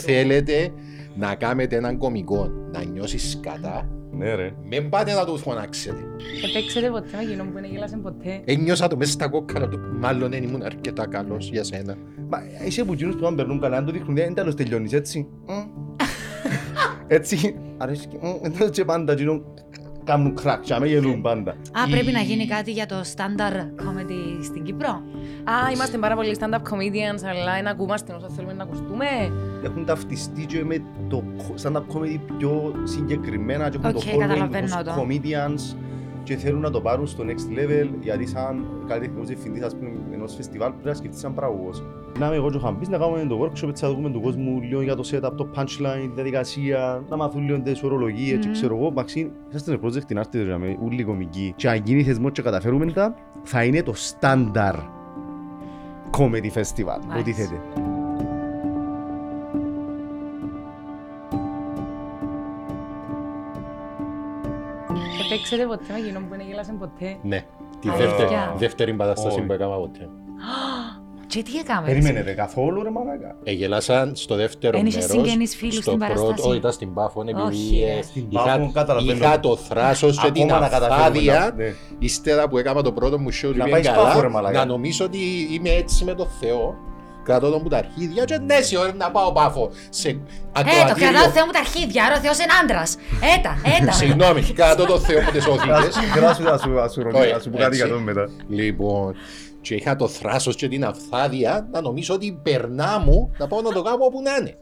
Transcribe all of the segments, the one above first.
θέλετε να κάνετε έναν κομικό να νιώσεις σκατά, Ναι ρε. μην πάτε να του φωνάξετε. Επέξετε ποτέ με εκείνον που δεν γέλασε ποτέ. Ένιωσα το μέσα στα κόκκαλα του. Μάλλον δεν ήμουν αρκετά καλός για σένα. Μα είσαι που εκείνους που αν περνούν καλά, αν το δείχνουν, δεν τέλος τελειώνεις έτσι. Μμ. Έτσι, αρέσει και μμ, εντός και πάντα εκείνον κάνουν κρακ και με γελούν πάντα. Α, πρέπει να γίνει κάτι για το standard comedy στην Κύπρο. Α, είμαστε πάρα πολλοί stand-up comedians, αλλά να ακούμαστε όσο θέλουμε να ακουστούμε. Έχουν ταυτιστεί και με το stand-up comedy πιο συγκεκριμένα και έχουν το Οκ, following καταλαβαίνω ως το. comedians και θέλουν να το πάρουν στο next level γιατί σαν καλλιτεχνικός διευθυντής ας πούμε ενός φεστιβάλ πρέπει να σκεφτείς σαν παραγωγός. Να είμαι εγώ και ο Χαμπής να κάνουμε το workshop έτσι να δούμε τον κόσμο λίγο για το setup, το punchline, τη διαδικασία, να μάθουν λίγο τις ορολογίες και Μμμ. ξέρω εγώ, Μαξίν, είσαστε σε project την άρτη ρε με ούλοι κομικοί και αν γίνει θεσμός και καταφέρουμε τα, θα είναι το standard comedy festival, Nice. υποτίθεται. Επέξετε ποτέ με εκείνον που δεν γέλασε ποτέ; Ναι. Τη Αλήθεια. δεύτερη, δεύτερη παράσταση Όχι. που έκανα ποτέ. Και τι έκαμε. Περίμενε ρε καθόλου ρε μαλάκα. Εγελάσαν στο δεύτερο Εν μέρος. είχες συγγενείς φίλους στο στην πρώτο- παράσταση; Όχι, ήταν στην Πάφο, επειδή Όχι, ε, ρε. Στην είχα- Πάφο καταλαβαίνω. Είχα το θράσος και την Ακόμα να καταφέρουμε αφάδεια, να- ναι. ύστερα που έκανα το πρώτο μου show, Να πήγαινε πάεις Πάφο, ρε καλά, μαλάκα. να νομίζω ότι είμαι έτσι με το Θεό. Κρατώ τον που τα αρχίδια και ναι, σε ώρα να πάω Πάφο. Σε Ε, το ακροατήριο. κρατάω Θεό μου τα αρχίδια, άρα ο Θεός είναι άντρας. Έτα, έτα. Συγγνώμη, κρατώ τον Θεό από τις όθηκες. Γράσου να σου- να σου ρωτήσω, Όχι, να σου πω κάτι έτσι. για τον μετά. Λοιπόν, και είχα το θράσος και την αυθάδεια να νομίζω ότι περνά μου να πάω να το κάνω όπου να είναι.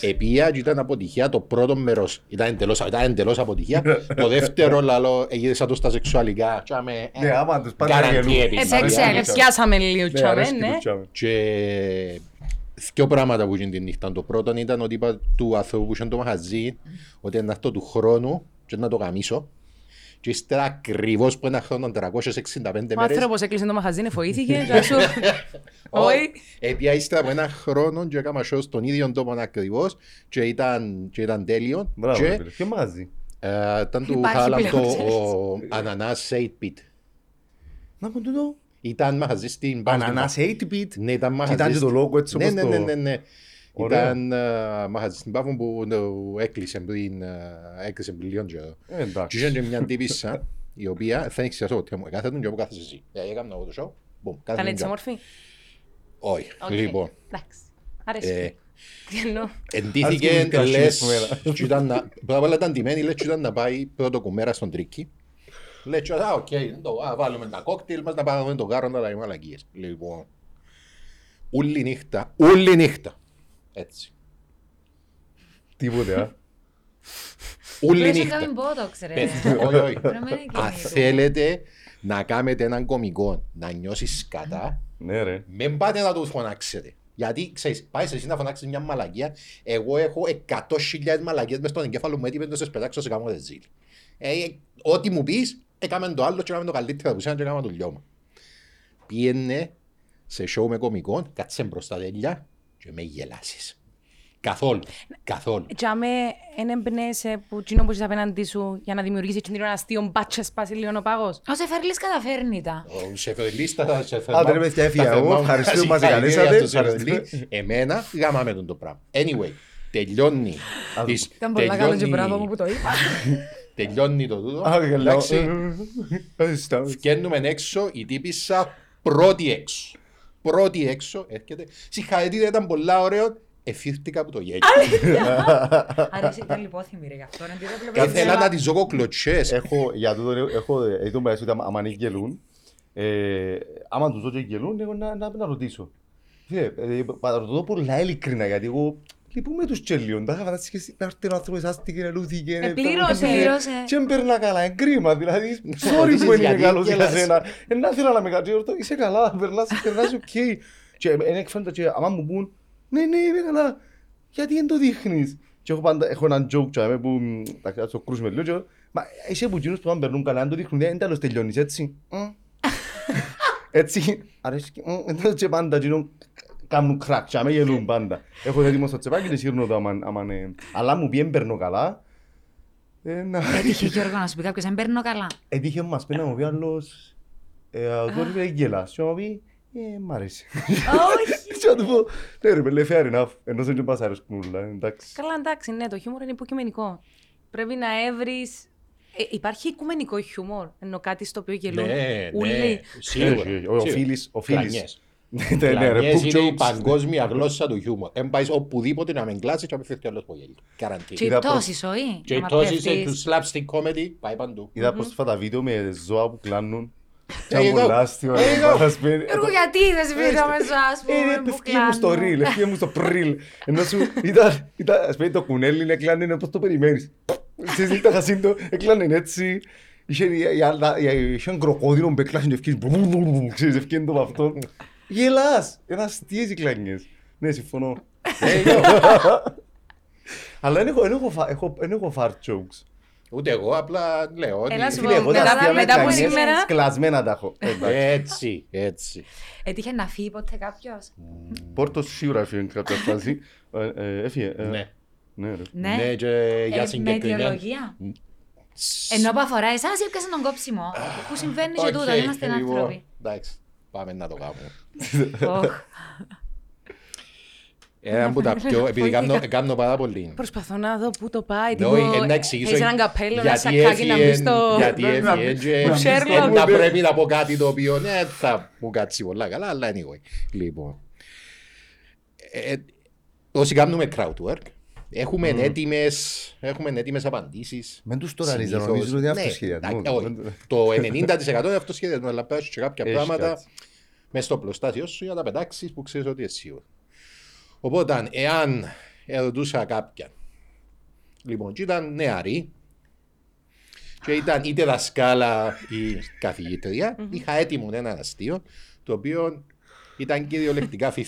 Επία και ήταν αποτυχία το πρώτο μέρος, ήταν εντελώς, ήταν εντελώς αποτυχία. το δεύτερο λαλό έγινα το στα σεξουαλικά. και άμε, ε, Ναι, άμα τους πάνε να guarantee γελούν. επιτυχία. Εντάξει, αλήθεια. πιάσαμε λίγο Ναι, τσάμε, αρέσκει ναι. τους τσάμε. Και δύο πράγματα που έγινε τη νύχτα. Το πρώτο ήταν ότι είπα του ανθρώπου που είχε το μαχαζί ότι να έρθω του χρόνου και να το γαμίσω. Και ύστερα ακριβώς που ένα χρόνο 365 Ο μέρες άνθρωπος έκλεισε το μαχαζί, φοήθηκε. και σου- Όχι. Επία ύστερα από ένα χρόνο και έκανα show στον ίδιο τόπο ακριβώς και ήταν, και ήταν τέλειο. Μπράβο, και ρε φίλε. Ποιο μαγαζί. ε, ήταν του Υπάρχει Χάλαμ πλέον, το ξέρεις. ο Ανανάς 8-bit. Να πω τούτο. Ήταν μαχαζί στην Ανανάς 8-bit. Ναι, ήταν μαχαζί. Κοιτάζει το στην- logo έτσι Ναι, όπως ναι, το... ναι, ναι, ναι. Ωραίο. Ήταν ε, μαχαζί στην Πάφο που το έκλεισε πριν, ε, έκλεισε πριν λίγο καιρό. Ε, Και Εντάξει. είχε και μια τύπισσα η οποία θα ήξερα ποτέ μου. Κάθε τον και όπου κάθεσαι εσύ. Ε, Έκανα εγώ το show. Μπουμ, Ήταν κάθεσαι έτσι τον όμορφη. Όχι. Οκ. Λοιπόν. Εντάξει. ε, Αρέσει. Τι εννοώ. Εντύθηκε Ας πούμε, λες σήμερα. και ήταν να- Πρώτα απ' όλα ήταν ντυμένη, λες και ήταν να πάει πρώτο κουμέρα στον τρίκι. Λέει και α, οκ, το- α, βάλουμε ένα κόκτιλ μας να πάμε το γάρο να τα μαλακίες. Λοιπόν, ούλη νύχτα, ούλη νύχτα. Έτσι. Τίποτε, α. Ούλη Πρέπει να νύχτα. κάνουμε μπότοξ, ρε. Πες, όχι, όχι. Πρέπει να είναι Αν κινητό. θέλετε να κάνετε έναν κομικό να νιώσεις σκατά, Ναι, ρε. μην πάτε να του φωνάξετε. Γιατί ξέρεις, πάει εσύ να φωνάξεις μια μαλακία. Εγώ έχω 100.000 μαλακίες μες στον εγκέφαλο μου έτοιμες να σε πετάξω σε κάνω ρεζίλ. Ε, ε, ό,τι μου πεις, έκαμε το άλλο και έκαμε το καλύτερο που σένα και έκαμε το λιώμα. Πήγαινε σε show με κομικό, κάτσε μπροστά τέλεια και με γελάσεις. Καθόλου, καθόλου. Τζάμε, εν εμπνέεσαι που εκείνο που είσαι απέναντί σου για να δημιουργήσεις την ένα αστείο μπάτσε σπάσει λίγο ο πάγος. Ο Σεφερλής καταφέρνει τα. Ο Σεφερλής θα σε Άντε, ρε, παιδιά, έφυγα εγώ. Ευχαριστούμε που μας καλέσατε. Εμένα γάμαμε τον το πράγμα. Anyway, τελειώνει. τις- Ήταν πολλά καλό και τελειώνει- μπράβο μου που το είπα. Τελειώνει το τούτο. Α, γελάω. Εντάξει, Ε, στα- Βγαίνουμε έξω, η τύπησα πρώτη έξω. Πρώτη έξω, έρχεται. Συγχαρητήρια, ήταν πολλά ωραίο. Εφήρθηκα από το γέλιο. Αρέσει, ήταν λιπόθυμη ρε γι' αυτό. ρε, επειδή το Ε, βλέπω Ήθελα έτσι. να τη ζω κοκλωτσές. Έχω, για τούτο, έχω, ε, το μεταξύ, άμα άμα γελούν, ε, άμα τους δω και γελούν, εγώ να, να, να ρωτήσω. Φίλε, ε, θα το δω πολλά ειλικρινά, γιατί εγώ λυπούμε τους και λίγο. Τα είχα φανταστεί και εσύ, να έρθει ο άνθρωπος, άστηκε, ελούθηκε. Ε, πλήρωσε. Πλήρωσε. Και δεν παίρνα καλά, είναι κρίμα, δηλαδή, sorry Ρωτήσεις που είναι γιατί καλός για γελάς. σένα. Ε, να ήθελα να με κάτσεις, ρωτώ, είσαι καλά, περνάς, περνάς οκ. Και είναι εκφάντα και άμα μου πούν, ναι, ναι, είμαι καλά, γιατί δεν το δείχνεις; Και έχω πάντα, έχω έναν joke και που, μ, εντάξει, ας το κρούσουμε λίγο και, μα είσαι που εκείνους που αν περνούν καλά, αν το δείχνουν, δεν τέλος τελειώνεις, έτσι. Μ. Έτσι, αρέσει και, μ, εντός και πάντα εκείνον κάνουν κρακ και με γελούν πάντα. Έχω έτοιμο στο τσεπάκι και σύρνω το άμα, άμα είναι. Αλλά μου πει δεν παίρνω καλά. Ε, να... Έτυχε Γιώργο να σου πει κάποιος, δεν παίρνω καλά. Έτυχε μας πει να μου πει άλλος, ε, τώρα δεν γελάς. Και να μου πει, ε, μ' αρέσει. Όχι. Και να του πω, ναι ρε πέλε, fair enough. Ενώ δεν πας αρέσκουν όλα, εντάξει. Καλά, εντάξει, ναι, το χιούμορ είναι υποκειμενικό. Πρέπει να έβρει. υπάρχει οικουμενικό χιούμορ, ενώ κάτι στο οποίο γελούν. Ναι, Ούλοι. ναι, σίγουρα. Όχι, όχι, Ο Σίγουρα. Φίλης, ο Φίλης. Κλανιές. Ναι, ναι, ρε, Κλανιές poop είναι η jokes. παγκόσμια γλώσσα του χιούμορ. Εν πάει οπουδήποτε να με κλάσει και να με φέρει άλλος που γέλιο. Και Καραντίνα. οι Είδα πτώσεις, όχι. Και η άμα τόση πέφτεις. του slapstick comedy πάει παντού. Είδα πρόσφατα βίντεο με ζώα που κλάνουν. Και There you go. από λάστιο, There you go. παρασπένει. Γιώργο, γιατί δεν σβήνω με ζώα, ας Ε, πούμε, ρε, που ευκαιρία μου στο κλάνουν. ρίλ, ευκαιρία μου στο πρίλ. Ενώ σου ήταν, ήταν, ας πούμε, το κουνέλι να έκλανε όπως το περιμένεις. Ξέρεις, ήταν χασίντο, έκλανε έτσι. Είχε η άλλα- η- είχε έναν κροκόδιλο που έκλανε και ευκαιρία, ξέρεις, ευκαιρία το από αυτό. Γελάς, είναι αστείες οι κλάνιες. Ναι, συμφωνώ. Αλλά δεν έχω- δεν έχω φα- έχω- δεν έχω fart jokes. Ούτε εγώ, απλά λέω ότι... Έλα σου Φίλε, εγώ τα μετά- αστεία με μετά από κλάνιες σήμερα- Κλασμένα τα έχω. Εντάξει. Έτσι, έτσι. Έτυχε να φύγει ποτέ κάποιος; Πόρτος σίγουρα έφυγε κάποια φάση. Ε, ε, Έφυγε. ε, Ναι. Ναι, ρε. Ναι. Ναι, και για Ε, Με συγκεκριμένα. αιτιολογία. Ενώ που αφορά εσάς ή έπιασε τον κόψιμο; Που συμβαίνει και Οκ, τούτο, είμαστε λοιπόν, άνθρωποι. Εντάξει, πάμε να το κάνουμε. Οχ. Ένα που τα πιο, επειδή Φοβήθηκα. κάνω, κάνω πάρα πολύ. Προσπαθώ να δω πού το πάει. Ναι, όχι, τύπου, ε, να εξηγήσω Έχεις έναν καπέλο, ένα γιατί σακάκι να μπει έφυγε, στο... γιατί έφυγε να- και Sherlock. να πρέπει να πω κάτι το οποίο ναι, θα μου κάτσει πολλά καλά, αλλά anyway. Λοιπόν, ε, όσοι κάνουμε crowd work, έχουμε έτοιμες, έχουμε έτοιμες απαντήσεις. Μεν τους τώρα Συνήθως. νομίζω ότι είναι Ναι, αυτοσχεδιασμό. εντάξει, όχι. Το 90% είναι αυτοσχεδιασμό, αλλά πέρασε και κάποια Έχει πράγματα κάτι. Μες στο πλωστάσιο σου για να πετάξεις που ξέρεις ότι είσαι σίγουρο. Οπότε, εάν ερωτούσα κάποιον, λοιπόν, και ήταν νεαρή, και ήταν είτε δασκάλα ή καθηγήτρια, είχα έτοιμο ένα αστείο, το οποίο ήταν κυριολεκτικά 50-50.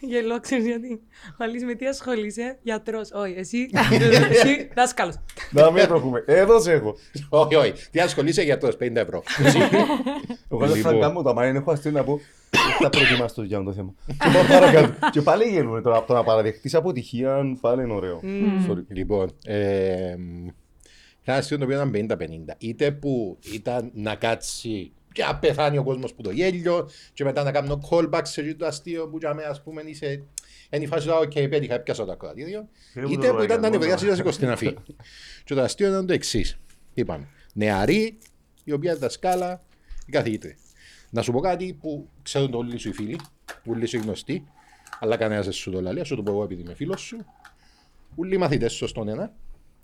Γελώ, ξέρεις γιατί. Ο Αλής με τι ασχολείσαι, γιατρός. Όχι, εσύ, εσύ δάσκαλος. Να μην το έχουμε. Εδώ σε έχω. όχι, όχι. Τι ασχολείσαι για το 50 ευρώ. Εσύ. Εγώ δεν Λοιπόν. θα κάνω το αμάρι, έχω αστείο να πω. Δεν θα προετοιμαστώ για το θέμα. Και πάω παρακάτω. Και πάλι γελούμε τώρα. Το να παραδεχτείς αποτυχία πάλι είναι ωραίο. Sorry. Λοιπόν, ε, ένα αστείο το οποίο ήταν 50-50. Είτε που ήταν να κάτσει και να πεθάνει ο κόσμος που το γέλιο και μετά να κάνω callback σε αυτό το αστείο που για μένα ας πούμε είσαι είναι η φάση του «ΟΚ, πέτυχα, έπιασα το ακροατήριο». Φίλε μου, Είτε το που ήταν να λογαριασμό, νευριάσει το 20 να φύγει. Και το αστείο ήταν το εξής. Είπαμε, νεαρή, η οποία είναι δασκάλα, η καθηγήτρια. Να σου πω κάτι που ξέρουν το όλοι σου οι φίλοι, όλοι σου οι γνωστοί, αλλά κανένας δεν σου το λέει, σου το πω εγώ επειδή είμαι φίλος σου. Όλοι οι μαθητές σου στον ένα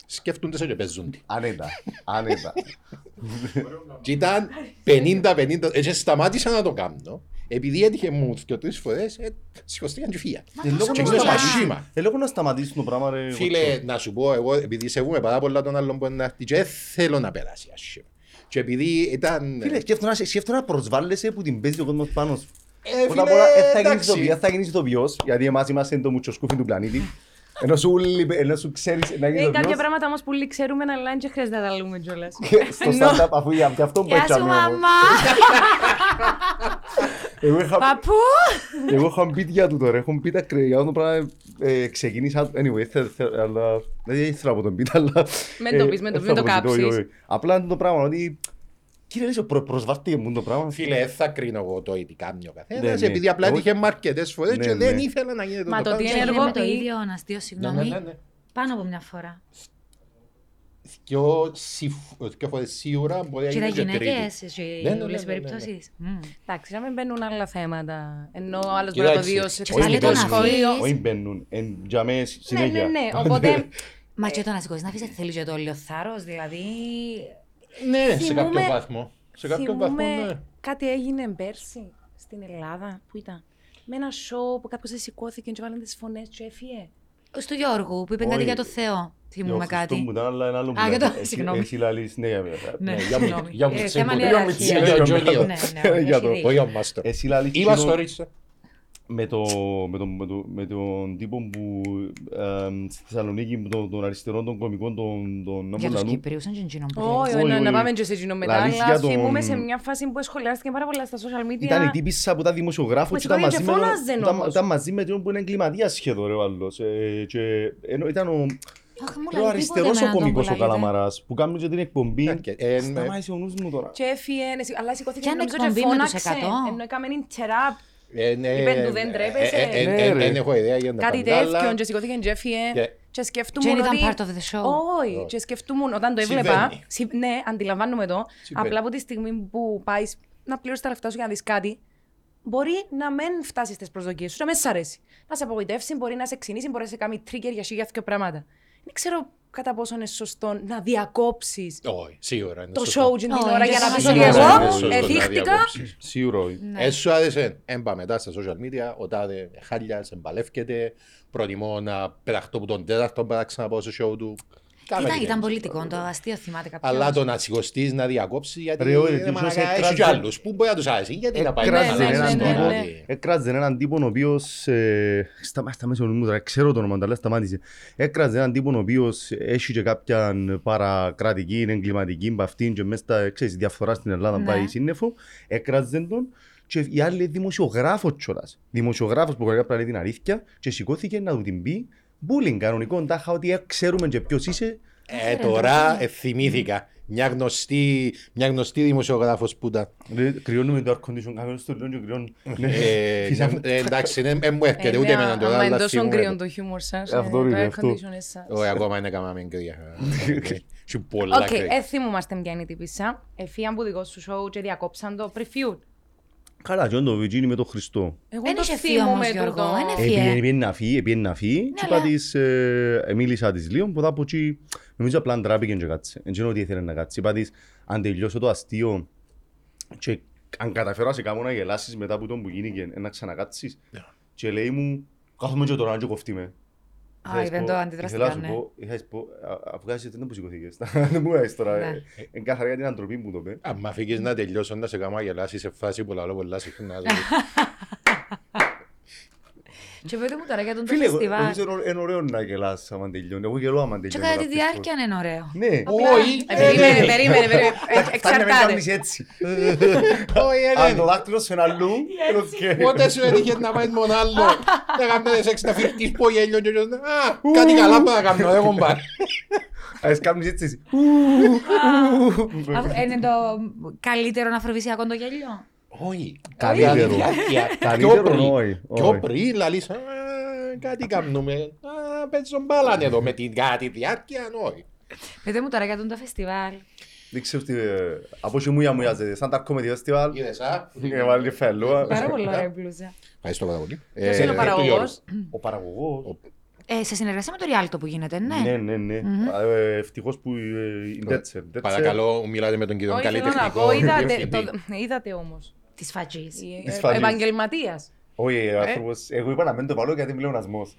σκέφτονται σε και παίζονται. Άνετα. Άνετα. Και ήταν 50-50, έτσι σταμάτησα να το κάνω. Επειδή έτυχε μου και τρεις φορές, ε, σηκωστήκαν και φύγαν. Ε, λόγω Και να είναι σταματήσει- μασίμα. ε, λόγω να σταματήσει το πράγμα ρε. Φίλε, να σου πω, εγώ επειδή σεβούμε πάρα πολλά τον άλλον που είναι να έρθει και δεν θέλω να περάσει άσχημα. Και επειδή ήταν... Φίλε, σκέφτομαι να- σκέφτομαι να προσβάλλεσαι που την παίζει ο κόσμος πάνω σου. Ε, Πρώτα απ' φίλε, όλα, δεν θα γίνεις εντάξει. ηθοποιός, θα γίνεις ηθοποιός, γιατί εμάς είμαστε το μουτσοσκούφι του πλανήτη. Ενώ σου, όλοι- ενώ σου ξέρεις να γίνεις Ε, κάποια ηθοποιός, πράγματα όμως που όλοι ξέρουμε, αλλά δεν χρειάζεται να τα λέμε κιόλας. και στο Ενώ- stand-up, αφού για και αυτό που Γεια σου, έτσαμε εγώ. μαμά! Εγώ είχα- Παππού! Εγώ έχω μπει για του τώρα, έχω μπει τα κρυά το πράγμα, ε, ξεκίνησα, anyway, θε- θε- αλλά, δεν ήθελα από τον πίτα, αλλά... Μην το ε, πεις, μην το- δεν μην το θα πω, όχι, κάψεις. όχι. Απλά είναι το πράγμα, ότι, κύριε Λέσο, προ, προσβάρτηκε μου το πράγμα. Φίλε, δεν θα κρίνω εγώ το τι κάνει ο Ναι, καθένας, ναι. επειδή απλά Εγώ- έτυχε μου αρκετές φορές Ναι, και δεν ναι. ήθελα να γίνεται Μα το πράγμα. τι Και είναι έγινε με το ενεργοποιεί. ίδιο αστείο, Ναι, συγγνώμη. ναι, ναι, ναι. Πάνω από μια φορά. Δυο συ- δυο φορές σίγουρα μπορεί να Και τα γίνει και τρίτη. γυναίκες, σε Ναι, ναι, ναι, όλες τις ναι, ναι, ναι. περιπτώσεις. Μμμ. Εντάξει, να μην μπαίνουν άλλα θέματα. Ενώ ο άλλος μπορεί να το Κοίταξε, δει ως και όχι πάλι το να κόσμο. φύγεις. Όχι μπαίνουν, εν, για μέ Ναι, συνέχεια. ναι, ναι. Οπότε Μα και το να σηκώσεις να αφήσεις θέλεις και το λιωθάρρος, δηλαδή... Ναι, σε Θυμούμαι- κάποιο βαθμό. Σε κάποιο βαθμό, ναι. θυμούμαι κάτι έγινε πέρσι στην Ελλάδα. Πού ήταν; Με ένα show που κάποιος σηκώθηκε και βάλανε τις φωνές και έφυγε. Στο Γιώργου που είπε κάτι Όχι. για το Θεό. Θυμούμε κάτι. Μου ήταν αλλά ένα άλλο που Α, για το- λέει. Εσύ- συγγνώμη. Εσύ λαλείς, ναι, βέβαια. Ναι, για μου- συγγνώμη. για μου Ε, τσίμπο. Θέμα Για μου ιεραρχίας. τσίμπο. Για Τζόνι. Ναι, ναι, Για έχει το- δίκιο. Όχι ο Μάστορ. Εσύ λαλείς Είπα κοινό- stories. Με, το, με, το, με, το, με τον τύπο που ε, στη Θεσσαλονίκη, με τον, τον αριστερό των κομικών, τον, τον Για τους Ναμπολανού. Κύπριους, είναι εκείνο που Όχι, όχι, να- να όχι. πάμε και σε εκείνο μετά, Λαλείς αλλά για τον- θυμούμαι σε μια φάση που σχολιάστηκε πάρα πολλά στα social media. Ήταν η τύπισσα που ήταν δημοσιογράφος Με και ήταν συγχωρείτε, μαζί, με, φώναζε τον- ήταν, όμως. ήταν μαζί με τον που είναι εγκληματίας σχεδόν ρε ο άλλος. Ε, και, ενώ ήταν ο, Αχ, μου ο λέει αριστερός τίποτε ο με έναν κομικός ο τον που λέγεται. Καλαμαράς που κάνουν και την εκπομπή. Αρκε- ε, Σταμάτησε ο νους μου τώρα. Και έφυγε, ναι, αλλά σηκώθηκε Κι αν νομίζω και εκπομπή με τους φώναξε. 100. Ενώ έκαμε interrupt. Ε, ναι, Είπεν του, δεν τρέπεσαι. ε, ε, ε, Ναι, ε, ρε. Δεν έχω ιδέα για τα Κάτι πάντα, αλλά- τέτοιο και σηκώθηκε και έφυγε Και- και σκεφτούμουν Και δεν ήταν ότι... part of the show. Όχι, και σκεφτούμουν όταν το έβλεπα, Συμβαίνει. συ- ναι, αντιλαμβάνομαι το, Συμβαίνει. απλά από τη στιγμή που πάεις να πληρώσεις τα λεφτά σου για να δεις κάτι, μπορεί να μην φτάσεις στις προσδοκίες σου, να μην σ' αρέσει. Να σε απογοητεύσει, μπορεί να σε ξυνήσει, μπορεί να σε κάνει trigger για σίγια και πράγματα. Δεν ξέρω κατά πόσο είναι σωστό να διακόψεις Όχι, σίγουρα. είναι το σωστό. show την Όχι, ώρα είναι για να σωστό. πεις ότι Σίγουρα είναι εγώ σωστό να εθίχτηκα διακόψεις. Σίγουρα όχι. Ναι. Ε, σου άρεσε, έμπα μετά στα social media, ο τάδε χάλιας, εμπαλεύκεται, προτιμώ να πεταχτώ από τον τέταρτο para να ξαναπάω στο show του. Κάμε Ήταν, τι ήταν κάνεις. πολιτικό, το αστείο θυμάται κάποιος. Αλλά το να σηκωστείς να διακόψεις, γιατί Ρε, όχι, είναι τους μαλακά, έκραζε- έχει και άλλους που μπορεί να τους άρεσει. Γιατί να πάει Έκραζε να ναι, έναν ναι, ναι, τύπο- ναι. έκραζε έναν τύπο ο οποίος ε, στα, στα μέσα μου τώρα, ξέρω το όνομα, αλλά σταμάτησε. Έκραζε έναν τύπο ο οποίος έχει και κάποια παρακρατική, εγκληματική μπαυτή και μέσα στα, ξέρεις, διαφθορά στην Ελλάδα Ναι. πάει σύννεφο. Έκραζε τον και η άλλη δημοσιογράφος κιόλας. Δημοσιογράφος που πρέπει να λέει την αλήθεια και σηκώθηκε να του την πει bullying κανονικό, τάχα ότι ε, ξέρουμε και ποιος είσαι. Ε, τώρα ε, θυμήθηκα μια γνωστή, μια γνωστή δημοσιογράφος που ήταν. Ρε, Κρυώνουμε το air condition κάμερα στο λέω και κρυώνω. Ναι, Ε, φυσικά. ε, Εντάξει, δεν δεν μου έρχεται ούτε εμένα τώρα, Αν είναι αλλά τόσο θυμούμαι κρύο το. το χιούμορ σας, Ε, αυτό ε, είναι, το air αυτό. conditioner σας. Όχι, ακόμα είναι καμά με κρύα. Έχει πολλά Οκ, κρύα. ε, θυμούμαστε ποια είναι η τύπισσα. Εφίαν που δικό σου show και διακόψαν το pre-feud. Καλά, και το Virginia με τον Χριστό. Εγώ Εν το είχε φύγει όμως, θυμούμαι Γιώργο, τούτο. εν έφυγε. Επειδή πήγαινε να φύγει, πήγαινε να φύγει και είπα αλλά- της, ε, μίλησα της λίγο, ποτά από εκεί, νομίζω απλά ντράπηκε και κάτσε. Δεν ξέρω τι ήθελε να κάτσει. Είπα της, αν τελειώσω το αστείο και αν καταφέρω να σε κάνω να γελάσεις μετά από τον που γίνηκε, ε, να ξανακάτσεις. Και λέει μου, κάθομαι και τώρα και κοφτεί με. Α, Ήθελα να δεν σου το πω- αντιδραστικά, ήθελα να ναι. σου πω- ήθελα να σου πω, α- αφού κάνεις έτσι, δεν μου σηκωθήκες. Δεν μου κάνεις τώρα. Ναι. ε, Εν καθαρά για την αντροπή μου το πει. Αν μ' αφήγεις να τελειώσω να σε κάνω να γελάσεις σε φάση που λαλώ πολλά συχνά. δηλαδή. Και πείτε μου τώρα για τον το Φίλε, εγώ φεστιβάλ. νομίζω είναι ωραίο να γελάσεις άμα τελειώνει. Εγώ γελώ άμα Και τελειώνει. κατά τη ρατσιστικό. διάρκεια είναι ωραίο. Ναι. Όχι, Ε, Περίμενε, περίμενε, περίμενε. Ε, Φτάνει να με Εξαρτάται. κάνεις έτσι. όχι, Αν δεν το δάκτυλο σου είναι αλλού, οκ. Πότε σου έτυχε να πάει μόνο άλλο. Να κάνετε σεξ να φύγεις πω γέλιο και λες, «Α, κάτι καλά που να κάνω, δεν έχω πάρει. Ας κάνεις έτσι. εσύ. Αφού Είναι το καλύτερο αφροβησιακό το γέλιο; Όχι. Καλύτερο. Για τη διάρκεια. Καλύτερο, Πιο πριν. όχι, Πιο όχι. πριν λαλείς, «Α, κάτι κάνουμε. Α, Παίζω μπάλαν εδώ με την κάτι διάρκεια, όχι. Πείτε μου τώρα για τον το φεστιβάλ. Δεν ξέρω τι... ε, Από όσο μου ιαμουιάζεται, σαν τα comedy festival, Είδες, α; έβαλε φελούα. Πάρα πολύ ωραία η μπλούζα. Ευχαριστώ πάρα πολύ. Ποιος Ε, είναι ο του παραγωγός; Ο παραγωγός. Ε, σε συνεργασία με το Rialto που γίνεται, ναι. Ναι, ναι, ναι. Ε, Ευτυχώς που ε, η Ντέτσερ. Γιώργου. Παρακαλώ, μιλάτε με τον κύριο Όχι, θέλω να καλλιτεχνικό. πω, είδατε, διευθυντή. το- είδατε όμως. Της φατζής. Της φανής. Επαγγελματίας. Όχι, ο άνθρωπος, εγώ είπα να μην το βάλω γιατί είμαι λεωνασμός.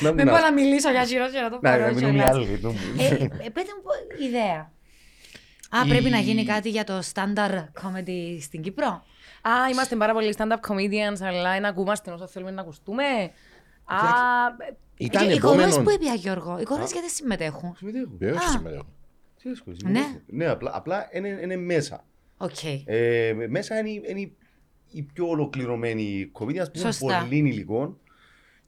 Να Δεν να- μπορώ να μιλήσω για χειρότερα το Να πάρω να μείνουν οι κιόλας. άλλοι. νου- Ε, ε, Πείτε μου πω- ιδέα. Α, πρέπει να γίνει κάτι για το standard comedy στην Κύπρο; Α, είμαστε πάρα πολλοί stand-up comedians, αλλά να ακούμαστε όσο θέλουμε να ακουστούμε. Α, Ήταν Και οι κόρες επόμενο. που είπε Γιώργο, οι κόρες γιατί συμμετέχουν; Συμμετέχω. Βεβαίως Α. συμμετέχω. Τι έσχος, Ναι. συμμετέχω. Ναι, απλά- απλά είναι- είναι μέσα. Οκ. Ε, μέσα είναι, είναι οι πιο ολοκληρωμένοι κομμίδια που έχουν Σωστά. πολύ υλικό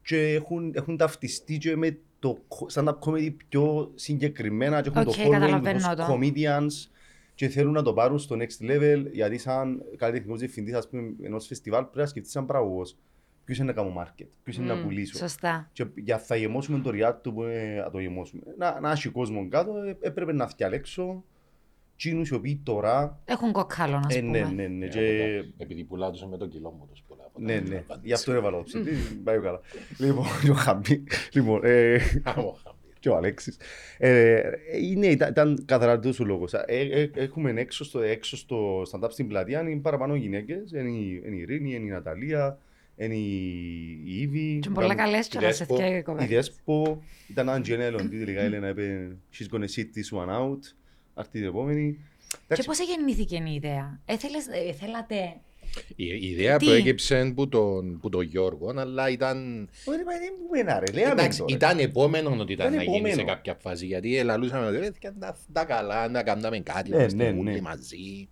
και έχουν, έχουν ταυτιστεί και με το stand-up comedy πιο συγκεκριμένα και έχουν Οκ, το following καταλαβαίνω τους το. comedians και θέλουν να το πάρουν στο next level γιατί σαν καλλιτεχνικός διευθυντής ας πούμε, ενός φεστιβάλ πρέπει να σκεφτείς σαν παραγωγός ποιος είναι να κάνω market, ποιος είναι να Μμ, πουλήσω. Σωστά. Και για θα γεμώσουμε το Ριάλτο που ε, να το γεμώσουμε. Να, να έχει κόσμο κάτω, ε, έπρεπε να διαλέξω τσίνους οι οποίοι τώρα Έχουν κοκκάλο, να ε, ναι, πούμε. ναι, ναι, Ε, και Επειδή πουλάω τους με τον κιλό μου τους πολλά. από τα ναι, ναι. απαντήσεις. Γι' αυτό έβαλα το ψητή. Πάει καλά. Λοιπόν, και ο Χαμπί. Λοιπόν, ε, Α, ο Χαμπίρ. και ο Αλέξης. Ε, είναι, ήταν, ήταν καθαρά τόσο ο λόγος. Ε, ε, έχουμε έξω στο, έξω στο stand-up στην πλατεία, είναι παραπάνω γυναίκες. Είναι η, είναι η Ειρήνη, είναι η Ναταλία, είναι η, η Ήβη. Και πολλά ήταν- καλές κιόλας σε Δέσπο. τέτοια Η κοπέλα. Δέσπο, ήταν αν Τζένε Ελοντή, τελικά η Έλενα είπε «She's gonna sit this one out». Αυτή την επόμενη. Και Εντάξει, πώς γεννήθηκε η ιδέα; Έθελες, ε, θέλατε... Η η ιδέα Τι; προέκυψε από τον, που τον Γιώργο, αλλά ήταν, Ωραία, μα δεν μου μένα ρε, λέμε εντάξει, τώρα. ήταν επόμενο ότι ήταν Ήταν να γίνει σε επόμενο. κάποια φάση. Γιατί ελαλούσαμε ότι «Ε, τα, τα καλά, να κάνουμε κάτι, Ναι, είμαστε ναι, όλοι ναι. μαζί.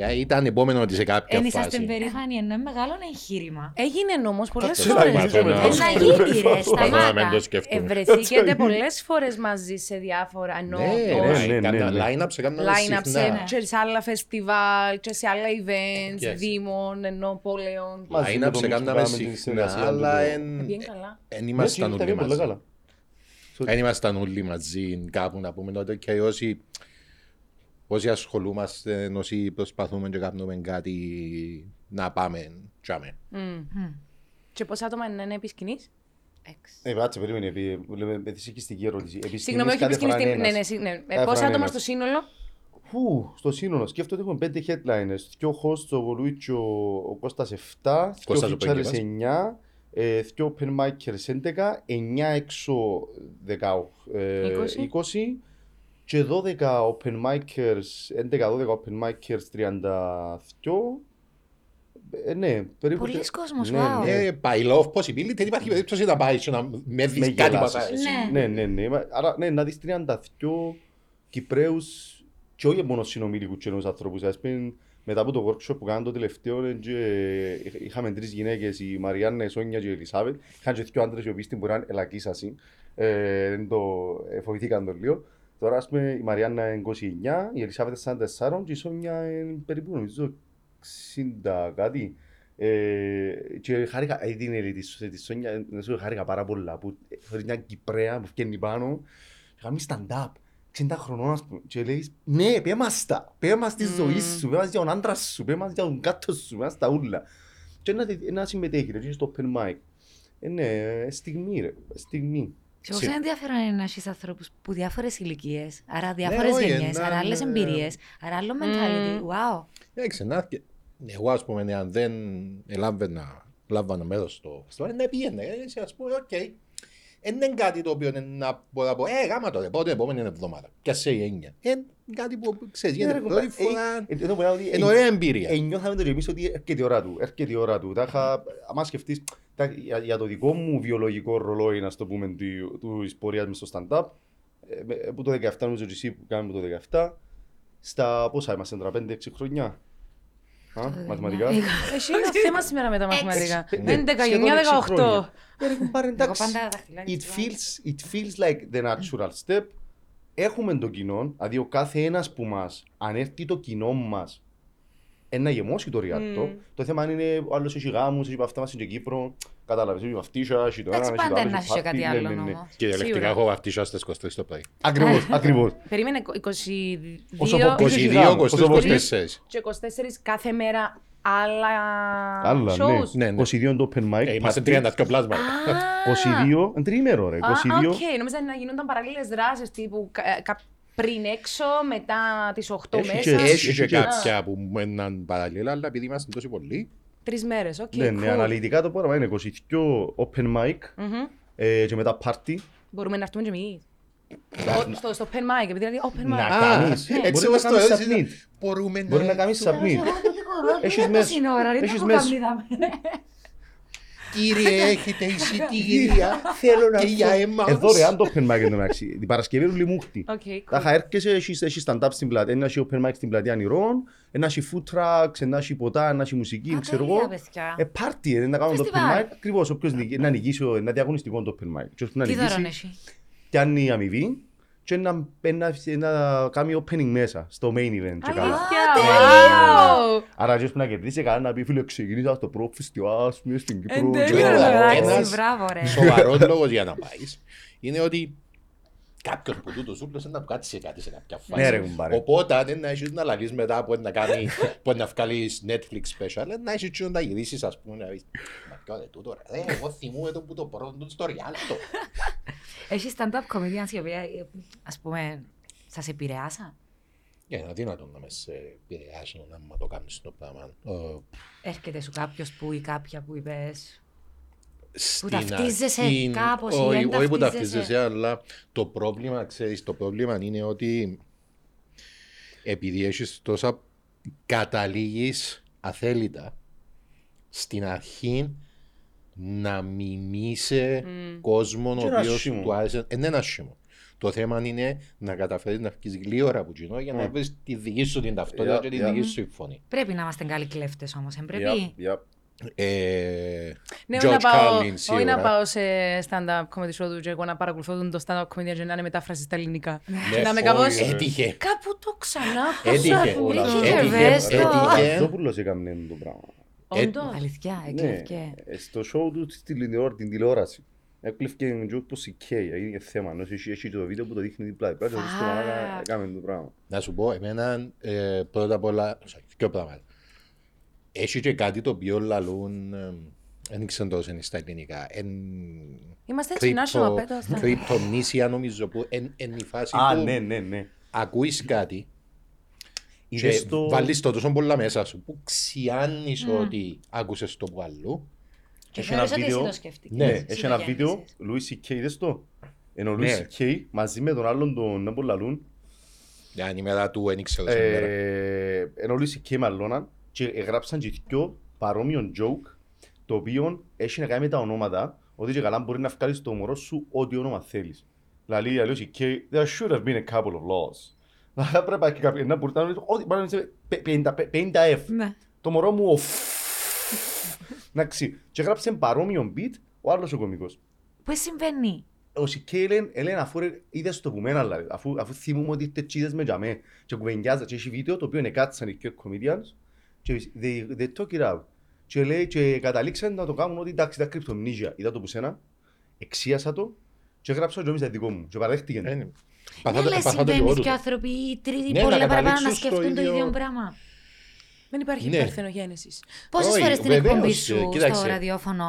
Ε, Ήταν επόμενο ότι σε κάποια Εν είσαστε φάση. περήφανοι, ενώ είναι μεγάλο εγχείρημα. Έγινε όμω πολλές Κάτσε, φορές. να είμαστε, να- Ε, να γίνει ρε, Καθόλου να μην σταμάτα. το σκέφτομαι. Ευρεθήκετε πολλές φορές μαζί σε διάφορα ενώ. Ναι, ναι, ρε, ναι, κατά ναι. line-up σε κάνουμε Line-up συχνά. σε, και σε άλλα φεστιβάλ, και σε άλλα events, Yes. δήμων, ενώ πόλεων. Μαζί με Line-up το σε Μίτσο κάναμε κάναμε την συχνά, συνεργασία αλλά του. εν- Πήγαινε καλά. εν Ναι, ήμασταν τα όλοι πήγε πολύ μαζί. καλά. Δεν ήμασταν όλοι μαζί κάπου να πούμε ότι και όσοι, όσοι ασχολούμαστε, όσοι προσπαθούμε και κάνουμε κάτι να πάμε τσάμε. Μμ. Και πόσα άτομα είναι να είναι επί σκηνής; Έξι. Ε, κάτσε, περίμενε, επί- λέμε με τη σηκιστική ερώτηση. Επί Συγγνώμη, όχι επί σκηνής κάθε σκηνής. φορά Ναι, ναι, ένας. συ- ναι. Ε, Κάθε Πόσα φορά άτομα ένας. στο σύνολο; Φου, στο σύνολο σκέφτομαι ότι έχουμε πέντε headliners. Δυο hosts, ο Βολούιτσο, ο Κώστας 7, δυο Κώστας ο features Πέγκεβας. 9, ε, δυο open micers 11, 9 έξω 10, ε, 20. 20 και 12 open micers, 11-12 open micers 32. Ε, ναι, περίπου. Πολλοί τε- κόσμος, ναι, wow. ναι. Ε, by law of possibility, δεν υπάρχει περίπτωση να πάει και να με Με δεις κάτι γελάσεις. πατάρες. Ναι. Ναι, ναι, ναι. Μα- Άρα, ναι, να δεις 32 Κυπρέους και όχι μόνο συνομιλικούς και νέους ανθρώπους. Ας πούμε, μετά από το workshop που κάναμε το τελευταίο, ε, και, ε, είχαμε τρεις γυναίκες, η Μαριάννα, η Σόνια και η Ελισάβετ. Είχαν και δύο άντρες οι οποίοι στην πορεία είναι ελακίσασοι. Ε, δεν το, ε, φοβηθήκαν το λίγο. Τώρα, ας πούμε, η Μαριάννα είναι 29, η Ελισάβετ είναι 44 και η Σόνια είναι περίπου, νομίζω, 60 κάτι. Ε, και χάρηκα, ε, την Ελη, τη, τη Σόνια, να σου πω, χάρηκα πάρα πολλά που χωρίς μια Κυπρέα που φτιάχνει πάνω και κάνει stand-up. 60 χρονών ας πούμε και λέει ναι, πέ μας τα, πέ μας τη ζωή σου, πέ μας για τον άντρα σου, πέ μας για τον κάτω σου, πέ μας τα ούλα. Και να, δει- να συμμετέχει ρε, και στο open mic. Ε, ναι, ε, στιγμή ρε, στιγμή. Και όσο ενδιαφέρον είναι να έχεις ανθρώπους που διάφορες ηλικίες, άρα διάφορες Ναι, όχι, γενιές, να- άρα άλλες ναι. εμπειρίες, άρα άλλο mentality. Wow. Εντάξει, να και- εγώ ας πούμε, αν δεν ελάμβανα, λάμβανα μέρος στο φεστιβάλ, να πήγαινα, ε, εσύ, ας πούμε, οκ. Δεν είναι κάτι το οποίο είναι να μπορώ να πω, ε, γάμα το, πάω την επόμενη εβδομάδα. Και σε η έννοια. Είναι κάτι που, ξέρεις, Ναι, γίνεται ρε, πρώτη κομπά, φορά, ε, ε, εδώ μπορεί να ότι, είναι ε, ωραία εμπειρία. Ε, νιώθαμε το και εμείς ότι έρχεται η ώρα του, έρχεται η ώρα του. Τα είχα, άμα σκεφτείς, τα, για, για το δικό μου βιολογικό ρολόι, να το πούμε, του, τους της πορείας μες στο stand-up, ε, με- που το 17, νομίζω ότι εσύ που κάνουμε το 17, στα πόσα είμαστε, τώρα, 5-6 χρόνια. Α, μαθηματικά. Εσύ είναι θέμα σήμερα με τα μαθηματικά. Ε, 11, σχεδόν 9, έξι 18. χρόνια. Ε, ρε, κουμπάρε, Εγώ εντάξει. πάντα δαχτυλάκι It της feels, it feels like the natural step. Έχουμε το κοινό, δηλαδή ο κάθε ένας που μας, αν έρθει το κοινό μας, ένα γεμώσει το ριάλτο. Το θέμα είναι ο άλλος έχει γάμους, έχει αυτά μας στην Κύπρο, κατάλαβες, έχει βαφτίσια, έχει το ένα, Εντάξει, έχει το πάντα άλλο, να έχει έχει και πάρτι, κάτι ναι, άλλο ναι, ναι. όμως. Κυριολεκτικά Σίγουρα. έχω βαφτίσω στις 23 το πρωί. Ακριβώς, ακριβώς. Περίμενε, Όσο 22 από- 22, Όσο 23, πολύ- 24. και 24 κάθε μέρα άλλα Άλλα, shows. Ναι, ναι. 22 είναι το open mic. Ε, Είμαστε party. 32 πλάσματα. Α, 22, είναι τριήμερο ρε, Α, 22. οκ. Νόμιζα να γίνονταν παράλληλες δράσεις τύπου κα- κα- πριν έξω, μετά τις 8 Έχει μέσα. και- Έχει και έχει και- κάποια που μου έναν παραλλήλα, αλλά επειδή είμαστε τόσο πολλοί, Τρεις μέρες, οκ. Ναι, ναι, cool. αναλυτικά το πρόγραμμα είναι 22 open mic Μμμ. ε, και μετά party. Μπορούμε να έρθουμε κι εμείς. Στο, στο open mic, επειδή δηλαδή open Να mic. κάνεις. έτσι Μπορεί όπως να το κάνεις έζησα, submit. μπορούμε Μπορεί να κάνεις submit. Έχεις Έχεις μέσα. είναι ώρα, ρε, Έχεις δεν μέσα. Έχω καμνίδα. Κύριε, έχετε εισιτήρια. Θέλω να για εμάς. Εδώ ρε, αν το open mic εντωμεταξύ. Την Παρασκευή είναι λιμούχτη. Οκ, Τα cool. είχα έρχεσαι, έχεις, έχεις stand-up στην πλατεία, ένας έχει open mic στην πλατεία Νηρών, ένας έχει food trucks, ένας έχει ποτά, ένας έχει μουσική, Α, ξέρω τέλεια, εγώ. παιδιά. Ε, πάρτι, ε, να κάνουμε το open Φεστιβάλ. mic. Ακριβώς, όποιος νικήσει- να νικήσει, ο- να διαγωνιστικό το open mic. Και όποιος να Τι δωρόν νικήσει, έχει; πιάνει η αμοιβή και να, να, να κάνει opening μέσα, στο main event. και καλά. Αλήθεια, τέλειο. wow. Άρα ποιος που να κερδίσει καλά να πει φίλε ξεκίνησα στο πρώτο φεστιβάλ ας πούμε, στην Κύπρο. Εν και τέλει, όλα. ρε, Εντάξει, ένας- μπράβο ρε. Σοβαρός λόγος για να πάεις είναι ότι κάποιος που τούτος ούλος είναι να του κάτσει κάτι σε κάποια φάση. Ναι, ρε, κουμπάρε. Οπότε αν είναι να έχεις να λαλείς μετά που είναι να κάνει, που είναι να βγάλεις Netflix special, είναι να έχεις και να γυρίσεις ας πούμε να πεις «Μα ποιο είναι τούτο ρε, ρε, εγώ θυμούμαι το που το πρώτο στο Ριάλτο». Έχεις stand-up comedians οι οποίοι, ε, ας πούμε, σας επηρεάσαν; Είναι αδύνατο να με σε επηρεάσουν άμα το κάνεις το πράγμα. Ε, Έρχεται σου κάποιος που ή κάποια που είπες στην ταυτίζεσαι αρχή- κάπως ή όχι, δεν όχι που ταυτίζεσαι. ταυτίζεσαι, αλλά το πρόβλημα, ξέρεις, το πρόβλημα είναι ότι επειδή έχεις τόσα καταλήγεις αθέλητα στην αρχή να μιμήσει κόσμο ο Και είναι οποίος άσχημο. του άρεσε. Ε, δεν είναι άσχημο. Το θέμα είναι να καταφέρεις να βγει γλύωρα από κοινό για να Mm. βρεις τη δική σου την ταυτότητα Yeah, και τη yeah. δική σου φωνή. Πρέπει να είμαστε καλοί κλέφτες όμως, δεν πρέπει; Yep, yep. Ε, Ναι, όχι George να πάω, Carlin, όχι σίγουρα. να πάω σε stand-up comedy show του και εγώ να παρακολουθώ τον το stand-up comedy και να είναι μετάφραση στα ελληνικά. Ναι, να είμαι όχι, κάπως... Έτυχε. Κάπου το ξανά Έτυχε. άκουσα. Όλα Μίκη αυτά. Γερβέστο. Έτυχε. Ο Έτυχε. Λαζόπουλος έκαμνε το πράγμα. Όντως. Αλήθεια, Ναι, εκλέφηκε. ε, στο show του στην τηλεόραση- την τηλεόραση. Έκλειφε ένα joke πως η Κέι, έγινε θέμα. Ενώ έχει έχει το βίντεο που το δείχνει δίπλα. Πρέπει να δεις το μαλάκα, Fuck. έκαμε το πράγμα. Να σου πω, εμένα ε, πρώτα απ' όλα, sorry, δύο πράγματα. Έχει και κάτι το οποίο λαλούν, ε, δεν ξέρω τόσο είναι στα ελληνικά. Εν, Είμαστε έτσι national, πέτω αυτά. κρυπτομνήσια νομίζω που εν, εν η φάση Α, που ναι, ναι, ναι. ακούεις κάτι και Είδες το... βάλεις το τόσο πολλά μέσα σου που ξιάνεις ότι άκουσες το που αλλού. Και Έχει ένα θεωρείς ότι εσύ βίντεο. το σκέφτηκες. Ναι, Ναι, Εσύ έχει το ένα γέννησες. βίντεο, Louis C.K. είδες το; Ενώ ο Ναι. Louis C.K. μαζί με τον άλλον τον να λαλούν, Αν η μέρα του δεν ήξερα σήμερα. ε, ενώ ο Louis C.K. μαλώναν και έγραψαν και δυο παρόμοιο joke το οποίο έχει να κάνει με τα ονόματα ότι και καλά μπορεί να βγάλεις στο μωρό σου ό,τι όνομα θέλεις. Δηλαδή, λέει ο Louis C.K. There should have been a couple of laws. Δηλαδή, πρέπει να κάποιο να μπορεί να λέει ό,τι μπορεί να είναι 50 50 F. Ναι. Το μωρό μου, ο Εντάξει, και έγραψε παρόμοιο beat ο άλλος ο κωμικός. Πού συμβαίνει; Ο Σικέι λένε, λένε αφού ρε, είδες το που μένα, δηλαδή, αφού, αφού θυμούμαι ότι είστε τσίδες με τζαμέ και κουβεντιάζα και έχει βίντεο το οποίο είναι κάτσαν οι δύο comedians και they, they talk it out και λέει και καταλήξαν να το κάνουν ότι εντάξει ήταν κρυπτομνίζια, είδα το που σένα, εξίασα το και έγραψα και νόμιζα δικό μου και παραδέχτηκε. Ε, Ναι, παθάτε- αλλά παθάτε το συμβαίνει εγώ και του. άνθρωποι οι τρίτη Ναι, πολλά να παραπάνω να καταλήξουν στο σκεφτούν το ίδιο- ίδιο πράγμα. Δεν υπάρχει Ναι. παρθενογέννηση. Πόσες Όχι, φορές στην βεβαίως, εκπομπή ε, σου κοίταξε. στο ραδιόφωνο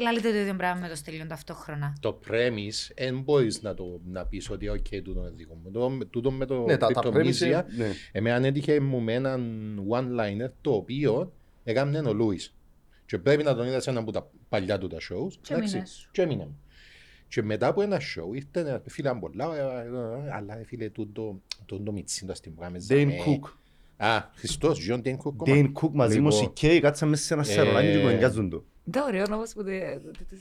λάλετε το ίδιο πράγμα με το στέλιον ταυτόχρονα. Το premise, δεν μπορείς να το να πεις ότι ok, τούτο είναι δικό μου. Το- Τούτο με το Ναι, τα, τα κρυπτομνήσια, πρέμισε, ναι. Εμένα έτυχε μου με έναν one-liner το οποίο έκανε ο Λούις. Και πρέπει να τον είδα σε ένα από τα παλιά του τα shows. Και εντάξει, έμεινες. Και έμεινε μου. Και μετά από ένα show ήρθε ένα φίλε μου πολλά, ε, ε, ε, αλλά ε, φίλε τούτο, τούτο μιτσίν το στην πράγμα. Dane Cook. Α, Χριστός, John Dane Cook. Dane Cook μαζί με ο Λοιπόν, Σικέι κάτσαν μέσα σε ένα ε, σαρολάκι και κουβεντιάζουν το. Δεν ωραίο όμω που το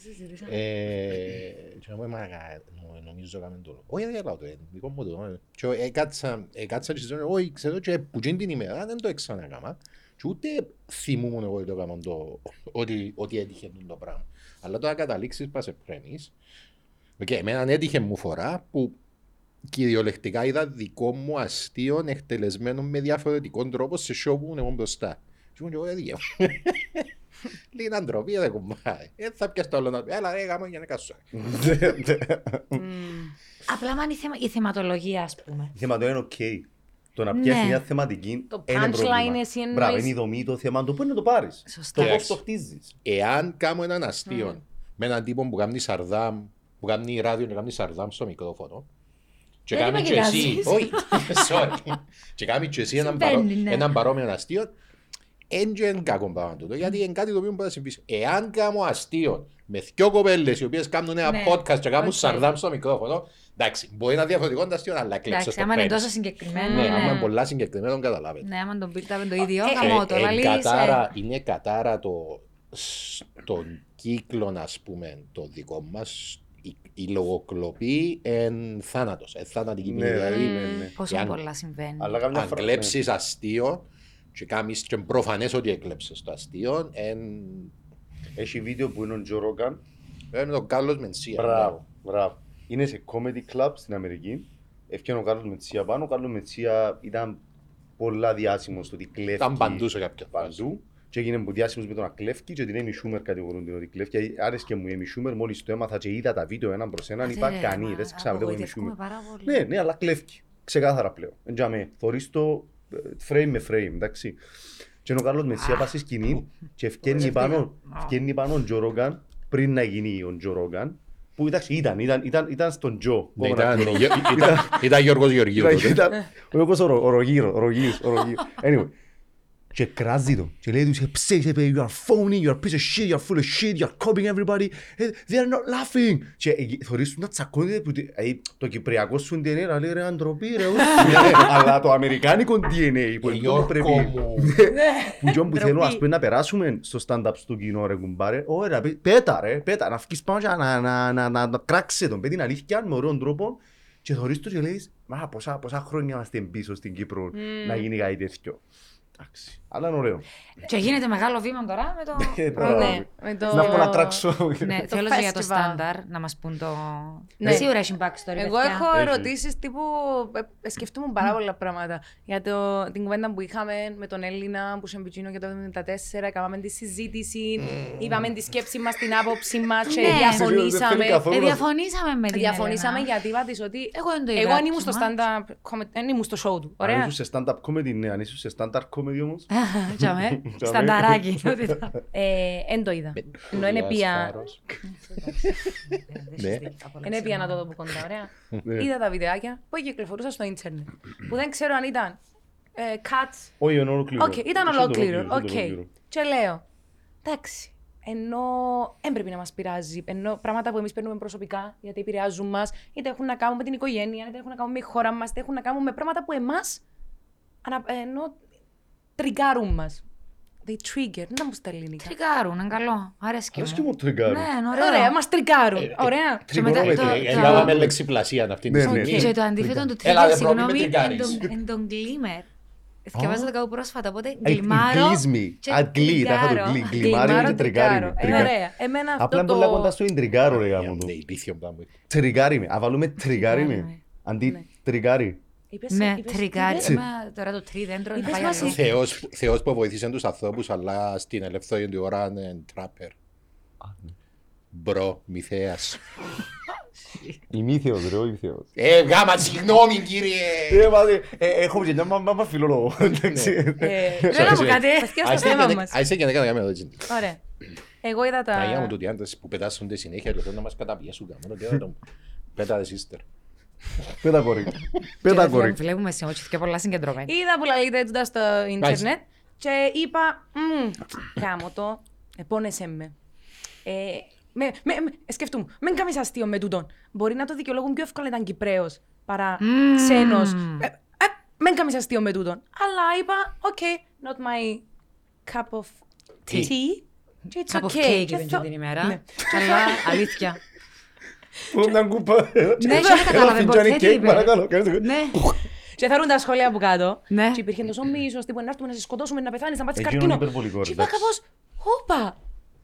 συζητήσαμε. Ε, και να πω, «Μα, κα- νο- νομίζω έκαμε το λόγο». Όχι, δεν λέω το, ε, δικό μου το. ε. Και έκατσα, έκατσα και συζητώ, όχι, ξέρω και που εκείνη την ημέρα δεν το έξανα έκαμα. Και ούτε θυμούμουν εγώ ότι το έκαμα το, ότι, ότι έτυχε τούτο το πράγμα. Αλλά τώρα καταλήξεις πας σε premise. Οκ, εμένα έτυχε μια φορά που κυριολεκτικά είδα δικό μου αστείο εκτελεσμένο με διαφορετικό τρόπο σε show που ήμουν εγώ μπροστά. Και ήμουν και εγώ έδιγε. Λίγη αντροπή δεν κουμπάει. Ε, θα πιάσει το άλλο να πει, έλα ρε γάμο για να κάσω. Απλά αν η, θεμα... η θεματολογία, ας πούμε. Η θέματα είναι οκ. Το να πιάσεις Ναι. μια θεματική Το είναι punchline πρόβλημα. εσύ εννοείς- Μπράβο, είναι η δομή, το θέμα, το πού είναι να το πάρεις; Σωστά. Το πώς Εντάξει. το χτίζεις. Εάν κάνω έναν αστείο με έναν τύπο που κάνει σαρδάμ, που κάνει ράδιο και κάνει σαρδάμ στο μικρόφωνο, και Γιατί κάνει με και εσύ, κοιτάζεις; όχι, sorry, και κάνει και εσύ έναν, Συμβαίνεις, παρό, ναι. έναν παρόμοιο αστείο, δεν είναι κακό πράγμα τούτο, γιατί είναι κάτι το οποίο μπορεί να συμβεί. Εάν κάνω αστείο με δυο κοπέλες οι οποίες κάνουν ένα Ναι, podcast και κάνουν οκ. σαρδάμ στο μικρόφωνο, εντάξει, μπορεί να είναι διαφορετικό το αστείο, αλλά κλέψε Εντάξει, στο άμα είναι premise. τόσο συγκεκριμένο. Ναι, ναι. άμα είναι πολλά συγκεκριμένο, καταλάβετε. Ναι, άμα τον πήραμε το ίδιο, Ε, γαμώ το. Ε, λαλείς, εν ε, κατάρα, είναι κατάρα το, στον κύκλο, ας πούμε, το δικό μας, η, η λογοκλοπή εν θάνατος, εν θανατική Ναι, ποινή. δηλαδή, ναι, ναι. Πόσο εάν- πολλά συμβαίνει. Αλλά καμιά αν φορά- κλέψεις αστείο και κάνεις και προφανές ότι έκλεψες το αστείο, εν, ναι. Έχει βίντεο που είναι ο Τζο Ρόγκαν. είναι το Κάλλος Μενσία. Μπράβο, μπράβο. Είναι σε comedy club στην Αμερική. Έφτιανε ο Κάρλος Μετσία πάνω. Ο Κάρλος Μετσία ήταν πολλά διάσημος στο ότι κλέφει. Ήταν παντού σε κάποια φάση. Παντού. Και έγινε που διάσημος με τον να κλέφει και την Amy Schumer κατηγορούν την ότι κλέφει. Άρεσε μου η Amy Schumer, μόλις το έμαθα και είδα τα βίντεο έναν προς έναν, είπα κανεί, δεν σε ξαναβλέπω η Amy Απογοητεύκουμε Schumer. πάρα πολύ. Ναι, ναι, αλλά κλέφει. Ξεκάθαρα πλέον. Εντιαμέ. Θωρείς το ε, frame με frame, εντάξει. Και είναι ο Κάρλος Μεσσία πάει στη σκηνή και ευκαινεί πάνω, ευκαινεί πάνω ο Τζο Ρόγκαν πριν να γίνει ο Τζο Ρόγκαν. Που εντάξει, ήταν, ήταν, ήταν, ήταν στον Τζο. Ναι, Ακόμα ήταν, να- ήταν, ήταν, ήταν Γιώργος Γεωργίου ήταν, τότε. ήταν, ο Γιώργος ο Ρο- ο Ρογύρος, ο Ρογύρος, ο Ρογύρος. Anyway. Και κράζει το. Και λέει τους, «Ε, ψε, είσαι, παιδί, you are phony, you are a piece of shit, you are full of shit, you are copying everybody. Ε, They are not laughing. Και ε, θωρείς τους να τσακώνεται που τι- ε, το κυπριακό σου DNA, να λέει ρε αντροπή ρε. ούσι». Αλλά το αμερικάνικο DNA που Ε, είναι Γιώργο πρέπει. μου. Που γιον που θέλω Ντροπή. ας πούμε να περάσουμε στο stand-up στο κοινό ρε κουμπάρε. Ω ρε, πέ- πέτα ρε, πέτα. Να βγεις πάνω και να- να- να- να- να κράξε τον. Πέ την αλήθεια με ωραίον τρόπο Και θωρείς το και λέει, μα πόσα, πόσα χρόνια είμαστε πίσω στην Κύπρο να γίνει κάτι τέτοιο. Εντάξει, αλλά είναι ωραίο. Και γίνεται μεγάλο βήμα τώρα με το. Ε, πρώτο. τώρα, Ναι, με το... Να πω να τράξω. Ναι, Το θέλω για το festival. στάνταρ να μας πούν το. Ναι. Σίγουρα έχει backstory. Εγώ παιδιά. έχω Έχει. ερωτήσεις τύπου. ε, ε, Σκεφτούμε πάρα πολλά πράγματα. Για το, την κουβέντα που είχαμε με τον Έλληνα που σε μπιτσίνο για το 1974, έκαναμε τη συζήτηση, είπαμε τη σκέψη μας, την άποψη μας και Ναι. Δεν διαφωνήσαμε. θέλει καθόλου Ε, να- διαφωνήσαμε με την Διαφωνήσαμε Έλενα. γιατί είπα της ότι. Εγώ δεν το είδα. Εγώ δεν ήμουν στο too much. stand-up, comedy- δεν ήμουν στο show του. Αν Ωραία. ήσουν σε stand-up comedy, ναι. Αν ήσουν σε stand-up comedy όμως. Τζαμέ, στανταράκι. ότι θα- Ε, Εν το είδα. Ενώ είναι πια. Θάρρος. Ναι. Είναι πια να το δω από κοντά, ωραία. Ναι. Είδα τα βιντεάκια που κυκλοφορούσαν στο ίντερνετ. Που δεν ξέρω αν ήταν ε, cuts Όχι, είναι ολόκληρο. Οκ, ήταν Ήταν ολόκληρο. ήταν Οκ. ολόκληρο. Και λέω, εντάξει, ενώ δεν πρέπει να μας πειράζει, ενώ πράγματα που εμείς παίρνουμε προσωπικά, γιατί επηρεάζουν μας, είτε έχουν να κάνουν με την οικογένεια, είτε έχουν να κάνουν με τη χώρα μας, είτε έχουν να κάνουν με πράγματα που εμάς ενώ τριγκάρουν μας. They trigger, δεν μου στα ελληνικά. Τριγκάρουν, είναι καλό. Αρέσκει Αρέσκει μου. μου τριγκάρουν. Ναι, είναι ωραίο. Ωραία, μας τριγκάρουν. Ωραία. Και μετά Τριγωνόμετρο. το- Ε, το- Έκαναμε λεξιπλασία αυτή τη Ναι, στιγμή. ναι. Και το αντίθετο του Έλα, trigger, δεν πρόβλημα, συγγνώμη, με τριγκάρεις. εν τον- εν τον glimmer. Θυκευάζω το κάπου πρόσφατα, οπότε Ε, γκλιμάρω γκλίσμι. και Α, γκλί, τα είχα το τριγκάρω. γκλί. Γκλιμάρι Γκλιμάρω, και τρικάρι με. τριγκάρω. Ε, Τριγκάρι. Ωραία. Εμένα αυτό Απλά είναι πολλά κοντά το... στο ιντριγκάρο, ρε γάμο του. Ναι, ηλίθιο πράγμα. Τρικάρι με. Α, βάλουμε τρικάρι με. Τρικάρι με. Αντί τρικάρι. Είπες- Ναι, είπες- τρικάρι. είπες- Μα Τώρα το τρί δέντρο είναι Είπες πάει μας αλλού. εσύ. Θεός, Θεός που βοήθησε τους ανθρώπους, αλλά στην ελεύθερη του ώρα είναι τράπερ. Μπρο, μυθέας. Ημίθεος ρε, ο ημίθεος. Ε, γάμα, συγγνώμη κύριε. Ε, μα, ε, ε, Έχω και μια μάμα φιλόλογο. εντάξει. Ε, Δεν να μου κάτι. Παιδιά, στο θέμα μας. Άισε και να κάνω καμία ερώτηση. Ωραία. Εγώ είδα Τα ίδια μου τα... τούτοι άντρες που πετάσσονται συνέχεια και θέλουν να μας καταπιέσουν. Καμόνο και δεν Πέτα sister. Πέτα κορί. Πέτα κορί. Βλέπουμε σε όχι και πολλά συγκεντρωμένοι. Είδα που λέγεται τούτα στο ίντερνετ και είπα, «Μμμ, γάμο το, επώνεσαι με. Ε, με, με, με, ε, σκεφτούμε, μην κάνεις αστείο με τούτον. Μπορεί να το δικαιολογούν πιο εύκολα ήταν Κυπρέος παρά Μμμ. ξένος. Ε, ε, μην κάνεις αστείο με τούτον. Αλλά είπα, ok, not my cup of Tea. tea. Και it's Cup of okay. cake Και είπες θω- και την ημέρα. Ναι. Αλλά αλήθεια. Πού μια κούπα. Ναι, και δεν Ένα κατάλαβε φιτζάνι ποτέ τι κέικ, είπε. παρακαλώ. κάντε το. Ναι. Και θα ρουν τα σχόλια από κάτω. Ναι. Και υπήρχε τόσο μίσος, τύπου να έρθουμε να σε σκοτώσουμε, να πεθάνεις, να πάθεις Εκείνο καρκίνο. είναι υπερβολικό, Και είπα εντάξει. κάπως, όπα,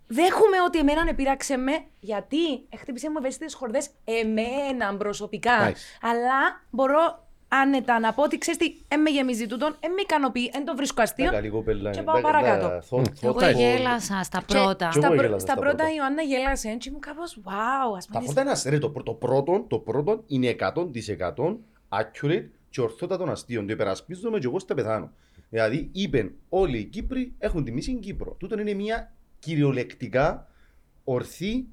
δέχομαι ότι εμένα επήραξε με, γιατί χτύπησε μου ευαίσθητες χορδές εμένα προσωπικά. Nice. Αλλά μπορώ άνετα να πω ότι ξέρεις τι, εν με γεμίζει τούτον, εν με ικανοποιεί, εν το βρίσκω αστείο. Καλή κοπέλα. Και είναι. πάω Τα- τα- παρακάτω. θο- Εγώ θο- γέλασα στα Και πρώτα. Και Στα, εγώ πρω- γέλασα στα στα πρώτα πρώτα. η Ιωάννα γέλασε και ήμουν κάπως, wow, ας Τα πούμε. πρώτα είναι αστεία. Το, πρω- το πρώτο, το πρώτο είναι 100% accurate και ορθότατο αστείο. Το υπερασπίζομαι και εγώ στα πεθάνω. Δηλαδή, είπεν όλοι οι Κύπροι έχουν τη μισή Κύπρο. Τούτο είναι μια κυριολεκτικά ορθή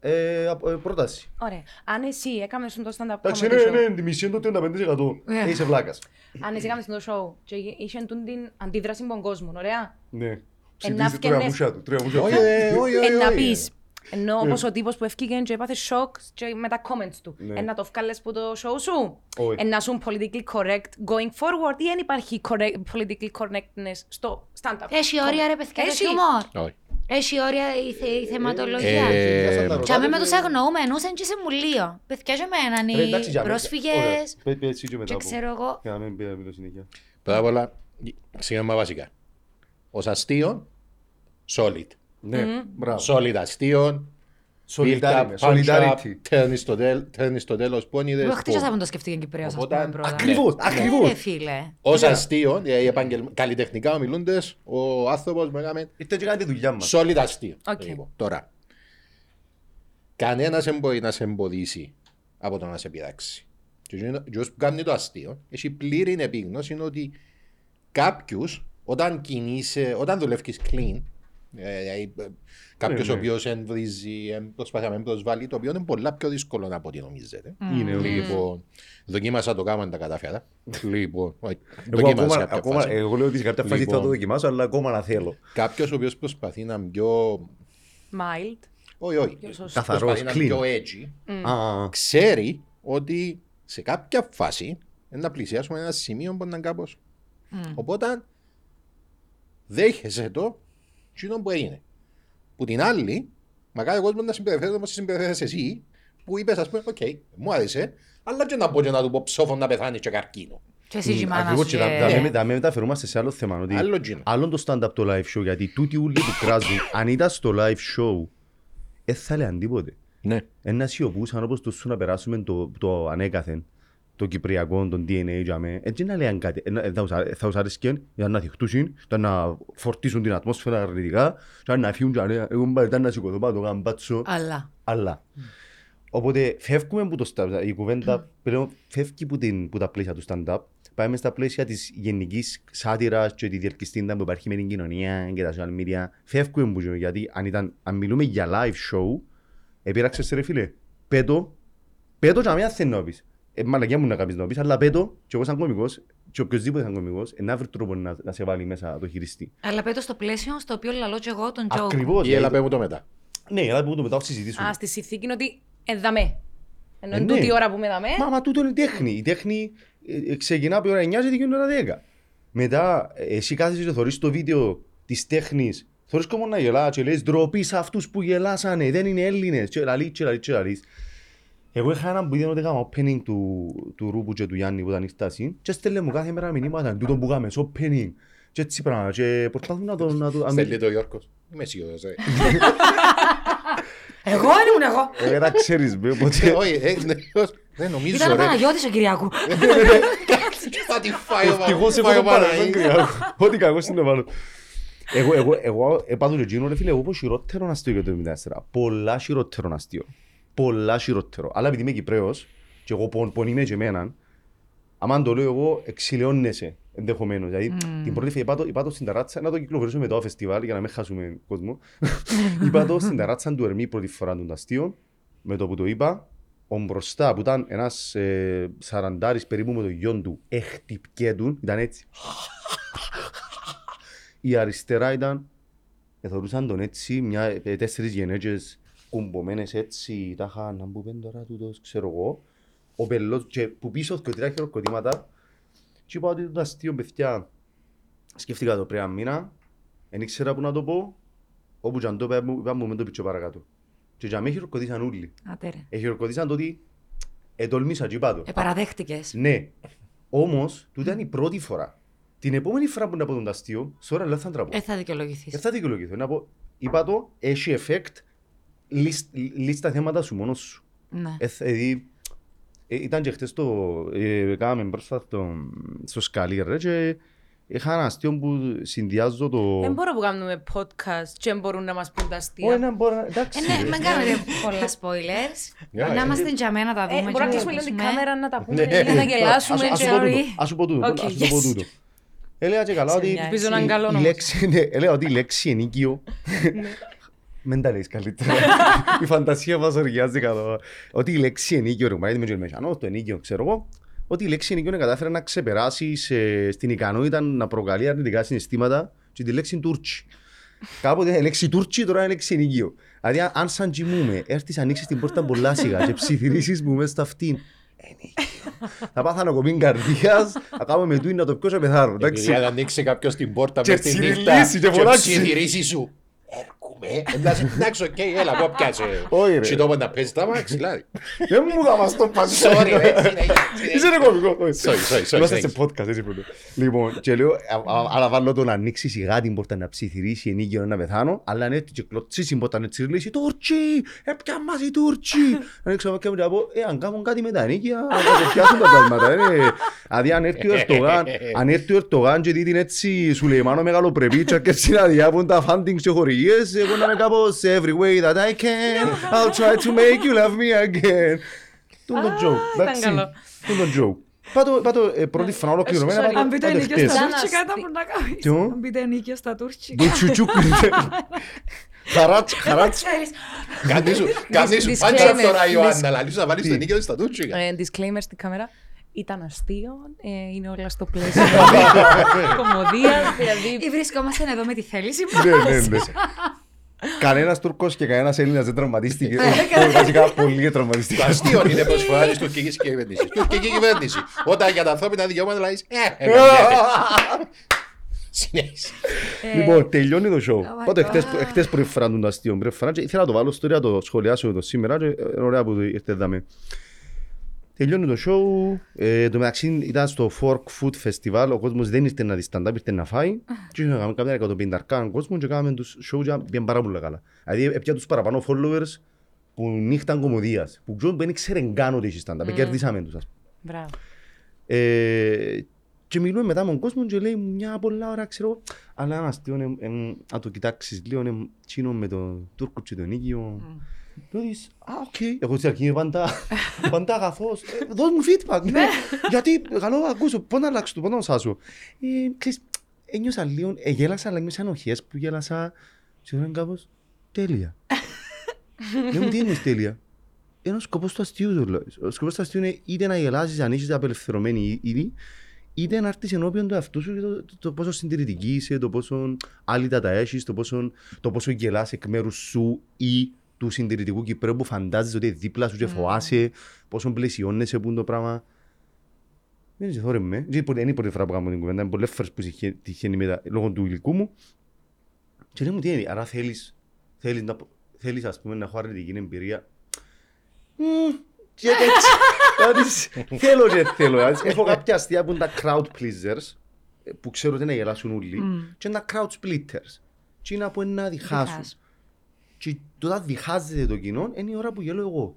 ε, απο- ε, πρόταση. Ωραία. Αν εσύ έκαμες το stand-up Εντάξει, comedy ναι, show, ναι, τη μισή είναι το 35%. Ναι. Ε, Είσαι βλάκας. αν εσύ έκαμες το show και είχε τούν την αντίδραση από τον κόσμο, ωραία. Ναι. να Ψηφίζεις τρία φκαινες- μουσιά του. Τρία μουσιά του. Όχι, ε, όχι, όχι, Ε, να όχι. πεις, ενώ Ναι. όπως ο τύπος που έφυγε και έπαθε σοκ και με τα comments του. Ναι. Ε, να το βγάλεις που το show σου. Όχι. Ε, να σου politically correct going forward ή δεν υπάρχει correct, political correctness στο stand-up. Έχει όρια ρε παιδιά το Έχει. χιούμορ. Όχι. Έχει όρια η, θε, η θεματολογία. Ε, Και αμέ με τους αγνοούμενους είναι και σε μουλίο. Παιδιά και εμέναν Ρε, εντάξει, οι για μένα. πρόσφυγες Ωραία. Πες- πες εσύ και μετά και από- ξέρω εγώ. Για να μην πει το συνέχεια. Πρώτα απ' όλα, σημαίνει βασικά. Ως αστείο, solid. Ναι, μπράβο. Solid αστείο. Solidarity, build up, punch up, solidarity. Τέρνεις στο τέλ- τέρνεις στο τέλος πόνιδες. Εγώ χτίσα boom. που το σκεφτήκε Κυπρέος ας Οπότε, πούμε πρώτα. Ακριβώς, Ναι, ακριβώς. ρε φίλε. Ως αστείο, ε, οι επαγγελ- καλλιτεχνικά ομιλούντες, ο άνθρωπος με έκαμε Ήρθε και κάνει τη δουλειά μας. solid αστείο. Οκ. Λοιπόν, τώρα, κανένας δεν μπορεί να σε εμποδίσει από το να σε πειράξει. Και εκείνο- και όσο που κάνει το αστείο, έχει πλήρη επίγνωση ότι κάποιους, όταν κινείσαι, όταν δουλεύεις clean, ε, δηλαδή, ε, κάποιος Ναι, ο ναι. οποίος εμβρίζει, ε, προσπαθεί να με προσβάλλει, το οποίο είναι πολλά πιο δύσκολο από ό,τι νομίζετε. Είναι, είναι. Λοιπόν, δοκίμασα το κάμα τα κατάφερα. Λοιπόν, όχι, Εγώ δοκίμασα ακόμα, κάποια ακόμα, φάση. εγώ λέω ότι σε κάποια φάση θα Λοιπόν. το δοκιμάσω, αλλά ακόμα να θέλω. Κάποιος ο οποίος προσπαθεί να είναι πιο... Mild. Όχι, όχι. Πιο σωστό. Καθαρός, Προσπαθεί να είναι clean. πιο edgy. Α, ξέρει ότι σε κάποια φάση να πλησιάσουμε ένα σημείο που είναι κάπως. Οπότε δέχεσαι το εκείνο που έγινε. Που την άλλη, μακάρι ο κόσμος να συμπεριφέρεται όπως συμπεριφέρεσαι εσύ, που είπες ας πούμε, οκ, μου άρεσε, αλλά και να πω και να του πω ψόφο να πεθάνει και καρκίνο. Και εσύ και η μάνα Ακριβώς σου. και τα- και- τα Ναι. με- τα με μεταφερούμαστε σε άλλο θέμα. Ότι Άλλο γίνο. Άλλον το stand-up το live show, γιατί τούτοι ούλοι που κράζουν, αν ήταν στο live show, δεν θα λέγαν τίποτε. Ναι. Ένα σιωπούσαν όπως τους σου να περάσουμε το, το ανέκαθεν, το κυπριακό, τον DNA για μέ. Έτσι να λέγαν κάτι. Ε, ε, θα τους αρέ- Θα τους αρέσκεν για να θυχτούσουν, για να φορτίσουν την ατμόσφαιρα αρνητικά και να φύγουν και να λέγαν εγώ μπα, ήταν να σηκωθώ πάνω, κάνω μπάτσο. Αλλά. Αλλά. Οπότε φεύγουμε από το stand η κουβέντα πλέον φεύγει από, την, που τα πλαίσια του stand-up. Πάμε στα πλαίσια της γενικής σάτυρας και τη διελκυστίντα που υπάρχει με την κοινωνία και τα social media. Φεύγουμε από το γιατί αν, ήταν, αν μιλούμε για live show, επήραξε σε ρε φίλε. Πέτω, πέτω και αμέσως θέλει να πεις. Ε, μαλακιά μου να κάνεις να πεις, αλλά πέτω και εγώ σαν κομικός και οποιοςδήποτε σαν κομικός, ε, να βρει τρόπο να, να σε βάλει μέσα το χειριστή. Αλλά πέτω στο πλαίσιο στο οποίο λαλώ και εγώ τον joke. Ακριβώς. Ή έλα δηλαδή, πέ μου το μετά. Ναι, αλλά που το μετά συζητήσουμε. Α, στη συνθήκη είναι ότι εδαμέ. Ενώ Ε, είναι ναι. τούτη η ώρα που με δαμέ. Μα, μα τούτο είναι τέχνη. Η τέχνη ε, ε, ξεκινά από η ώρα 9 και τελειώνει η ώρα 10. Μετά, ε, εσύ κάθεσαι και θωρείς το βίντεο της τέχνης. Θωρείς κόμμα να γελάς και λες ντροπή σε αυτούς που γελάσανε, δεν είναι Έλληνες. Και λαλείς, και λαλείς, και λαλείς. Εγώ είχα έναν που ήταν ότι έκανα opening του, του Ρούπου και του Γιάννη που ήταν η στάση και στέλνε μου κάθε μέρα μηνύματα τούτο που κάνουμε, opening και έτσι πράγματα και προσπαθούν να το... Να το Στέλνει το Γιώργος. Είμαι αισιόδοξος, ε. Εγώ δεν ήμουν εγώ. Ε, τα ξέρεις, με, Ε, οπότε... Όχι, ε, ναι, δεν νομίζω Ήταν ο ρε. Παναγιώτης ο Κυριακού. Θα τη φάει ο Ευτυχώς φάει εγώ ο τον πάρω, Παναγί. δεν κρυάω. Ό,τι κακό είναι πάνω. Εγώ, εγώ, εγώ έπαθω και εκείνο, ρε φίλε, εγώ πως χειρότερο αστείο για το 74. Πολλά χειρότερο αστείο. Πολλά χειρότερο. Αλλά επειδή είμαι Κυπρέος και εγώ πον, πονíme και εμέναν, άμα το λέω εγώ, εξηλαιώνεσαι ενδεχομένως. Δηλαδή, την πρώτη φορά είπα το, είπα το στην ταράτσα, να το κυκλοφορήσουμε μετά το φεστιβάλ για να μην χάσουμε κόσμο. είπα το στην ταράτσα του Ερμή πρώτη φορά του αστείο, με το που το είπα, ο μπροστά που ήταν ένας ε, σαραντάρης περίπου με το γιον του, εχτυπκέτουν, ήταν έτσι. Η αριστερά ήταν, εθωρούσαν τον έτσι, μια, ε, τέσσερις γενέτσες κουμπομένες έτσι, τα είχα να μου πέντε τώρα τούτος, ξέρω εγώ. Ο πελός, και που πίσω και τρία χειροκροτήματα, και είπα ότι το αστείο παιδιά, σκέφτηκα το πριν ένα μήνα, δεν ήξερα που να το πω, όπου και αν το είπα, μου- είπα μου με το πιτσό παρακάτω. Και για μένα χειροκροτήσαν όλοι. Άτε ρε. Ε, χειροκροτήσαν το ότι ετολμήσα και είπα το. Ε, παραδέχτηκες. Ναι. Όμως, τούτη ήταν η πρώτη φορά. Την επόμενη φορά που να πω τον αστείο, σώρα λέω θα τραπώ. Ε, θα δικαιολογηθείς. Δεν θα δικαιολογηθώ. Να πω, είπα το, έχει effect, λύς- λύς τα θέματα σου μόνος σου. Ναι. Ε, θ- δηλαδή, ε, ήταν και χτες το, ε, κάναμε πρόσφατα στο, στο σκαλί ρε και είχα ένα αστείο που συνδυάζω το... Δεν μπορώ που κάνουμε podcast και μπορούν να μας πούν τα Ω, αστεία. ένα μπορώ να- εντάξει. Ε, ναι, ρε. μην κάνετε πολλά spoilers. Yeah, Να yeah. είμαστε για μένα τα Ε, δούμε. Μπορούμε να και κλείσουμε λίγο την ακούσουμε. κάμερα να τα πούμε, Ναι. για να γελάσουμε. Ας- ας και σου πω τούτο, όλοι. Ας σου πω τούτο, Οκ, ας σου πω yes. τούτο. Έλεγα και καλά Σε ότι μια- Ελπίζω να είναι καλό η όμως. λέξη, ναι, έλεγα ότι η λέξη ενίκιο Μεν τα λέεις καλύτερα. Η φαντασία μας οργιάζει καλά. Ότι η λέξη ενίκιο, ρε, μα είμαι και μεσανός, το ενίκιο, ξέρω εγώ, ότι η λέξη ενίκιο κατάφερε να ξεπεράσει σε- στην ικανότητα να προκαλεί αρνητικά συναισθήματα και τη λέξη Τούρτσι. Κάποτε η λέξη Τούρτσι, τώρα είναι λέξη ενίκιο. Δηλαδή, αν- αν σαν κοιμούμε, έρθεις ανοίξεις την πόρτα πολλά σιγά και ψιθυρίσεις μου μέσα στα αυτήν. Ενίκιο. Θα πάθω ανακοπή καρδιάς, θα κάνουμε με τούι να το πιω και πεθάρω. εντάξει. Επειδή αν ανοίξει κάποιος την πόρτα Και μες στη τσιριλίσει νύχτα και και φωνάξει. ψιθυρίσει σου. Έρχομαι. Εντάξει, εντάξει, οκ, έλα, εγώ πιάσε. Όχι, ρε. Και το να παίζεις τα μάξι, δηλαδή. Δεν μου θα μας το πασώ. Sorry, ρε, συνέχεια, Είσαι ρε κωμικό. Όχι. Sorry, sorry, sorry, Είμαστε sorry. σε podcast, έτσι πρώτο. Λοιπόν, και λέω, α- α- αλλά βάλω το να ανοίξει σιγά την πόρτα να ψιθυρίσει ενίκιο να πεθάνω, αλλά αν έρθει και κλωτσίσει την πόρτα να τσιρλίσει, Τούρτσι, έπια μας οι Τούρτσι. Να ανοίξω και μου να πω, ε, αν κάνουν κάτι με τα ενίκια, θα το πιάσουν τα πράγματα. ε. Δηλαδή, αν έρθει ο Ερτογάν, αν έρθει ο Ερτογάν και δει την έτσι Σουλεϊμάνο μεγαλοπρεπή και αρκετή να διάβουν τα fundings και χορηγίες, εγώ να είμαι κάπως every way that I can, I'll try to make you love me again. Τούν το Α, joke, ήταν εντάξει. καλό. Τούν το joke. Πάτω, πάτω ε, πρώτη φορά ολοκληρωμένα, sorry. πάτω- Αν πείτε πάτω ενίκιο χτες. στα Ήταν τουρκικά, αστεί- ήταν που να κάνεις. Ποιο; Αν πείτε ενίκιο στα τουρκικά. Το τσουτσούκ. Χαράτς, χαράτς. Ξέρεις, Κάνει σου, κάνει σου Disclaimer. πάντσα τώρα Dis- Ιωάννα, αλλά λύσου να βάλεις Τι; το νίκιο στα τούτσικα. Ε, Disclaimer στην κάμερα. Ήταν αστείο, ε, είναι όλα στο πλαίσιο κομμωδίας, δηλαδή ή βρισκόμαστε εδώ με τη θέληση μας. Ναι, ναι, ναι. Κανένας Τούρκος και κανένας Έλληνας δεν τραυματίστηκε. Ε, Βασικά, πολλοί Το τραυματίστηκαν. αστείο είναι προσφορά της τουρκικής κυβέρνησης. Τουρκική κυβέρνηση. Όταν για τα ανθρώπινα δικαιώματα λέει, ε, ε, ε, Συνέχισε. Ε, Λοιπόν, τελειώνει το show. my Οπότε God. χτες, χτες πριν φράντουν το αστείο πριν φράν και ήθελα να το βάλω στο να το σχολιάσω το σήμερα και είναι ωραία που το ήρθε δάμε. Τελειώνει το show, ε, το μεταξύ ήταν στο Fork Food Festival, ο κόσμος δεν ήρθε να δει stand-up, ήρθε να φάει και είχαμε κάποια εκατοπινταρκά κόσμο και κάναμε τους show και πήγαν πάρα πολύ καλά. Δηλαδή έπια τους παραπάνω followers που νύχταν κομμωδίας, που ξέρουν που δεν ήξεραν καν ότι είχε stand-up, κερδίσαμε τους ας πούμε. Μπράβο. Ε, και μιλούμε μετά με τον κόσμο και λέει μια πολλά ώρα ξέρω εγώ, αλλά ένας αστείο είναι, εμ, αν το κοιτάξεις λίγο είναι τζείνο με τον Τούρκο και το νοίκιο. Λέω της, α, οκ. Εγώ στην αρχή είμαι πάντα, πάντα αγαθός. Ε, Δώσ' μου feedback, ναι. Γιατί, καλό ακούσω, πώς να αλλάξω το, πώς να σάσω. Ε, ξέρεις, ένιωσα λίγο, ε, γέλασα, αλλά ένιωσα ενοχές που γέλασα. Και ήταν κάπως, τέλεια. Λέω μου, τι είναι τέλεια; Είναι ο σκοπός του αστείου του λέω. Ο σκοπός του αστείου είναι είτε να γελάσεις αν είσαι απελευθερωμένη ήδη, είτε να έρθεις ενώπιον του εαυτού σου και το, το, το πόσο συντηρητική είσαι, το πόσο άλυτα τα έχεις, το πόσο, το πόσο γελάς εκ μέρους σου ή του συντηρητικού Κυπρέου που φαντάζεσαι ότι είναι δίπλα σου και φοάσαι, πόσο πλαισιώνεσαι που είναι το πράγμα. Δεν είσαι θόρυ με. Δεν είναι η πρώτη- είναι η πρώτη φορά που κάνω την κουβέντα. Είναι πολλές φορές που είχε- τυχαίνει μετά λόγω του υλικού μου. Και λέει μου τι είναι, άρα θέλεις, θέλεις, να, θέλεις ας πούμε να έχω αρνητική εμπειρία. Μμμ, Και έτσι. Δηλαδή, Θέλω και θέλω. Δηλαδή, Έχω κάποια αστεία που είναι τα crowd pleasers, ε, που ξέρω ότι να γελάσουν όλοι, και είναι τα crowd splitters. Και είναι από ένα διχάσουν. Διχάσουν. Και όταν διχάζεται το κοινό, είναι η ώρα που γελώ εγώ.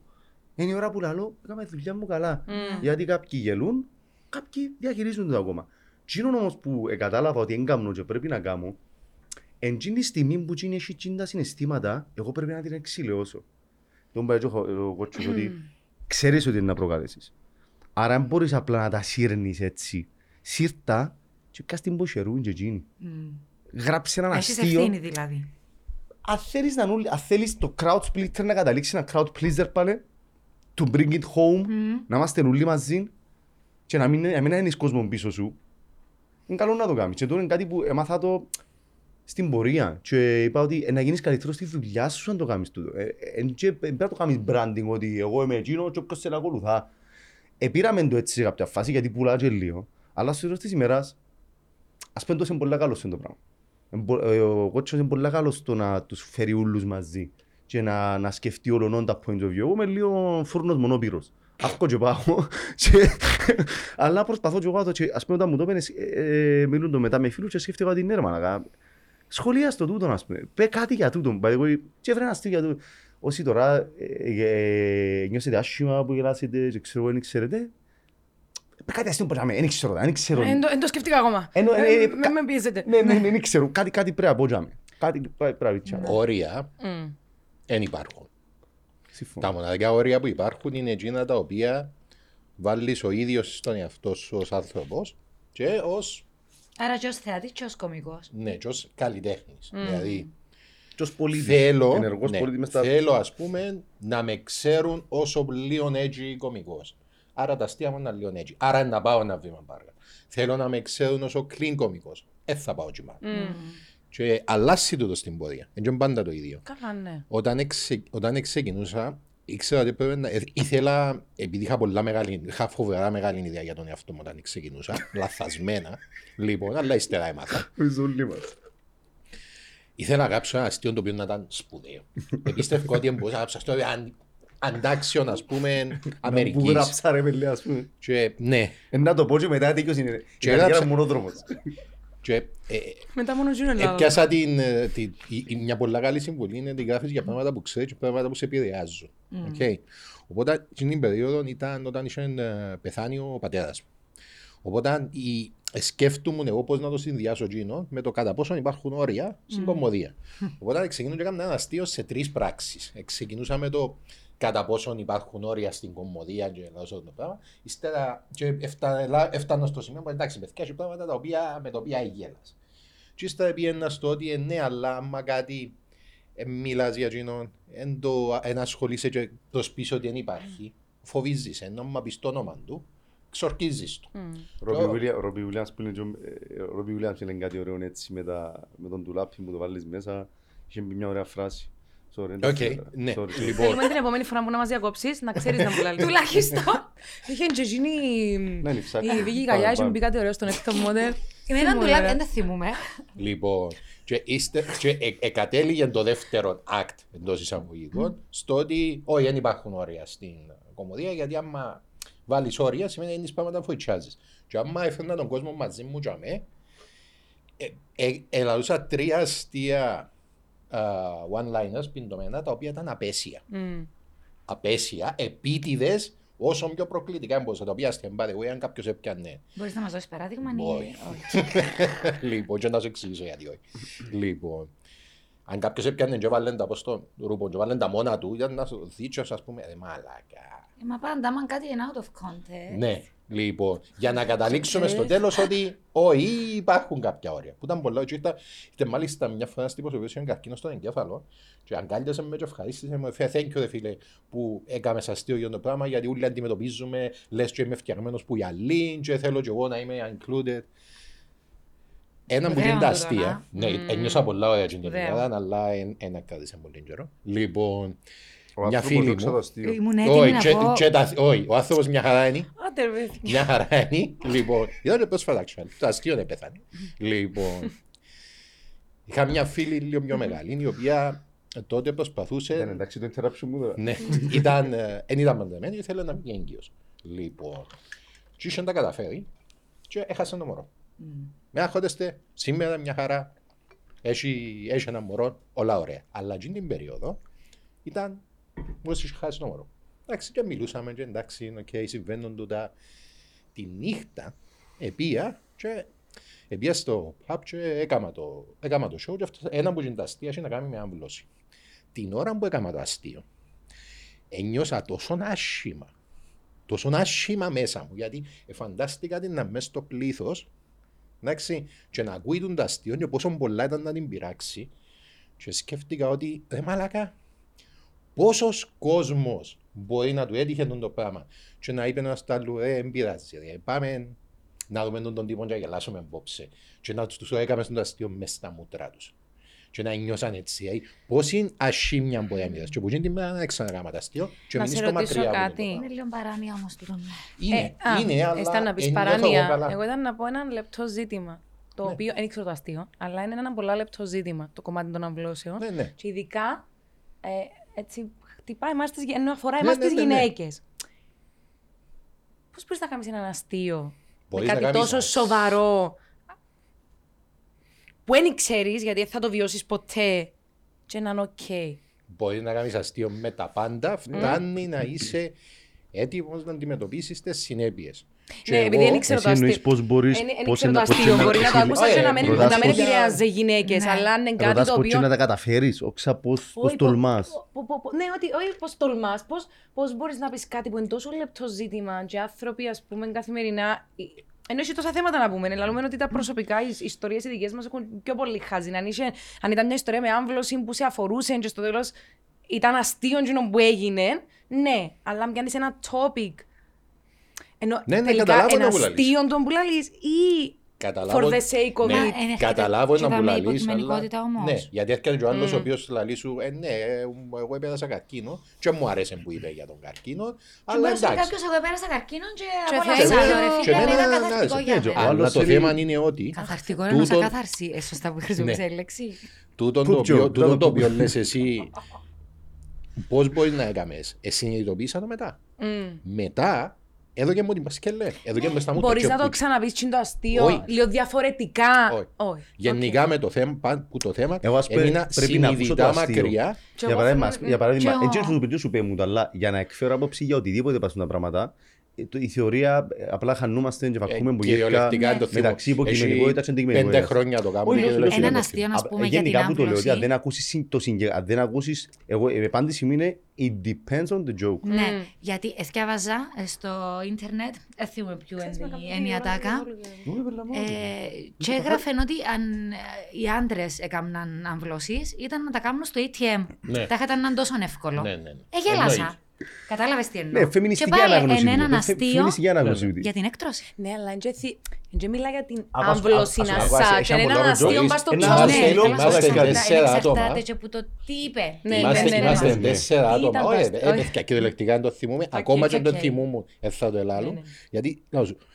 Είναι η ώρα που λέω, έκανα τη δουλειά μου καλά. Γιατί κάποιοι γελούν, κάποιοι διαχειρίζονται το ακόμα. Τι είναι όμως που κατάλαβα ότι δεν κάνω και πρέπει να κάνω, εν τζιν τη στιγμή που τζιν έχει τζιν τα συναισθήματα, εγώ πρέπει να την εξηλαιώσω. Τον πάει και ο ο κότσος ότι ξέρεις ότι είναι να προκαλέσεις. Άρα αν μπορείς απλά να τα σύρνεις έτσι, σύρτα και κάς την ποσερούν και εκείνη. Γράψε έναν Έχεις αστείο ευθύνη δηλαδή. Αν θέλεις, να, νου- αν θέλεις το crowd splitter να καταλήξει ένα crowd pleaser πάλι, to bring it home, να είμαστε όλοι μαζί και να μην, να μην έχεις κόσμο πίσω σου, είναι καλό να το κάνεις. Και τώρα είναι κάτι που έμαθα το στην πορεία και είπα ότι ε, να γίνεις καλύτερος στη δουλειά σου αν το κάνεις τούτο. Ε, ε, και ε, πρέπει να το κάνεις branding ότι εγώ είμαι εκείνο και όποιος σε ακολουθά. Επήραμε το έτσι σε κάποια φάση γιατί πουλά και λίγο, αλλά στο τέλος της ημέρας ας πούμε τόσο είναι πολύ καλός σε το πράγμα. Εν πο- ε, Ο κότσος είναι πολύ καλός στο να τους φέρει όλους μαζί και να, να σκεφτεί όλων τα points of view. Εγώ είμαι λίγο φούρνος μονόπυρος. Αύκω και πάω. και- Αλλά προσπαθώ και εγώ το και ας πούμε όταν μου το έπαινες, ε, ε, μιλούν το μετά με φίλους και σκέφτηκα ότι ναι ρε μάνα, σχολεία στο τούτο ας πούμε. Πέ κάτι για τούτο. by the way, Και έφερε ένα αστείο για τούτο. Όσοι τώρα ε, ε, ε, νιώσετε άσχημα που γελάσετε και ξέρω εγώ δεν ξέρετε, πέ κάτι αστείο που να με, δεν ξέρω, δεν ξέρω. Δεν το- δεν το σκεφτήκα ακόμα. Ενώ, ε, ε, Ε, κα- Με με πιέζετε. Ναι, ναι, ναι, δεν ξέρω. Κάτι, κάτι πρέπει να πω τζάμε. Κάτι πρέπει να πει Όρια Μμ. δεν υπάρχουν. Συμφωνώ. Τα μοναδικά όρια που υπάρχουν είναι εκείνα τα οποία βάλεις ο ίδιος στον εαυτό σου ως άνθρωπος και ω Άρα και ως θεατής και ως κωμικός. ναι, και ως καλλιτέχνης. Δηλαδή, Και ως πολίτης, θέλω, ενεργός ναι, πολίτης μες στα... θέλω ας πούμε να με ξέρουν όσο λίγο έτσι κωμικός. Άρα τα αστεία μου είναι λίγο έτσι. Άρα να πάω ένα βήμα παρακάτω. Θέλω να με ξέρουν όσο clean κωμικός. Ε, θα πάω εκεί πάνω. Και αλλάσει τούτο στην πορεία. Δεν είναι πάντα το ίδιο. Καλά, ναι. Όταν, εξε, όταν ξεκινούσα, ήξερα ότι πρέπει να. ε, ήθελα, επειδή είχα, πολλά μεγάλη, είχα φοβερά μεγάλη ιδέα για τον εαυτό μου όταν ξεκινούσα, λαθασμένα, λοιπόν, αλλά ύστερα έμαθα. Ζούλη μας. Ήθελα να γράψω ένα αστείο το οποίο να ήταν σπουδαίο. Επίστευα ότι μπορούσα να γράψω αστείο αν, αντάξιον, ας πούμε, Που Αμερικής. γράψα ρε παιδιά, ας πούμε. Και, ναι, Ε, Να το πω και μετά τέτοιος είναι. Η Και καριέρα έγραψα- μου μονόδρομος. και ε, Μετά μόνο γίνω Ελλάδα. Έπιασα την, ε, τη- η- η- μια πολύ καλή συμβουλή είναι την γράφεις για πράγματα που ξέρεις και πράγματα που σε επηρεάζουν. Okay. Οπότε στην περίοδο ήταν όταν είχε ε, πεθάνει ο πατέρας μου. Οπότε η, ε, σκέφτομαι εγώ πώς να το συνδυάσω εκείνο με το κατά πόσο υπάρχουν όρια στην κομμωδία. Οπότε ξεκινούσα και έκανα ένα αστείο σε τρεις πράξεις. Ε, Ξεκινούσα με το κατά πόσο υπάρχουν όρια στην κομμωδία και τόσο το πράγμα. Ύστερα και έφτα- έφτανα στο σημείο που εντάξει, παιδιά, έχει πράγματα τα οποία, με τα οποία γέλας. Και ύστερα πήγαινα στο ότι ε, ναι, αλλά άμα κάτι ε, μιλάς για εκείνον, εν, το, εν ασχολείσαι και προς πίσω ότι δεν υπάρχει, φοβίζεις, ενώ άμα πεις το όνομα του, ξορκίζεις του. Ρόμπι Βίλια- Ρόμπι Βίλιαμς που είναι και ο- ε, ο Ρόμπι Βίλιαμς είναι κάτι ωραίο έτσι με τα- με τον τουλάπι που το βάλεις μέσα. Είχε πει μια ωραία φράση. Sorry, Οκ, εντάξει, ναι, sorry. λοιπόν, Θέλουμε την επόμενη φορά που να μας διακόψεις, να ξέρεις να μου λάλλεις. Τουλάχιστον. Είχε και εκείνη Ναι, είναι ψάχνει. η Βίκη Πάμε, Καγιά, είχε πάμε. μπει κάτι ωραίο στον έκτο μόντερ. Εμένα θυμούμαι, τουλάχιστον ρε. δεν θυμούμαι. Λοιπόν, και, είστε, και ε, εκατέληγε το δεύτερο act εντό εισαγωγικών στο ότι όχι, δεν υπάρχουν όρια στην κομμωδία γιατί άμα βάλει όρια σημαίνει ότι πάμε να φοητσάζει. Και άμα έφερνα τον κόσμο μαζί μου για μέ, ε, ε, ελαλούσα τρία αστεία α, one-liners πιντομένα τα οποία ήταν απέσια. Μμ. Απέσια, επίτηδες, όσο πιο προκλητικά μπορούσα. Τα οποία αστεία, by the way, αν κάποιος έπιανε Μπορείς να μας δώσεις παράδειγμα ή Όχι. όχι. λοιπόν, και να σου εξηγήσω γιατί όχι. λοιπόν, αν κάποιος έπιανε και βάλει τα, πώς το ρούπο, και βάλει τα μόνα του, για να σου δείξω, ας πούμε, ε, μαλάκα. Ε, Μα πάντα, άμα κάτι είναι out of context. Ναι, λοιπόν, για να καταλήξουμε στο τέλος ότι όχι, υπάρχουν κάποια όρια. Που ήταν πολλά, και ήρθα, ήρθε μάλιστα μια φορά ένας τύπος ο οποίος είχε καρκίνο στον εγκέφαλο και αγκάλιασε με και ευχαρίστησε με, «Θε- thank you, ρε φίλε, που έκαμε σας αστείο για το πράγμα, γιατί όλοι αντιμετωπίζουμε, λες και είμαι φτιαγμένος που γυαλί και θέλω και εγώ να είμαι included. Ένα που Σπουδαίο γίνει τα τούτο, αστεία. να. Ναι, Μμμ. ένιωσα πολλά ωραία την Σπουδαίο. ημέρα, αλλά δεν κράτησε πολύ καιρό. Λοιπόν, Ο μια άνθρωπος φίλη δόξα τω μου. αστείο. Ήμουν έτοιμη Όχι, να και- πω... και τα- όχι, ο άνθρωπος μια χαρά είναι. Άντε, ρε παιδιά. Μια χαρά είναι. Λοιπόν, ήταν πρόσφατα actually. Το αστείο δεν πέθανε. Λοιπόν, είχα μια φίλη λίγο πιο μεγάλη, η οποία τότε Ήταν προσπαθούσε. εντάξει το interruption μου τώρα. Ναι, ήταν, ε, εν ήταν παντρεμένη, ήθελε να βγει έγκυος. Λοιπόν, και είχε τα καταφέρει και έχασε το μωρό. Με άχοντεστε, σήμερα μια χαρά, έχει, έχει ένα μωρό, όλα ωραία. Αλλά εκείνη την περίοδο ήταν μόλις είχε χάσει το μωρό. Εντάξει, και μιλούσαμε και εντάξει, οκ, συμβαίνουν τούτα. Τη νύχτα, επία και επία στο pub και έκαμα το, έκαμα το show και αυτό, ένα που είναι τα αστεία είχε να κάνει με άμβλωση. Την ώρα που έκαμα το αστείο, ένιωσα τόσο άσχημα, τόσο άσχημα μέσα μου, γιατί φαντάστηκα την να μέσα στο πλήθος, εντάξει, και να ακούει τον τα αστείο και πόσο πολλά ήταν να την πειράξει. Και σκέφτηκα ότι, ρε μαλάκα, πόσος κόσμος μπορεί να του έτυχε τον το πράγμα και να είπε ένας τ' άλλου, ε, δεν πειράζει, ρε, πάμε να δούμε τον, τον τύπο και να γελάσουμε απόψε και να τους το έκαμε στον αστείο μες στα μούτρα τους και να νιώσαν έτσι, ε, πόση ασχήμια μπορεί να μοιράσει και που γίνει την μέρα να ξανακάμα τα αστείο και Να μείνεις σε στο ρωτήσω μακριά από τον κάτι. τόπο. Είναι λίγο παράνοια όμως τούτο. ναι. Είναι, Ε, α, είναι, αλλά Ήταν να πεις ένιωθω εγώ παράνοια. καλά. Εγώ ήταν να πω ένα λεπτό ζήτημα. Το Ναι. οποίο δεν ήξερα το αστείο, αλλά είναι ένα πολλά λεπτό ζήτημα το κομμάτι των αμβλώσεων. Ναι, ναι. Και ειδικά ε, έτσι χτυπάει εμάς τις, ενώ αφορά Ναι, εμάς ναι, τις ναι, ναι. γυναίκες. Πώς μπορείς να κάνεις έναν αστείο Μπορείς με να κάτι κάνεις τόσο αστείο. σοβαρό που δεν ξέρεις γιατί δεν θα το βιώσεις ποτέ και να είναι οκ. Μπορεί να κάνεις αστείο με τα πάντα, φτάνει να είσαι έτοιμος να αντιμετωπίσεις τις συνέπειες. Και Ναι, επειδή εγώ- δεν ήξερα Εσύ το αστείο. εννοείς πώς μπορείς- Εν- εν πώς ήξερα είναι- το πώς αστείο. είναι- Μπορεί να το πώς άκουσα είναι- και να ε, μην ρωτάς να μην πώς- επηρεάζει γυναίκες, Ναι. αλλά είναι κάτι Ρωτάς το πώς οποίο... να τα καταφέρεις, όξα πώς πώς Όχι, τολμάς. πο- πο- πο- πο- Ναι, ότι όχι πώς τολμάς, πώς, πώς μπορείς να πεις κάτι που είναι τόσο λεπτό ζήτημα και άνθρωποι, ας πούμε, καθημερινά... ε, Ενώ έχει τόσα θέματα να πούμε, αλλά λέμε ότι τα προσωπικά, οι ιστορίες οι δικές μας έχουν πιο πολύ χάζει. Αν, είχε, αν ήταν μια ιστορία με άμβλωση που σε αφορούσε και στο τέλος ήταν αστείο εκείνο που έγινε, ναι, αλλά αν πιάνεις ένα topic ενώ Ναι, ναι, τελικά καταλάβω ένα να που λαλείς. αστείο τον που λαλείς ή Καταλάβω- for the sake of Ναι, it. Μα, εν έρχεται καταλάβω και να δάμε μου λαλείς, υποκειμενικότητα αλλά... όμως. Ναι, γιατί έρχεται και ο άλλος Mm. ο οποίος λαλεί σου, ε, ναι, ε, εγώ έπέρασα καρκίνο και μου άρεσε που είπε για τον καρκίνο, Και αλλά μπορεί να πει εντάξει. κάποιος, εγώ πέρασα καρκίνο και Και απόλαυσα θέλει- άλλο, ρε και φίλε, αλλά εμένα, ήταν ναι, καθαρτικό ναι, για και ο μένα. άλλος Αλλά το θέλει- θέμα είναι ότι Καθαρτικό είναι Τούτον- ακαθαρσί. Ε, σωστά που χρησιμοποιήσα Ναι. η λέξη. τούτον Poop το οποίο, joke, τούτον ήταν το το οποίο poop. λες εσύ, πώς μπορείς να έκαμες, εσύ συνειδητοποίησα το μετά. Μμ. Μετά, εδώ και μου την πασκελέ, εδώ και μες στα μούτρα Μπορείς και να το που- ξαναπείς τι είναι το αστείο, Όχι. λίγο διαφορετικά. Όχι. Όχι. Γενικά με το θέμα, πα- που το θέμα, Εγώ, ας πούμε, έμεινα πρέπει να ακούσω το συνειδητά αστείο. μακριά. Και Για εγώ παράδειγμα, θέλω- για παράδειγμα, και εγώ. έτσι σου πει σου πει μου τα, αλλά για να εκφέρω άποψη για οτιδήποτε πας τα πράγματα, ε, το- η θεωρία ε, απλά χανούμαστε και βακούμε που γεύκα κυριολεκτικά το θυμώ. μεταξύ υποκειμενικότητας και Έχει αντικειμενικότητας. Πέντε χρόνια το κάνω. Όχι, και όχι, δεν όχι, λέω Έναν το αστείο, θυμώ. να Α, πούμε, για την Γενικά που το λέω, ότι αν άμβλωση. δεν ακούσεις συν- το συγκεκριμένο, αν δεν ακούσεις, εγώ, η απάντηση μου είναι it depends on the joke. Μμ. Ναι, γιατί εσκάβαζα ε, στο ίντερνετ, δεν θυμούμαι ποιο είναι η ατάκα, ε, και έγραφε ότι αν ε, οι άντρες έκαναν αμβλώσει ήταν να τα κάνουν στο ATM. Ναι. Τα ήταν να είναι τόσο εύκολο. Ναι, ναι, ναι. Ε, γέλασα. Εννοείται. Κατάλαβες τι εννοώ. Ναι, φεμινιστική και πάλι ανάγνωση. εν τούτο. έναν Φε- αστείο Φεμινιστική ανάγνωση. Ναι, τούτη. για την έκτρωση. Ναι, αλλά είναι και θυ- Δεν μιλά για την Ακούς- άμβλωση ακούς- να ακούς- σάκ. έχει Είναι πολλά ένα ροτζό. αστείο μπας στο Ένα τσόκι. αστείο, Ναι, είμαστε είμαστε τέσσερα τέσσερα άτομα. Εξαρτάται και που το τι είπε. Ναι, Είμαστε, ναι, ναι, είμαστε ναι. τέσσερα Ήταν άτομα. Όχι, το ε, αστείο. παιδιά, κυριολεκτικά δεν το θυμούμαι. Οκ, Ακόμα και οκ. τον θυμούμαι. Δεν θα το ελάλω. Ναι, ναι. Γιατί, να σου, Θυμάται.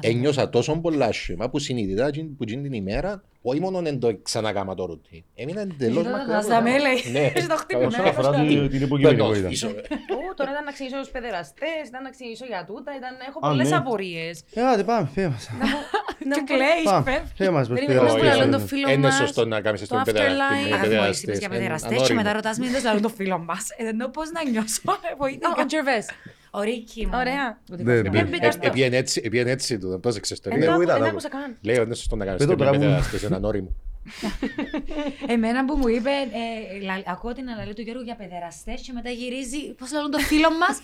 Ένιωσα τόσο πολλά άσχημα που συνειδητά εκείνη- που εκείνη την ημέρα, όχι μόνο δεν το ξανακάμα το ρουτίν. Έμεινα εντελώς Εδώ μακριά. από χάσαμε, το λέει. Ναι. Έχει το χτύπημα. Όσον αφορά ναι. την- την υποκειμενικότητα. Πίσω. Ω, Τώρα ήταν να ξεκινήσω τους παιδεραστές, ήταν να ξεκινήσω για τούτα, ήταν... έχω Α, πολλές ναι. απορίες. Ε, άντε πάμε, φύγε μας. Να Και μου- κλαίεις, Πάμε, φεύγει. φύγε μας, προς Περίμενε, παιδεραστές. να Όχι, πούμε όχι. το φίλο Είναι μας, σωστό να κάνεις το στον afterlife. παιδεραστή. με Αφού παιδεραστές. είπες για Είναι παιδεραστές και ανώριμο. μετά ρωτάς μην το το φίλο μας. Ε, Δεν know πώς να νιώσω. Ο- Ο Βοήθηκα. Τζερβές. Ο Ρίκι μου. Ωραία. Ναι, ναι. Δεν μπήκα Ε, στο... Επίεν έτσι, επίεν έτσι του, πρόσεξες το. Δεν Λέει, εγώ το- είδα, δεν το- άκουσα καν. Λέει, είναι σωστό να κάνεις Πες το το με τραγούδι. παιδεραστές, είναι ανώριμο. Εμένα που μου είπε, ε, λα- ακούω την αναλύη του Γιώργου για παιδεραστές και μετά γυρίζει, πώς λαλούν το φίλο μας.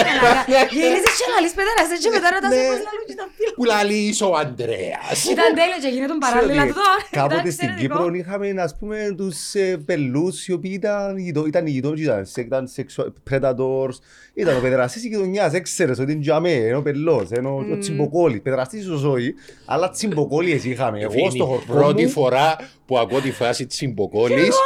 Γυρίζει και λαλείς παιδεραστές και μετά ρωτάς Ναι. πώς λαλούν και το φίλο. Που λαλείς ο Ανδρέας. Ήταν τέλειο και γίνεται τον παράλληλα Ξέρετε, του τώρα. Κάποτε Ήταν στην εξαιρετικό. Κύπρο είχαμε ας πούμε τους ε, πελούς οι οποίοι ήταν, γειτο- ήταν οι γειτόνες, ήταν, σε- ήταν sexual predators, ήταν ο παιδεραστής της γειτονιάς, έξερες ότι είναι τζαμέ, είναι ο πελός, είναι ο, ο τσιμποκόλλης, παιδεραστής ίσως όχι, αλλά τσιμποκόλλιες είχαμε. Εγώ Είναι στο η χορκό πρώτη μου, φορά που ακούω τη φράση τσιμποκόλλης.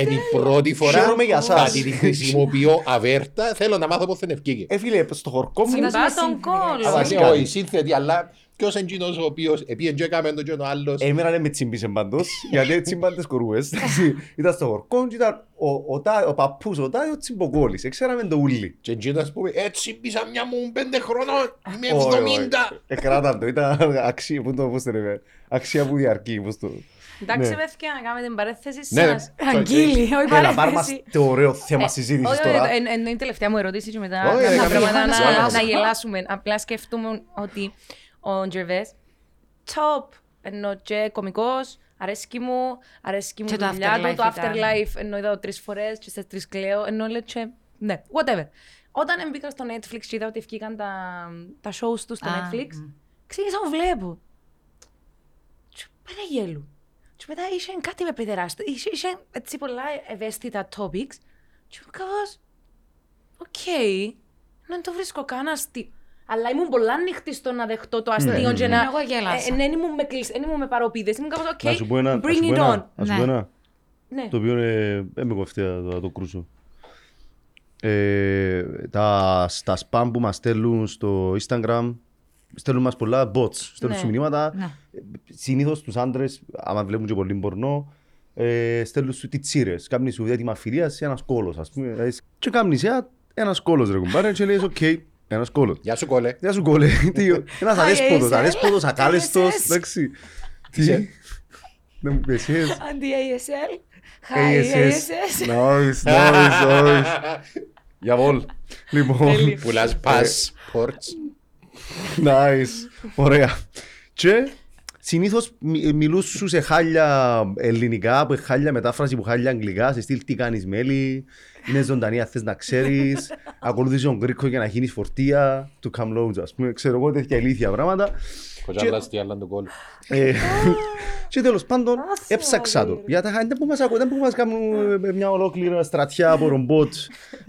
Είναι η πρώτη φορά Χαίρομαι για θα σας. την χρησιμοποιώ αβέρτα. Θέλω να μάθω πώς θα ευκήγε. ε, φίλε, στο χορκό μου, Συμπάς- Συμπά με τον σύνθετη, κόλλο. Αλλά Όχι, κάνει. όχι, σύνθετη, αλλά ποιος είναι εκείνος ο οποίος επίεν και έκαμε τον και ο άλλος. Εμένα δεν με τσιμπήσε πάντως, γιατί έτσι τσιμπάνε τις κορούες. Ήταν στο χορκό και ήταν ο, ο, τα- ο παππούς, ο τάδε, ο τσιμποκόλλης, ξέραμε το ούλι. Και εκείνος που είπε, έτσι πήσα μια μου πέντε χρονών, είμαι Όχι, όχι. 70. Εκράταν το, ήταν αξία, πού το, πώς το λέμε, αξία που διαρκεί, πώς το... Εντάξει, Ναι. παιδιά, να κάνουμε την παρέθεση Ναι, ναι. σας. Αγγίλη, όχι Έλα, πάρ' μας παρένθεση. το ωραίο θέμα Ε, συζήτησης όχι, τώρα. όχι, εν- Ενώ είναι η τελευταία μου ερώτηση και μετά Όχι, να ε, τα καμία. πράγματα να- Σιγά, να σιγά. γελάσουμε. Απλά σκεφτούμε ότι ο Τζερβές, top, ενώ και κωμικός, αρέσκει μου, αρέσκει μου Και η το δουλειά του, Afterlife το ήταν. afterlife, ενώ είδα το τρεις φορές και στις τρεις κλαίω, ενώ λέει και, ναι, whatever. Όταν μπήκα στο Netflix και είδα ότι βγήκαν τα, τα shows τους στο Α, Netflix, μ. ξεκίνησα να βλέπω. Και πέρα γέλου. Και μετά είχε κάτι με παιδεράστα. Είχε, είχε έτσι πολλά ευαίσθητα topics. Και μου κάπως, οκ, δεν το βρίσκω καν αστείο. Αλλά ήμουν πολλά ανοιχτή στο να δεχτώ το αστείο και να... Εγώ γέλασα. Ε, Δεν ήμουν με κλεισ- δεν ήμουν με παρωπίδες. Ήμουν κάπως, οκ, Να σου πω ένα, να bring σου πω it ένα, on. να σου Ναι. πω ένα, Ναι. το οποίο ε, δεν με κοφτεί να το, να το κρούσω. Ε, τα, στα spam που μας στέλνουν στο Instagram, στέλνουν μας πολλά bots, στέλνουν Ναι. σου μηνύματα. Ναι. Συνήθως τους άντρες, άμα βλέπουν και πολύ πορνό, ε, στέλνουν σου τιτσίρες. Κάμνει σου αίτημα φιλίας σε ένας κώλος, ας πούμε. Δηλαδή, Και κάμνεις «Α, ένας κόλος ρε κουμπάρε και λες οκ, ένας κόλος. Γεια σου κόλλε. Γεια σου κόλλε. Τι, Ένας Hi, αδέσποτος, ASL. αδέσποτος, ακάλεστος, ASS. εντάξει. Τι, δεν μου πες, yes. Αντί ASL. Hi, ASS. ASS. Nice, nice, nice. Για βολ. Λοιπόν, Πουλάς passports. Nice. Ωραία. Και συνήθως μι- μιλούν σου σε χάλια ελληνικά, που χάλια μετάφραση που χάλια αγγλικά, σε στυλ τι κάνεις μέλη, είναι ζωντανή αν θες να ξέρεις, ακολούθησε τον Γκρίκο για να γίνεις φορτία, του come loads ας πούμε, ξέρω εγώ τέτοια ηλίθια πράγματα. Κοτσάλας τι άλλα τον κόλλο. Ε, Και τέλος πάντων έψαξα το. Για τα χάντα που μας ακούω, δεν που μας κάνουν ε, μια ολόκληρη στρατιά από ρομπότ.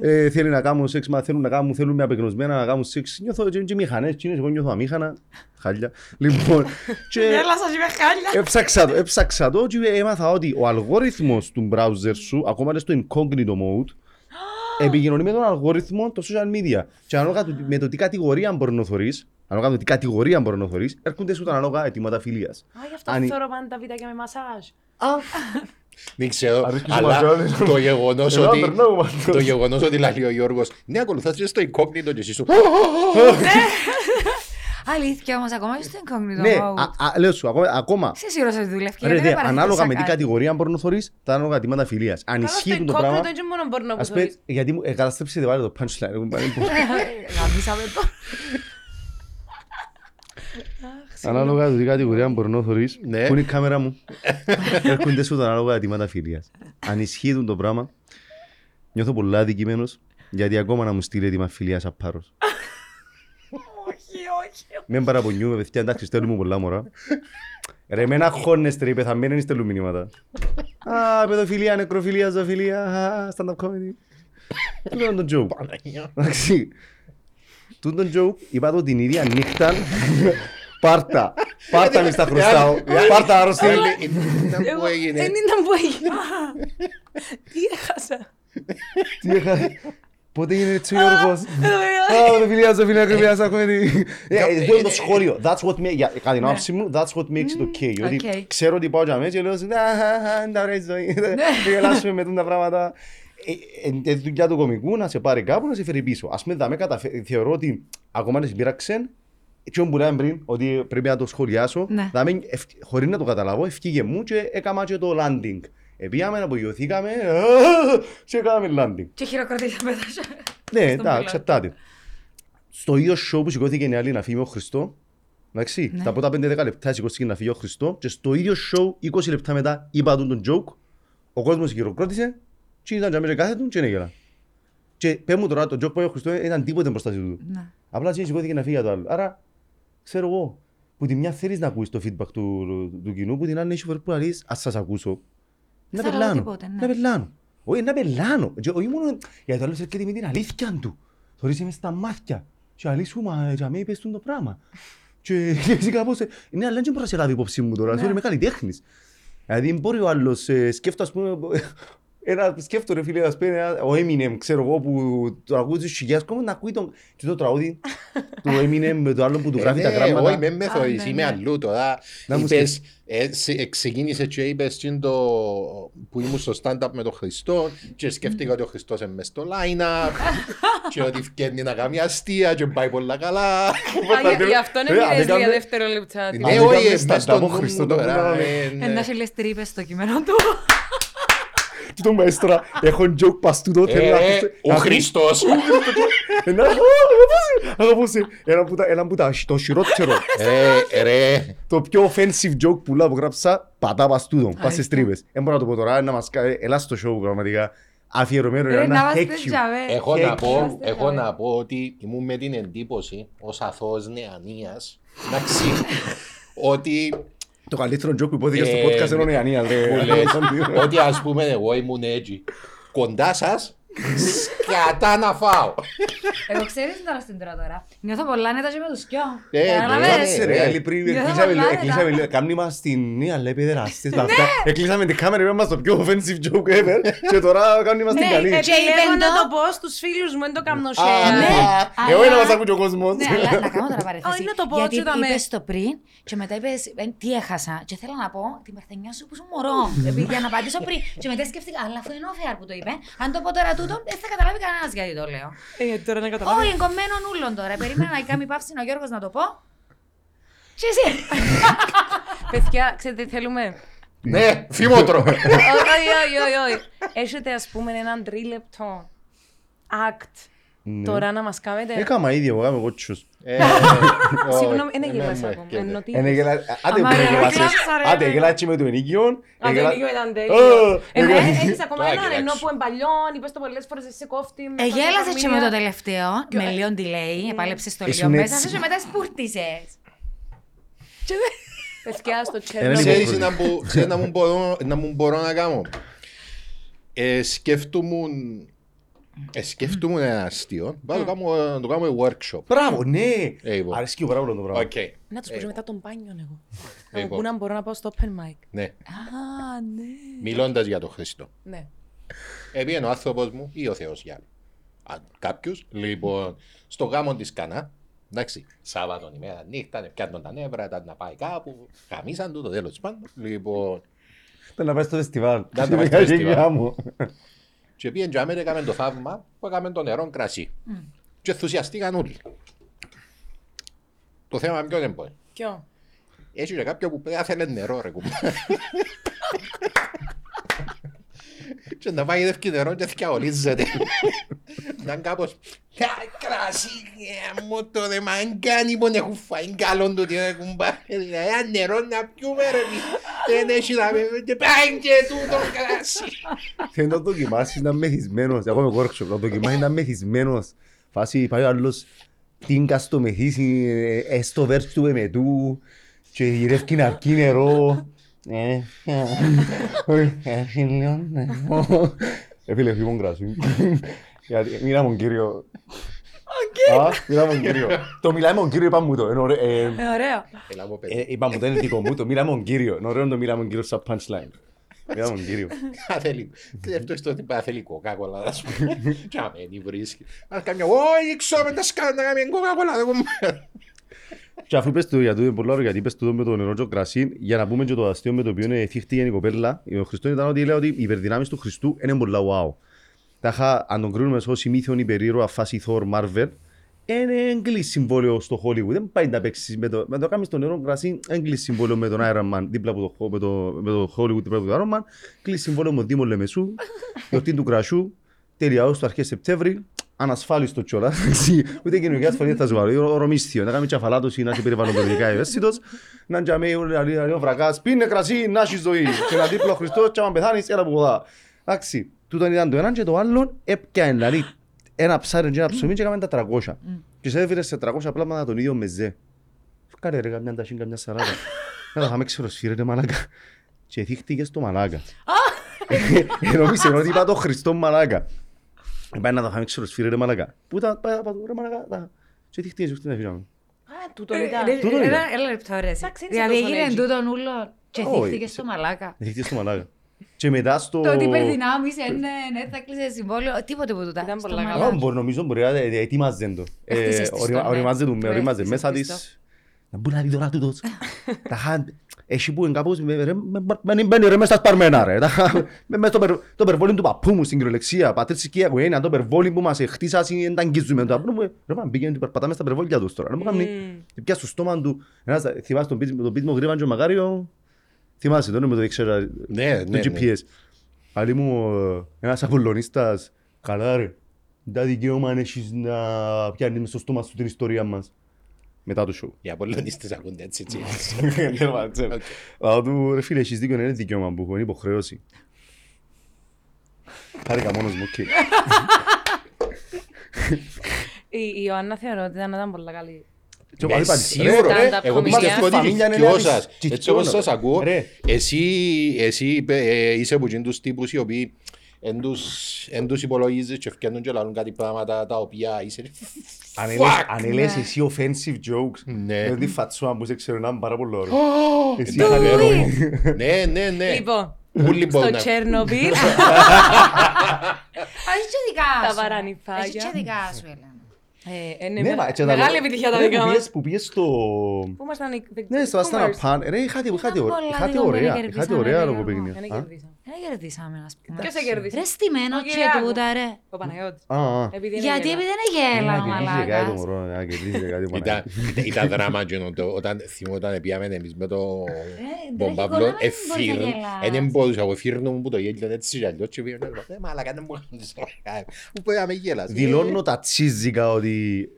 Ε, Θέλει να κάνουν σεξ, μα θέλουν να κάνουν, θέλουν με απεγνωσμένα να κάνουν σεξ. Νιώθω και, και μηχανές, και εγώ νιώθω αμήχανα. Χάλια. Λοιπόν, και Γέλασα και με χάλια. έψαξα το, έψαξα το και έμαθα ότι ο αλγόριθμος του browser σου, ακόμα και στο incognito mode, επικοινωνεί με τον αλγόριθμο των social media. Και ανάλογα του- με το τι κατηγορία μπορείς να θωρείς, ανάλογα με το τι κατηγορία μπορεί να θωρείς, έρχονται σου τα ανάλογα αιτήματα φιλίας. Α, γι' αυτό Αν- θεωρώ πάντα τα βιντεάκια με μασάζ. Δεν ξέρω, Αρέσκει σου αλλά μαθιώνεις. το γεγονός Εγώ ότι... περνάω πάντως. Το γεγονός ότι λέει ο Γιώργος, ναι, ακολουθάς και στο incognito και εσύ σου. Αλήθεια όμως, ακόμα είσαι στο incognito Ναι, mode. α- α, λέω σου, ακόμα, ακόμα Είσαι σίγουρος ότι δουλεύει και ρε, δεν δε, παραθέτεις ανάλογα με τι κάτι. κατηγορία μπορεί να θωρείς, τα ανάλογα αιτήματα φιλίας. Αν Καλά, ισχύει στο το πράγμα, incognito είναι μόνο μπορώ να ας πούμε, θωρείς. γιατί μου ε, καταστρέψετε πάλι το punchline. εγώ πάλι που- Γαμίσαμε το. Ανάλογα με τι κατηγορία μπορεί να θωρείς, Ναι. που είναι η κάμερα μου, έρχονται σου τα ανάλογα αιτήματα φιλίας. Αν ισχύει το πράγμα, νιώθω πολλά αδικημένος, γιατί ακόμα να μου στείλει έτοιμα φιλίας απάρος. Όχι, όχι. Μην παραπονιούμε, παιδιά, εντάξει, στέλνουμε πολλά μωρά. Ρε, μένα χώνεστε, ρε, πεθαμένοι είναι στέλνουν μηνύματα. Α, παιδοφιλία, νεκροφιλία, ζωοφιλία, α, stand-up comedy. Τούτο είναι το joke. Εντάξει. Τούτο το joke, είπα το την ίδια νύχτα, πάρτα. Πάρτα μη στα χρωστάω. Πάρτα άρρωστη. Ήταν Εγώ- που έγινε. Δεν ήταν που έγινε. Τι έχασα. Τι είχα... Πότε έγινε έτσι ο Γιώργος; Α, το φιλιάζω, φίλε, ακριβιάζω, ακόμη τι. Ε, Αυτό είναι το σχόλιο. That's what makes, για- κατά την άποψη μου, that's what makes it okay. Ότι Οκ. ξέρω ότι πάω για μέσα και λέω «Α, α, α, είναι ωραία η ζωή, θα γελάσουμε με τούτα πράγματα». Ε, ε, Είναι δουλειά του κομικού να σε πάρει κάπου να σε φέρει πίσω. Ας πούμε, δάμε καταφε- θεωρώ ότι ακόμα να συμπήραξε έτσι που λέμε πριν, ότι πρέπει να το σχολιάσω, Ναι. δάμε, ευ- χωρίς να το καταλάβω, ευκήγε μου και έκανα και το landing. Επίαμε, απογειωθήκαμε και έκαναμε landing. Και χειροκροτήσαμε τα Ναι, Στον εντάξει, πελάτη. εξαρτάται. Στο ίδιο show που σηκώθηκε η άλλη να φύγει ο Χριστό, εντάξει, Ναι. τα πρώτα 5-10 λεπτά σηκώθηκε να φύγει ο Χριστό και στο ίδιο show, 20 λεπτά μετά, είπα τον τον joke, ο κόσμος χειροκρότησε και ήταν για μέσα κάθε του και έγελα. Και πες μου τώρα, το joke που είπε ο Χριστό ήταν τίποτε μπροστά του. Ναι. Απλά και σηκώθηκε να φύγει για το άλλο. Άρα, ξέρω εγώ, που τη μια θέλεις να ακούεις το feedback του, του κοινού, που την άλλη έχει φορές που λες, ας σας ακούσω. Να Θα λέω πελάνω. τίποτε, ναι. Να πελάνω. Όχι, να πελάνω. Και όχι μόνο, γιατί το άλλος έρχεται με την αλήθεια του. Θωρείς με στα μάτια. Και αλήσου, μα, για μέ είπες του το πράγμα. Και εσύ κάπως, ε, ναι, αλλά δεν μπορώ να σε λάβει υπόψη μου τώρα, είμαι καλλιτέχνης. Δηλαδή, μπορεί ο άλλος, ε, σκέφτω, ας πούμε, ένα σκέφτο ρε φίλε, ας πούμε, ένα- ο Eminem, ξέρω εγώ, που το ακούει τους χιλιάδες κόσμος, να ακούει τον, και το τραγούδι του Eminem με το άλλο που του γράφει τα Ε, γράμματα. Όχι, με με θωρείς, ναι, είμαι ναι. αλλού τώρα. Να μου Είπες, ε, σε- ε, ξεκίνησε και είπες τι είναι το που ήμουν στο stand-up με τον Χριστό και σκέφτηκα ότι ο Χριστός είναι μες στο line-up και ότι φτιάχνει να κάνει αστεία και πάει πολλά καλά. Α, γι- Γι' αυτό Ε, είναι αν μοιρές έκαμε- δύο δευτερόλεπτα. Αν Ε, δεν όχι, κάνουμε μες stand-up, στο ο νου μου Χριστός τώρα. τώρα, ε, Ένα ναι. σε λες τρύπες στο κείμενο του. Και το μαέστρα, έχω joke πας τούτο, θέλω να Ε, ακούσω- Ο να Χριστός. Ένα, αγαπούσε, ένα που τα, ένα που τα, το χειρότερο, Ε, Ρε, το πιο offensive joke που λέω που γράψα, πατά πας τούτο, πας στις Αλήθεια. τρύπες. Δεν μπορώ να το πω τώρα, να μας κάνει, έλα στο show πραγματικά, αφιερωμένο Ρε, για να να είμαστε hack you. τζαβέ. έχω να Χέκι. πω, έχω να πω ότι ήμουν με την εντύπωση ως αθώος νεανίας, εντάξει, ότι Το καλύτερο joke που υπόθηκε στο Ε, podcast είναι ο Νεανίας. ρε. που λες, ότι ας πούμε εγώ ήμουν έτσι, κοντά σας, σκατά να φάω. Εγώ ξέρεις τι τώρα στην τώρα τώρα. Νιώθω πολλά νέτα και με τους κοιό. Ε, Καταλαβες. ναι, Κάτσε ρε, ναι. άλλη πριν Νιώθω εκλείσαμε πολλά, λίγο- ρε, εκλείσαμε τα- λίγο- Κάμνη μας στην νέα λέει παιδεραστές με αυτά. Εκλείσαμε την κάμερα, είπαμε μας το πιο offensive joke ever και τώρα κάμνη μας την Ναι, καλή. επιλέγω είπεν να το- το πω στους φίλους μου, δεν το κάνω Α, share. Ναι, Εγώ αλλά- να μας ακούει ο κόσμος. Ναι, αλλά να κάνω τώρα παρέθεση. Όχι, να το πω, Γιατί έτσι είδαμε. είπες το πριν και μετά είπες ε, τι έχασα. Και θέλω να πω τη μερθενιά σου που σου μωρό. Επειδή για να απαντήσω πριν. Και μετά σκέφτηκα, αλλά αφού είναι ο Φεάρ που το είπε, αν το πω τώρα τούτο, δεν θα καταλάβει κανένας γιατί το λέω. Ε, γιατί τώρα να Όχι, καταλάβω. εγκομμένο ούλον τώρα. Περίμενα να κάνει παύση ο Γιώργος να το πω. Και εσύ. Παιδιά, ξέρετε τι θέλουμε; Ναι, φήμοτρο. Όχι, όχι, όχι, όχι. Έχετε ας πούμε έναν τρίλεπτο act τώρα να μας κάνετε. Έκαμα ήδη εγώ, είμαι κότσος. Ε, Συγγνώμη, δεν όχι, γελάς ναι, ακόμα. ναι, Ενώ τι- Εν έγελα- Άντε Αμα, που ρε, έγελασες. γλάψα, ρε, Άντε ρε. έγελα με το ενίκιο. Α, το έγελα- ενίκιο ήταν Α, τέλειος. Ε, έγελα- ε, Έχεις ακόμα Τώρα έναν κοιτάξου. ενώ που εμπαλιών, είπες το πολλές φορές εσύ κόφτη. με Εγέλασες και με το παντοφαμίλια. τελευταίο, με λίγο delay, επάλεψες το λίγο Ήσουν μέσα έτσι. σου και μετά σπουρτίσες. Παιδιά, στο Ένα τσέρνο. λίγο- Ξέρεις να μου- ξέρεις να μου μπορώ- να μου μπορώ να κάνω; Ε, σκέφτομουν ε, σκέφτομουν ένα αστείο. Πάω να το κάνω- να το κάνω workshop. Μπράβο, ναι. Ε, λοιπόν. Αρέσκει πάρα πολύ το πράγμα. Οκ. Να τους πω και μετά τον μπάνιο εγώ. Να μου Λοιπόν. πούν αν μπορώ να πάω στο open mic. Ναι. Α, ναι. Μιλώντας για τον Χριστό. Ναι. Επειδή ο άνθρωπος μου ή ο Θεός για κάποιους, λοιπόν, στο γάμο της Κανά, εντάξει, Σάββατο ημέρα νύχτα, πιάνουν τα νεύρα, ήταν να πάει κάπου, χαμίσαν του, το τέλος πάντων, λοιπόν, Ήταν να πάει στο φεστιβάλ. Να πάει στο Στην φεστιβάλ. Γενιά μου. και πήγαινε για μένα, έκαμε το θαύμα που έκαμε το νερό κρασί. Και ενθουσιαστήκαν όλοι. Το θέμα ποιος δεν μπορεί. Ποιο; Έχει και κάποιο που πρέπει να θέλει νερό ρε κουμπά. Και να πάει δεύκει νερό και θυκαολίζεται. Να είναι κάπως «Κα, κρασί ε, μου το δε μαν κάνει που έχουν φάει καλό του τι ρε κουμπά. Ένα νερό να πιούμε ρε μη. Δεν έχει να πει και πάει και τούτο κρασί. Θέλει να το δοκιμάσεις να είναι μεθυσμένος. Εγώ είμαι workshop, να το δοκιμάσεις να είναι μεθυσμένος. Φάση πάει ο άλλος τίνκα στο μεθύσι, ε, ε, στο βέρς του εμετού και γυρεύει να αρκεί νερό. Ε, ε, όχι, έχει λίγο νερό. Ε, φίλε, φύγω κρασί. Γιατί, μοίρα μου κύριο. Α, μιλάμε με τον κύριο. Το μιλάμε με τον κύριο είπαμε μου το. είναι ωραίο. Ε, Ε, ωραίο. Έλα μου παιδί. ε, Είπαμε μου το είναι δικό μου το. Μιλάμε με τον κύριο. Είναι ωραίο να το μιλάμε με τον κύριο σαν punchline. Μιλάμε με τον κύριο. Θέλει. Αυτό είναι το ότι πάει θέλει κοκάκολα. Ας πούμε. Και αμένει βρίσκει. Αν καμιά, όχι, ξέρω με τα σκάνα να κάνει κοκάκολα. δεν μου- Και αφού είπες το για το είναι πολύ ωραίο, γιατί είπες το με το νερό και το κρασί, για να πούμε και το αστείο με το οποίο είναι θύχτηκε η κοπέλα, ο Χριστός ήταν ότι λέει ότι οι υπερδυνάμεις του Χριστού είναι πολλά wow. Τα είχα, αν τον κρίνουμε ως ημίθιον υπερήρωα φάση Thor Marvel, είναι έγκλης συμβόλαιο στο Hollywood. Δεν πάει να παίξεις με το, με το κάνεις το νερό κρασί, έγκλης συμβόλαιο με τον Iron Man δίπλα από το, με το, με το Hollywood δίπλα από τον Iron Man, κλείσει συμβόλαιο με τον Δήμο Λεμεσού, γιορτή του κρασιού, τέλεια στο αρχές Σεπτέμβρη, ανασφάλιστο κιόλα. Ούτε κοινωνική ασφαλεία θα ζουάρω. Ορομίσθιο. Να κάνει τσαφαλάτωση, να είσαι περιβαλλοντικά ευαίσθητος. Να τζαμί, ο βρακάς, πίνε κρασί, να έχεις ζωή. Και να δίπλο ο Χριστός, και άμα πεθάνεις, έλα από εδώ. Εντάξει, τούτο ήταν το ένα και το άλλο έπιανε δηλαδή ένα ψάρι και ένα ψωμί και έκαμε τα 300. Και σε έφερε σε 300 πλάματα τον ίδιο μεζέ. Κάρε ρε καμιά ταχύν, καμιά σαράτα. Να τα φάμε ξεροσφύρε ρε μαλάκα. Και θύχτηκες στο μαλάκα. Νόμιζε ότι είπα το Χριστό μαλάκα. Πάει να τα φάμε ξεροσφύρε ρε μαλάκα. Πού τα πάει να ρε μαλάκα. τα- Και θύχτηκε στο φίλο μου. Α, τούτο ήταν. Ε, Τούτο είναι. Ένα ένα λεπτό ρε. Εντάξει, είναι Δηλαδή τόσο έγινε έτσι. τούτον ούλο και Όχι. θύχτηκε στο μαλάκα. Θύχτηκε στο μαλάκα. Και μετά στο... Το ότι υπερδυνάμεις είναι, ναι, θα κλείσει συμβόλαιο, τίποτε που τούτα. Ήταν στο πολλά μαλάκα. Αλλά μπορεί, νομίζω μπορεί να ε, ετοίμαζε το. Ε, Έχτισες τη οριμα- στο, ναι. Οριμάζε το, με Ναι, οριμάζε έχτισες μέσα της της. Να μπορεί να δει τώρα τούτος. Τα είχα- Έχει που είναι κάπως, με- ρε, με- με- μπαίνει ρε μέσα στα σπαρμένα ρε. Τα είχα- με- μες στο περ- Το περβόλι του παππού μου στην κυριολεξία, πατρίσικη οικογένεια, το περβόλι που μας εχτίσασαν, δεν τα αγγίζουμε. Το παππού μου, Ρε πάμε πήγαινε, περπατάμε στα περβόλια τους τώρα. Να μου κάνει, Μμμ. πια στο στόμα του. Ένας, θυμάσαι τον πίτ- τον πίτμο γρήβαν και ο Μακάριο; Θυμάσαι τον με το ήξερα. Ναι, Το ναι, ναι. GPS. Άλλη μου, ε, ένας Απολλωνίστας, καλά ρε, τα δικαίωμα αν έχεις να πιάνεις μες στο στόμα σου την ιστορία μας. Μετά το show. Οι Απολλωνίστες ακούνται έτσι, έτσι. Οκ. Αλλά του, ρε φίλε, έχεις δίκιο, είναι δικαίωμα που έχω, είναι υποχρέωση. Χάρηκα μόνος μου, οκ. Η η Ιωάννα θεωρώ ότι ήταν ήταν πολύ καλή. Και Ναι, πάλι πάλι, Σίγουρο, ρε, ρε. stand-up Εγώ comedian. πιστεύω ότι Φαμίλια είναι δυο ένα σας, της- έτσι όπως τσιτσιόνο. σας ακούω, Ρε. εσύ, εσύ είπε- ε, είσαι από εκείνους τους τύπους οι οποίοι εν τους, εν τους υπολογίζεις και φτιάχνουν και λαλούν κάτι πράγματα τα οποία είσαι Αν Fuck! έλες- Αν έλες εσύ offensive jokes, Ναι. με τη φατσούα που σε ξέρω να είναι πάρα πολύ ωραίο. Εσύ Τα χάρη ξέρω. ωραίο. Ναι, ναι, ναι. Λοιπόν, Ούλοι στο μπορούν να- Τσέρνομπιλ. Α, Έχει και δικά Τα σου. βαρανιφάγια. Έχει και δικά σου, Έλενα. Ε, είναι Ναι, με- μα έτσι τα Μεγάλη λέω. επιτυχία τα Ρε, δικά που μας. πήγες- Που πήγες στο... Πού ήμασταν οι- the Ναι, στο Coomers. Αστana Pan. Ρε, είχατε, είχατε, Ήταν ωρα- πολλά είχατε λίγο, ωραία, δεν είχατε κερδίσαμε, ωραία ρε, λογοπαίγνια. Δεν Α, κερδίσαμε. Δεν κερδίσαμε, ας πούμε. Ποιος εκέρδισε; Ρε στημένο Ο και Κυριάκος. τούτα, ρε. Ο Παναγιώτης. Α, α. Επειδή είναι Γιατί γέλα. επειδή δεν γέλα, Να κερδίσει κάτι το μαλάκας. μωρό, να κερδίσει κάτι ο Ήταν, Παναγιώτης. ήταν- ήταν δράμα εκείνο το, όταν θυμόταν πήγαμε εμείς με το δεν μπομπαβλό, έχει κολλά, δεν μπορείς να εφύρν, γελάς. δεν μπορούσα, εγώ εφύρνω μου που το γέλιο έτσι κι αλλιώς και πήγαμε, «Ε, μαλάκα δεν μου κάνεις ωραία». Που πήγαμε γέλας. Δηλώνω τα τσίζικα ότι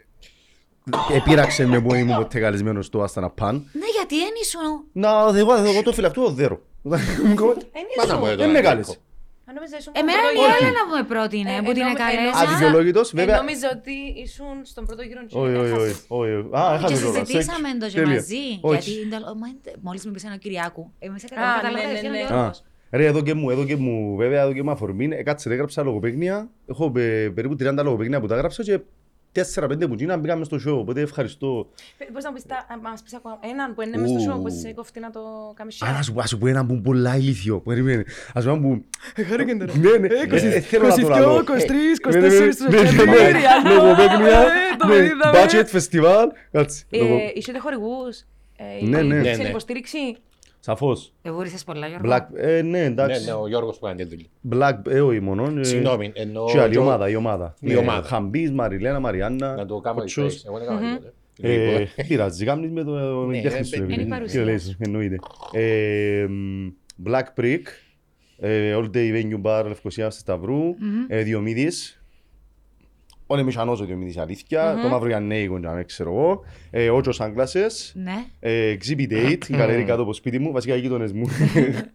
επήραξε με που ήμουν ποτέ καλεσμένος στο Αστana Pan. Ναι, γιατί δεν ήσουν. Να, εγώ, εγώ το φυλακτώ δέρο. Εν Μάνα μου ήσουν. εδώ. Δεν με κάλεσε. Αν νόμιζα ήσουν Εμένα πρώτο η γύρο. Έλενα που με πρότεινε, Ε, που την ενώ- εκαλέσα. ενώ- Αδικαιολόγητος, Ε, βέβαια. Νόμιζα ότι ήσουν στον πρώτο γύρο και Όχι, όχι, όχι, έχασες. όχι. Α, Και έχασε τώρα. συζητήσαμε το και Τέλεια. μαζί. Όχι. Γιατί ήταν- μα, μόλις με πείσανε ο Κυριάκου. Εμείς Α, καταλάβαμε ναι, ναι, κατευθείαν ο ναι. Α, Γιώργος. Ρε, εδώ και μου, εδώ και μου, βέβαια, εδώ και μου αφορμή, ε, κάτσε, έγραψα λογοπαίγνια, έχω ε, περίπου 30 λογοπαίγνια που τα έγραψα και 4-5 που γίναν πήγαμε στο show, οπότε ευχαριστώ. Ε, Μπορείς να μου πεις τα- να μας πεις ακόμα έναν που είναι μες στο Ου. show που σε κοφτεί να το κάνεις Α, να share. σου πω, ας σου πω έναν που είναι πολλά ηλίθιο, περίμενε. Ας πω έναν που... Ναι, ναι, ε, θέλω να το 22, λαλώ. 23, Ναι, ναι, ναι, 24 του ναι, ναι, ναι, Σεπτέμβρη. Λογοπαίγνια, Ε, το ναι, είδαμε. budget festival, κάτσε. λογο- Ε, Είσετε χορηγούς. ε, Ναι, ναι. η- Ναι, ξέρει ναι. υποστήριξη. Σαφώς. Εβούρισες πολλά, Γιώργο. Black, ε, ναι, Ναι, εντάξει. ναι, ο Γιώργος που κάνει τη δουλειά. Black, ε, όχι μόνο. ε, Συγγνώμη, εννοώ... Και άλλη Τζο- ομάδα, η ομάδα. Η Ε, ομάδα. Χαμπής, Μαριλένα, Μαριάννα, Να το κάνω Κοτσός. refresh. Εγώ δεν έκανα τίποτε. Ε, Λοιπόν, πειράζει, κάνεις με το Ναι, τέχνη σου. ε, ρε είναι η παιδί. παρουσία Τι λες, εννοείται. Ε, μ, Black Prick, ε, All Day Venue Bar, Λευκοσία στη Σταυρού, ε, Διομήδης, ο Νεμισανός ο Διομήδης αλήθεια, το Μαύρο Γιαννέικο, να μην ξέρω εγώ, ε, Ότσο Σάγκλασες, Ναι. ε, Exhibit 8, η γαλερή κάτω από σπίτι μου, βασικά οι γείτονες μου,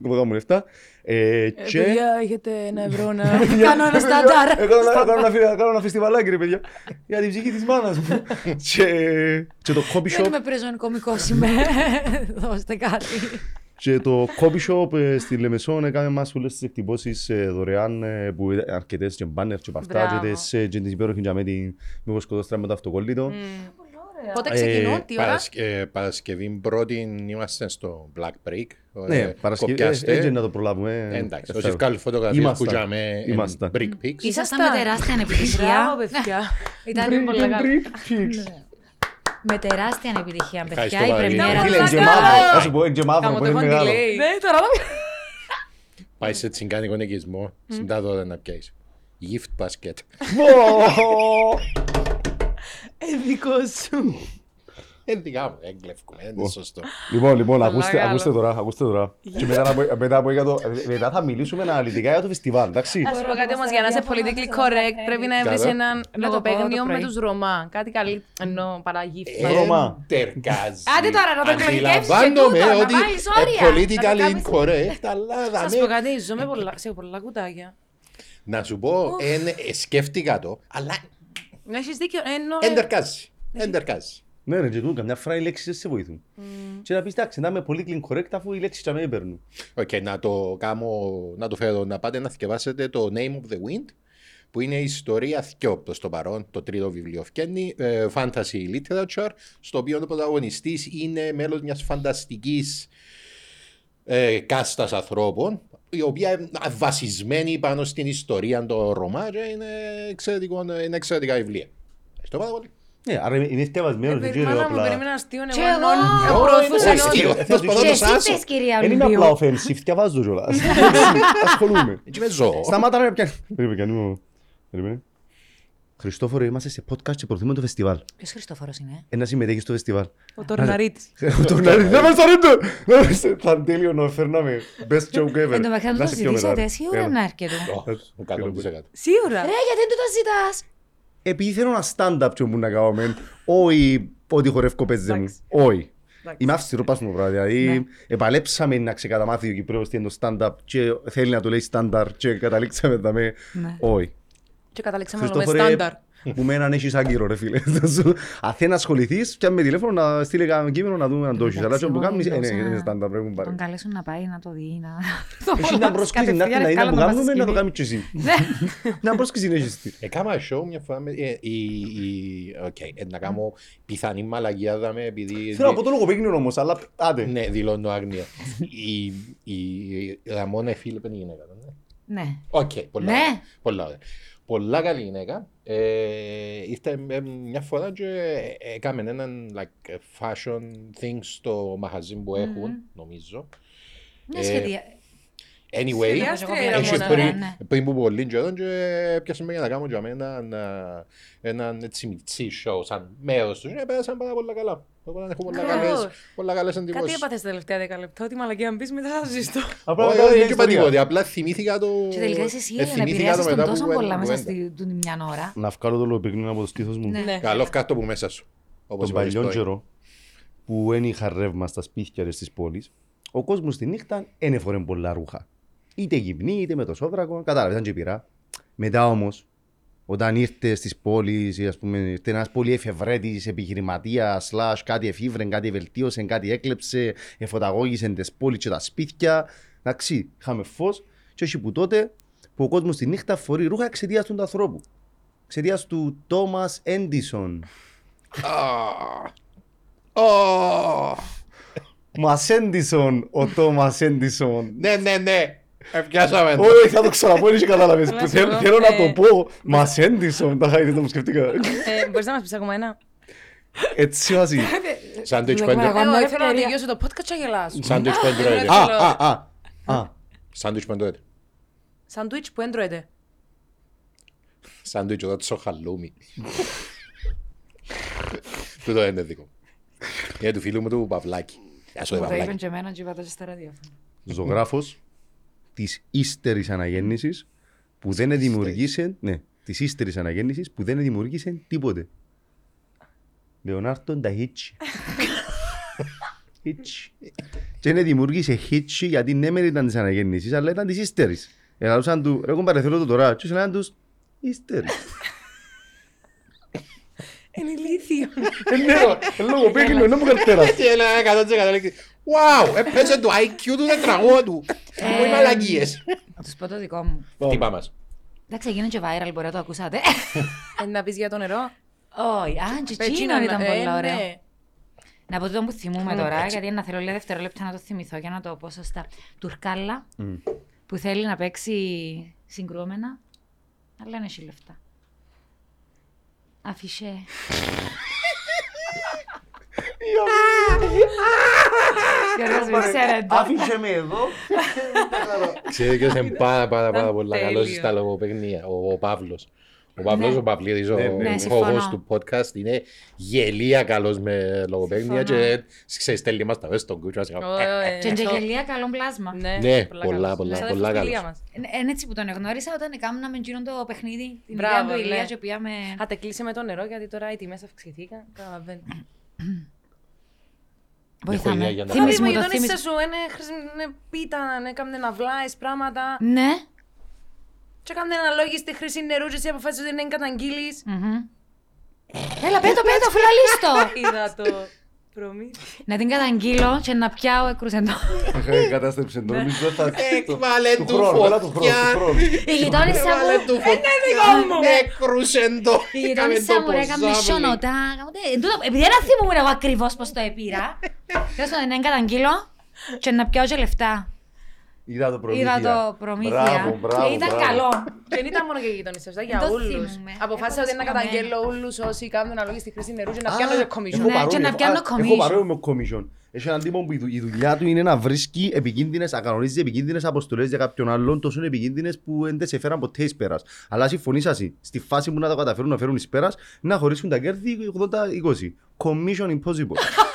που δώσουν μου λεφτά, ε, και... έχετε ένα ευρώ να... Κάνω ένα στάνταρ. Έκανα ένα- έκανα ένα φι- έκανα ένα φεστιβαλάκι ρε παιδιά, για την ψυχή της μάνας μου. Και- Και το copy Δεν shop, είμαι πρεζόν κωμικός είμαι. Δώστε κάτι. Και το coffee shop ε, στη Λεμεσόν έκαμε μας όλες τις εκτυπώσεις ε, δωρεάν ε, που ήταν αρκετές και μπάνερ και παυτά Μπράβο. και τις, ε, και τις υπέροχες για με την μήπως σκοτώστρα με το αυτοκόλλητο. Πότε Ε, ξεκινούν, τι ώρα; Παρασκε- Παρασκευή πρώτη είμαστε στο Black Brick. Ναι, Ε, Παρασκευή, κοπιάστε. ε, έτσι να το προλάβουμε. ε, Εντάξει, ε, όσοι βγάλουν φωτογραφίες που Ήμασταν. τζάμε Ήμασταν. Brick Pics. Ήσασταν με τεράστια επιτυχία. Μπράβο, παιδιά. Ήταν πολύ καλό. Brick Με τεράστια επιτυχία, παιδιά. Ευχαριστώ Η πάρα πολύ. πρεμιέρα Φίλε, του και Πλάκα. μαύρο, θα σου πω, και μαύρο, Κάμω που το είναι έχω μεγάλο. delay. Ναι, τώρα Πάει σε τσιγκάνικο νοικισμό, στην τάδο ώρα να πιάσεις. Gift basket. Πω! Δικό σου. Ε, δικά μου, δεν κλέφκουμε, δεν είναι σωστό. Λοιπόν, λοιπόν, Πολλά ακούστε, καλό. ακούστε τώρα, ακούστε τώρα. Και μετά, να- μετά, από- για το, μετά θα μιλήσουμε αναλυτικά για το φεστιβάλ, εντάξει. Α σου πω κάτι όμως, για να είσαι politically correct, πρέπει να βρει Καλό. έναν το πω λογοπαίγνιο το με πρωί. τους Ρωμά. Κάτι καλή, ενώ παρά γύφτη. Ε, Ρώμα. Εντερκάζει. Άντε τώρα, να το εκλογικεύσεις και Αντιλαμβάνομαι τούτο, να ότι βάλεις ε, όρια. Να το politically κάνεις- incorrect, αλλά Θα σου δαμέ- πω κάτι, ζω με πολλά- σε πολλά κουτάκια. Να σου πω, εν, ε, σκέφτηκα το, αλλά Να έχεις δίκιο, ενώ. εντερκάζει. Εντερκάζει. Ναι, ρε, και τούτο, καμιά φορά οι λέξεις δεν σε βοηθούν. Και να πεις, εντάξει, να είμαι πολύ clean correct αφού οι λέξεις και με παίρνουν. Οκ, να το κάνω, να το φέρω, να πάτε να θυκευάσετε το Name of the Wind, που είναι η ιστορία θκιό προς το παρόν, το τρίτο βιβλίο φκένει, ε, fantasy literature, στο οποίο ο πρωταγωνιστής είναι μέλος μιας φανταστικής ε, κάστας ανθρώπων, η οποία είναι βασισμένη πάνω στην ιστορία των Ρωμά και είναι, εξαιρετικό, είναι εξαιρετικά βιβλία. Ευχαριστώ πάρα πολύ. Ναι, άρα είμαι φτιαβασμένος, δεν ξέρω Μάνα μου, απλά. περίμενα αστείο, Και εγώ εγώ. ενώ προωθούσα Όχι, αστείο. ενώ- Αυτός προσπαθώ Και να εσύ το σάσω. θες, κυρία Δεν είμαι απλά Ολυμπίου. offensive, φτιαβάζω κιόλας. Ασχολούμαι. Έτσι με ζώο. Σταμάτα να πιάνει. Περίμενε, κάνει μου. Περίμενε. Χριστόφορο, είμαστε σε podcast και προωθούμε το φεστιβάλ. Ποιος Χριστόφορος είναι; Ένα συμμετέχει στο φεστιβάλ. Ο Τορναρίτης. Το να δεν μας αρέσει το! Να μας- Θα είναι τέλειο να φέρναμε best joke ever. Εν τω μεταξύ, αν Να το σε πιο μετά. ζητήσετε, σίγουρα Έλα. να έρχεται. Ω, 100%. Σίγουρα. Ρε, γιατί δεν το ζητάς. Επειδή θέλω ένα stand-up και μου να κάνω μεν, όχι ότι χορεύω παίζε μου. Εντάξει. Όχι. Εντάξει. Είμαι αυστηρό πας μου πράγμα. Δηλαδή, επαλέψαμε να ξεκαταμάθει ο Κυπρέος τι είναι το stand-up και θέλει να το λέει standard και καταλήξαμε δαμε. Ναι. Όχι. Και καταλήξαμε όλο με Χριστόφορε, στάνταρ. Που με έναν έχεις άγκυρο ρε φίλε. Θα σου- Αν θέλει να ασχοληθείς, και με τηλέφωνο να στείλει κανένα κείμενο να δούμε αν το έχεις. Αλλά και που κάνεις, ε, ναι, είναι stand-up πρέπει να πάρει. Τον καλέσουν να πάει να το δει, να... Έχει μια πρόσκληση να έρθει να είναι που κάνουμε να το κάνεις και εσύ. Ναι. Μια πρόσκληση έχεις τι. Έκανα show μια φορά με, ε, η, η, οκ, ε, να κάνω πιθανή μαλαγία δάμε επειδή... Θέλω να πω το λογοπαίγνιο όμως, αλλά άντε. Ναι, δηλώνω άγνοια. η, η Ραμόνα Φίλιπ είναι η γυναίκα, του, ναι. Ναι. Οκ, πολλά, Ναι. ωραία, πολλά ωραία. Πολλά καλή γυναίκα. Ε, ήρθε ε, μια φορά και έκαμε έναν like, fashion thing στο μαγαζί που έχουν, νομίζω. Μια Ε, σχεδία. Anyway, Σχεδιάστρια η έχει Ραμόνα, πριν, ναι, ναι. πριν που πολύ καιρό και πιάσε με για να κάνω για μένα έναν, έναν έτσι μιτσί show σαν μέρος τους και πέρασαν πάρα πολλά καλά. Εγώ να έχω πολλά Καλώς. καλές, πολλά καλές Κάτι εντυπώσεις. έπαθες τα τελευταία δέκα λεπτά, ότι μαλακία αν πεις μετά θα ζήσω. Απλά Όχι, μετά όχι, είναι δεν είπα ιστορία. τίποτε, απλά θυμήθηκα το... Και τελικά είσαι εσύ ε, για να θυμήθηκα επηρεάσεις το τον μετά τόσο που πολλά μέσα κουβέντα. στη του μια ώρα. Να βγάλω το λογοπαίγνιο από το στήθος μου. Ναι. Καλό κάτω που μέσα σου. Όπως Τον είπα και παλιό στο- καιρό που δεν είχα ρεύμα στα σπίτια ρε στις πόλεις, ο κόσμος τη νύχτα δεν έφορε πολλά ρούχα. Είτε γυμνή είτε με το σόβρακο, κατάλαβες, ήταν και πειρά. Μετά όμως, όταν ήρθε στις πόλεις, ή ας πούμε, ήρθε ένας πολύ εφευρέτης επιχειρηματίας, slash κάτι εφήβρε, κάτι βελτίωσε, κάτι έκλεψε, εφωταγώγησε τις πόλεις και τα σπίτια. Εντάξει, είχαμε φως και όχι που τότε που ο κόσμος τη νύχτα φορεί ρούχα εξαιτίας του ανθρώπου. Εξαιτίας του Τόμας Έντισον. Α. Ω. Μας Έντισον, ο Τόμας Έντισον. Ναι, ναι, ναι. Επιάσαμε το. Όχι, θα το ξαναπώ, δεν κατάλαβες. Να σου Θέλ- πω, Θέλω να ε, το πω. Μας Έντισον, τα χάρη δεν μου σκεφτήκα. Ε, Μπορείς να μας πεις ακόμα ένα. Έτσι βάζει. Σάντουιτς που Δουλεύουμε έντρωε. εγώ. Εγώ μια ήθελα να ευκαιρία. τελειώσω το podcast και να γελάσω. Σάντουιτς που έντρωε. Α. Α, α, α. Α, Σάντουιτς που έντρωε. Σαντουίτς που έντρωεται. Σάντουιτς εδώ τσο χαλούμι. Τούτο είναι δικό. Είναι του φίλου μου του Παυλάκη. Γεια σου, ρε Μου το είπαν Παυλάκη. και εμένα και είπα το και στα ραδιόφωνα. ζωγράφος της ύστερης αναγέννησης που δεν δημιουργήσε, ναι, της ύστερης αναγέννησης που δεν δημιουργήσε τίποτε. Λεωνάρτο Νταχίτσι. Χίτσι. Και δεν δημιούργησε χίτσι γιατί ναι μεν ήταν της αναγέννησης αλλά ήταν της ύστερης. Ελαλούσαν του, ρε κομπάρε θέλω το τώρα και σου λένε τους ύστερη. Είναι ηλίθιο. Ναι, λόγω πέγγινο, είναι μου καρτεράς. Και έλεγα 100% λέξη. Wow, έπαιζε το IQ του τετραγώδου. Μου οι μαλακίες. Να τους πω το δικό μου. Χτύπα μας. Εντάξει, έγινε και viral, μπορεί να το ακούσατε. Ε, Να πεις για το νερό. Όχι, α, και Πετσίνο, εκείνον ήταν ε, πολύ ναι. ωραίο. Να πω το που θυμούμαι τώρα, έτσι. γιατί να θέλω λίγα δευτερόλεπτα να το θυμηθώ για να το πω σωστά. Τουρκάλα, που θέλει να παίξει συγκρούμενα, αλλά είναι έχει λεφτά. Αφισέ. Γιώργος, μην ξέρετε. Άφησε με εδώ. Ξέρετε ποιος είναι πάρα πάρα πάρα Ήταν πολλά τέλειο. καλός στα λογοπαίγνια, ο, ο Παύλος. Ο Παύλος, ο Παυλίδης, ο Ναι, ναι, ο συμφωνώ. host του podcast είναι γελία καλός με λογοπαίγνια Συμφωνώ. και ξέρεις στέλνει μας τα μέσα στον κούτσο. ας κάνω, ε, Ε, Και γελία καλό πλάσμα. Ναι, πολλά, καλός. πολλά, Σαν πολλά φιλία καλός. μας. Είναι έτσι που τον εγνώρισα όταν έκαναμε εκείνο το παιχνίδι, την Μπράβο, ιδέα του Ηλία ναι. και πήγαμε... Α, τε κλείσε με το νερό γιατί τώρα οι τιμές αυξηθήκαν. Καταλαβαίνω. Βοηθάμε. ιδέα για να- Θα Θύμις πεις μου, μου η το γειτόνισσα θύμις. σου είναι χρησιμ- είναι πίτα, έκαμνε να βλάεις πράγματα. Ναι. Και έκαμνε αναλόγιστη χρήση νερού και εσύ αποφάσισες ότι δεν καταγγείλεις. Μμμ. Έλα, πέτω, πέτω, φυλαλίστο. Είδα το προμήθεια. Να την καταγγείλω και να πιάω εκρουσεντό. Κατάστρεψε το νομίζω θα... Έβαλε Του του χρόνου, έλα του χρόνου, φωτιά. του χρόνου. Η γειτόνισσα Έβαλε μου... του φωτιά. Έκρουσεν το. Η γειτόνισσα μου ρε, έκαμε σιωνοτά. Εν τούτο, Επειδή δεν θυμούμαι εγώ ακριβώς πώς το επήρα. Τέλος πάντων, να την καταγγείλω και να πιάω και λεφτά. Είδα το προμήθεια. Είδα το προμήθεια Μπράβο, μπράβο, και ήταν μπράβο. καλό. Δεν ήταν μόνο για γειτονισσές, ήταν για Το όλους. θυμούμαι. Αποφάσισα Έχω ότι να σκαμμένο. καταγγέλω όλους όσοι κάνουν αναλόγιστη χρήση νερού και να Α, πιάνω και έχω commission. Ναι, παρόμοιο, και να έχω- πιάνω α, Έχω commission. παρόμοιο με commission. Έχει έναν τύπο που η δου- η δουλειά του είναι να βρίσκει επικίνδυνες, να κανονίζει επικίνδυνες αποστολές για κάποιον άλλον, τόσο επικίνδυνες που δεν τις έφεραν ποτέ εις πέρας. Αλλά συμφωνήσασαι, στη φάση που να τα καταφέρουν να φέρουν εις πέρας, να χωρίσουν τα κέρδη 80-20. Commission impossible.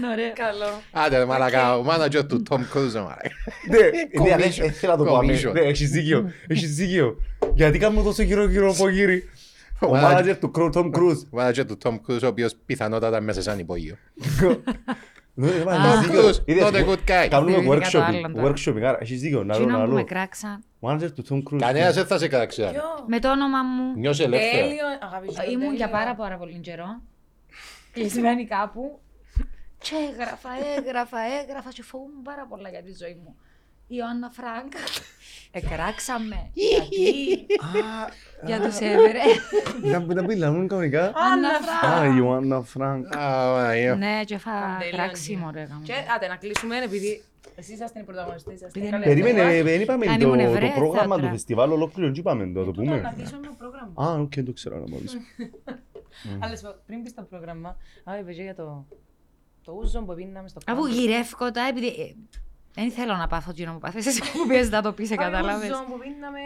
Είναι ωραίο. Καλό. Άντε ρε μαλακά, ο manager του Tom Cruise ρε μαλακά. Ναι, ναι, Commission. δεν θέλω να το πάμε. Commission. Ναι, έχεις δίκιο, έχεις δίκιο. Γιατί κάνουμε τόσο γύρω γύρω από γύρι; Ο Ο manager του Cro- Tom Cruise. Ο manager του Tom Cruise, ο οποίος πιθανότατα μέσα σαν υπόγειο. Ναι, ρε, μα, Tom έχεις δίκιο. Cruise, Είδες, not a good guy. Κάνουμε Θυμήθηκα το workshop, άλλον τώρα. workshop, άρα έχεις δίκιο, να λέω, Εκείνο να που με λέω. κράξαν Manager του Tom Cruise. Κανένας δεν θα σε κράξει. άλλο. Ποιο; με το όνομα μου. Νιώσε ελεύθερα. Τέλειο, αγαπητέ. Ήμουν για πάρα πάρα πολύ καιρό. Κλεισμένη κάπου. Και έγραφα, έγραφα, έγραφα και φοβούμαι πάρα πολλά για τη ζωή μου. Η Ιωάννα Φρανκ. Εκράξαμε. Γιατί; Για τους έβρε. Να να μιλάμε κανονικά. Άννα Α, η Ιωάννα Φρανκ. Α, Μαρία. Ναι, και φα Τέλειο, κράξιμο ρε γάμο. Και άντε να κλείσουμε επειδή εσείς είσαστε οι πρωταγωνιστές. είσαστε Επειδή καλοί Περίμενε, αυτοί. δεν είπαμε Αν το- ήμουν το Εβραία, πρόγραμμα θα του τρα- φεστιβάλ ολόκληρο, τι είπαμε, το το Τούτο, Να πούμε. κλείσουμε το πρόγραμμα. Α, οκ, δεν το ξέρω να μόλις. Αλλά σου πω, πριν πεις το πρόγραμμα, α, είπες για το το ούζο που πίναμε στο Αφού κάμπο. γυρεύκω τα, επειδή... ε, Δεν θέλω να πάθω εκείνο που πάθες εσύ που πιέζεις να το πεις, Α, κατάλαβες. ούζο που πίναμε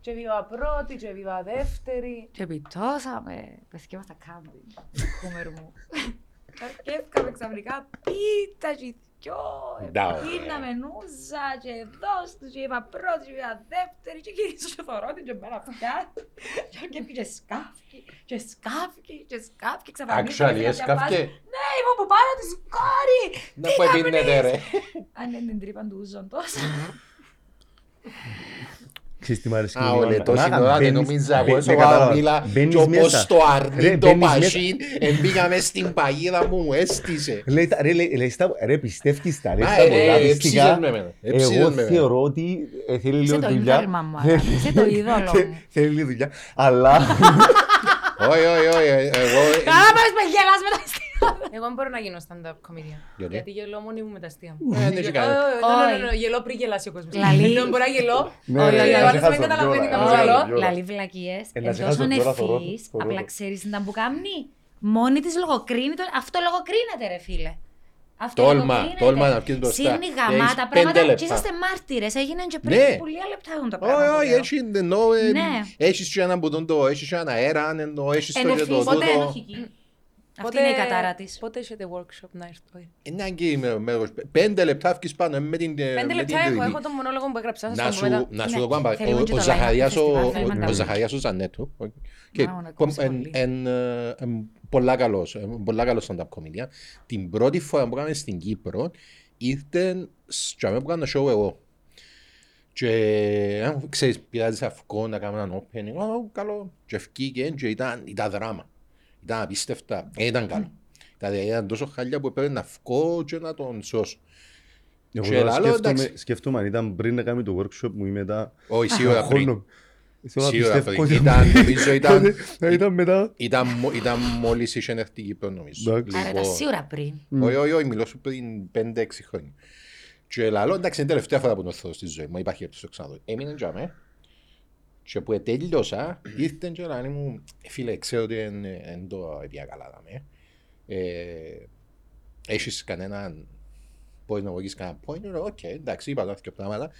και βίβα πρώτη και βίβα δεύτερη. Και επιτώσαμε, πεθηκέμαστε κάμπι, κούμερ μου. Αρκεύκαμε ξαφνικά πίτα και δυο, Ντάω, πίναμε νούζα και δώσ' τους και είπα πρώτη και είπα δεύτερη και γύρισα και θωρώ την και μέρα πια. Και αρκεύκει και σκάφκι και σκάφκι και σκάφκι ξαφνικά. Actually, έσκαυκε. Ναι, ήμουν που πάνω της κόρη. Να που επίνετε ρε. Αν είναι την τρύπα του ούζον τόσο. Ξέρεις τι μ' αρέσει. Α, η ο Ιωάννα. λετός Να, είναι ώρα, δεν μπαίνεις- νομίζα μπαι- εγώ ναι, σοβαρά κατάλαβα. μιλά Μπαίνεις και όπως μέσα. το Ρε, αρνί το μπαίνεις μέσα. μασίν εμπήκαμε στην παγίδα μου, μου έστησε. Λέει τα- Ρε, λέει- λέει στα- ρε, πιστεύεις τα, λέει Α, στα ε, πολλά ε, πιστικά. έψησες με εμένα, έψησες Εγώ με εμένα. θεωρώ ότι ε, θέλει Είσαι λίγο το δουλειά. είδωλμα μου, Adam. Είσαι το είδωλο Θε- μου. Θέλει λίγο δουλειά. Αλλά Όχι, όχι, όχι, ε, εγώ... Καλά πας με γελάς με τα αστεία. Εγώ δεν μπορώ να γίνω stand-up comedian. Γιατί? Γιατί γελώ μόνη μου με τα αστεία μου. Ε, δεν έχει κανένα. Όχι, όχι, Όχι. ναι, ναι, ναι, Γελώ πριν γελάσει ο κόσμος. Λαλή. Δεν μπορώ να γελώ. Ναι, Όχι, ρε, όχι, να όχι, ο σε άλλος χάσω δεν καταλαβαίνει κιόλα, καμιά να σε άλλο. χάσω κιόλα. Λαλή βλακίες, Ε, να εν σε τόσο χάσω τώρα, θωρώ το, ευφύης, θωρώ απλά το. ξέρεις να που κάνει. Μόνη της λογοκρίνει, το- αυτό λογοκρίνεται ρε φίλε. Αυτό Τόλμα, λογοκρίνεται. τόλμα να βγεις μπροστά. Σύρνει Έχεις γαμάτα πέντε πράγματα λεπτά. και είσαστε μάρτυρες, έγιναν και πριν Ναι. που λίγα λεπτά έχουν το Όχι, πράγμα. που όχι, λέω. έτσι ενώ ε, Ναι. έχεις και έναν που τον το, έχεις και έναν αέρα, ενώ έχεις το Είναι και το φύση, Πότε- τούτο. Ενοχική. Αυτή είναι η κατάρα της. Πότε έχετε workshop να έρθω. όχι. Είναι αγκή με μέρος. Πέντε λεπτά βγεις πάνω με την ε, Πέντε με λεπτά την έχω, τελική. έχω τον μονόλογο που έγραψα. Να σας σου, το πω μετά. να σου Ναι, το πω, θέλουμε ο- και ο το Ζαχαρίας live ο- festival, ο- θέλουμε να ο τα Ζαχαρίας ο Ζανέτου και Μάλλον ακόμψε εν- πολύ. εν, ε, εν πολλά καλός, εν πολλά καλός stand-up comedian. Την πρώτη φορά που έκαμε στην Κύπρο ήρθε στο που έκανα show εγώ. Και αν ξέρεις, πειράζει αυκό να κάνουμε έναν opening, «Ω, καλό. Και ευκήκε και ήταν, ήταν δράμα. Ήταν απίστευτα. Ε, ήταν καλό. Δηλαδή ήταν τόσο χάλια που έπρεπε να βγω και να τον σώσω. Εγώ Και τώρα λαλό, σκέφτομαι, εντάξει. σκέφτομαι αν ήταν πριν να κάνει το workshop μου ή μετά. Όχι, σίγουρα πριν. Χρόνο. Θέλω να Σίγουρα πιστεύω πριν. ότι- Ήταν, νομίζω ήταν, Να ήταν μετά. ήταν, μο- ήταν μόλις είχε έρθει η Κύπρος νομίζω. Εντάξει. Άρα ήταν Λοιπόν, σίγουρα πριν. Όχι, όχι, όχι, μιλώ σου πριν 5-6 χρόνια. Και λαλό, εντάξει, είναι η τελευταία φορά που τον θέλω στη ζωή μου, υπάρχει έπτωση το ξαναδώ. Έμεινε για μέ. Και που τέλειωσα, ήρθε και λέει μου, «Ε, φίλε, ξέρω ότι δεν το έπια καλά δάμε. Ε, έχεις κανέναν, μπορείς να βγεις κανένα point, λέω, οκ, εντάξει, είπα τα δύο πράγματα.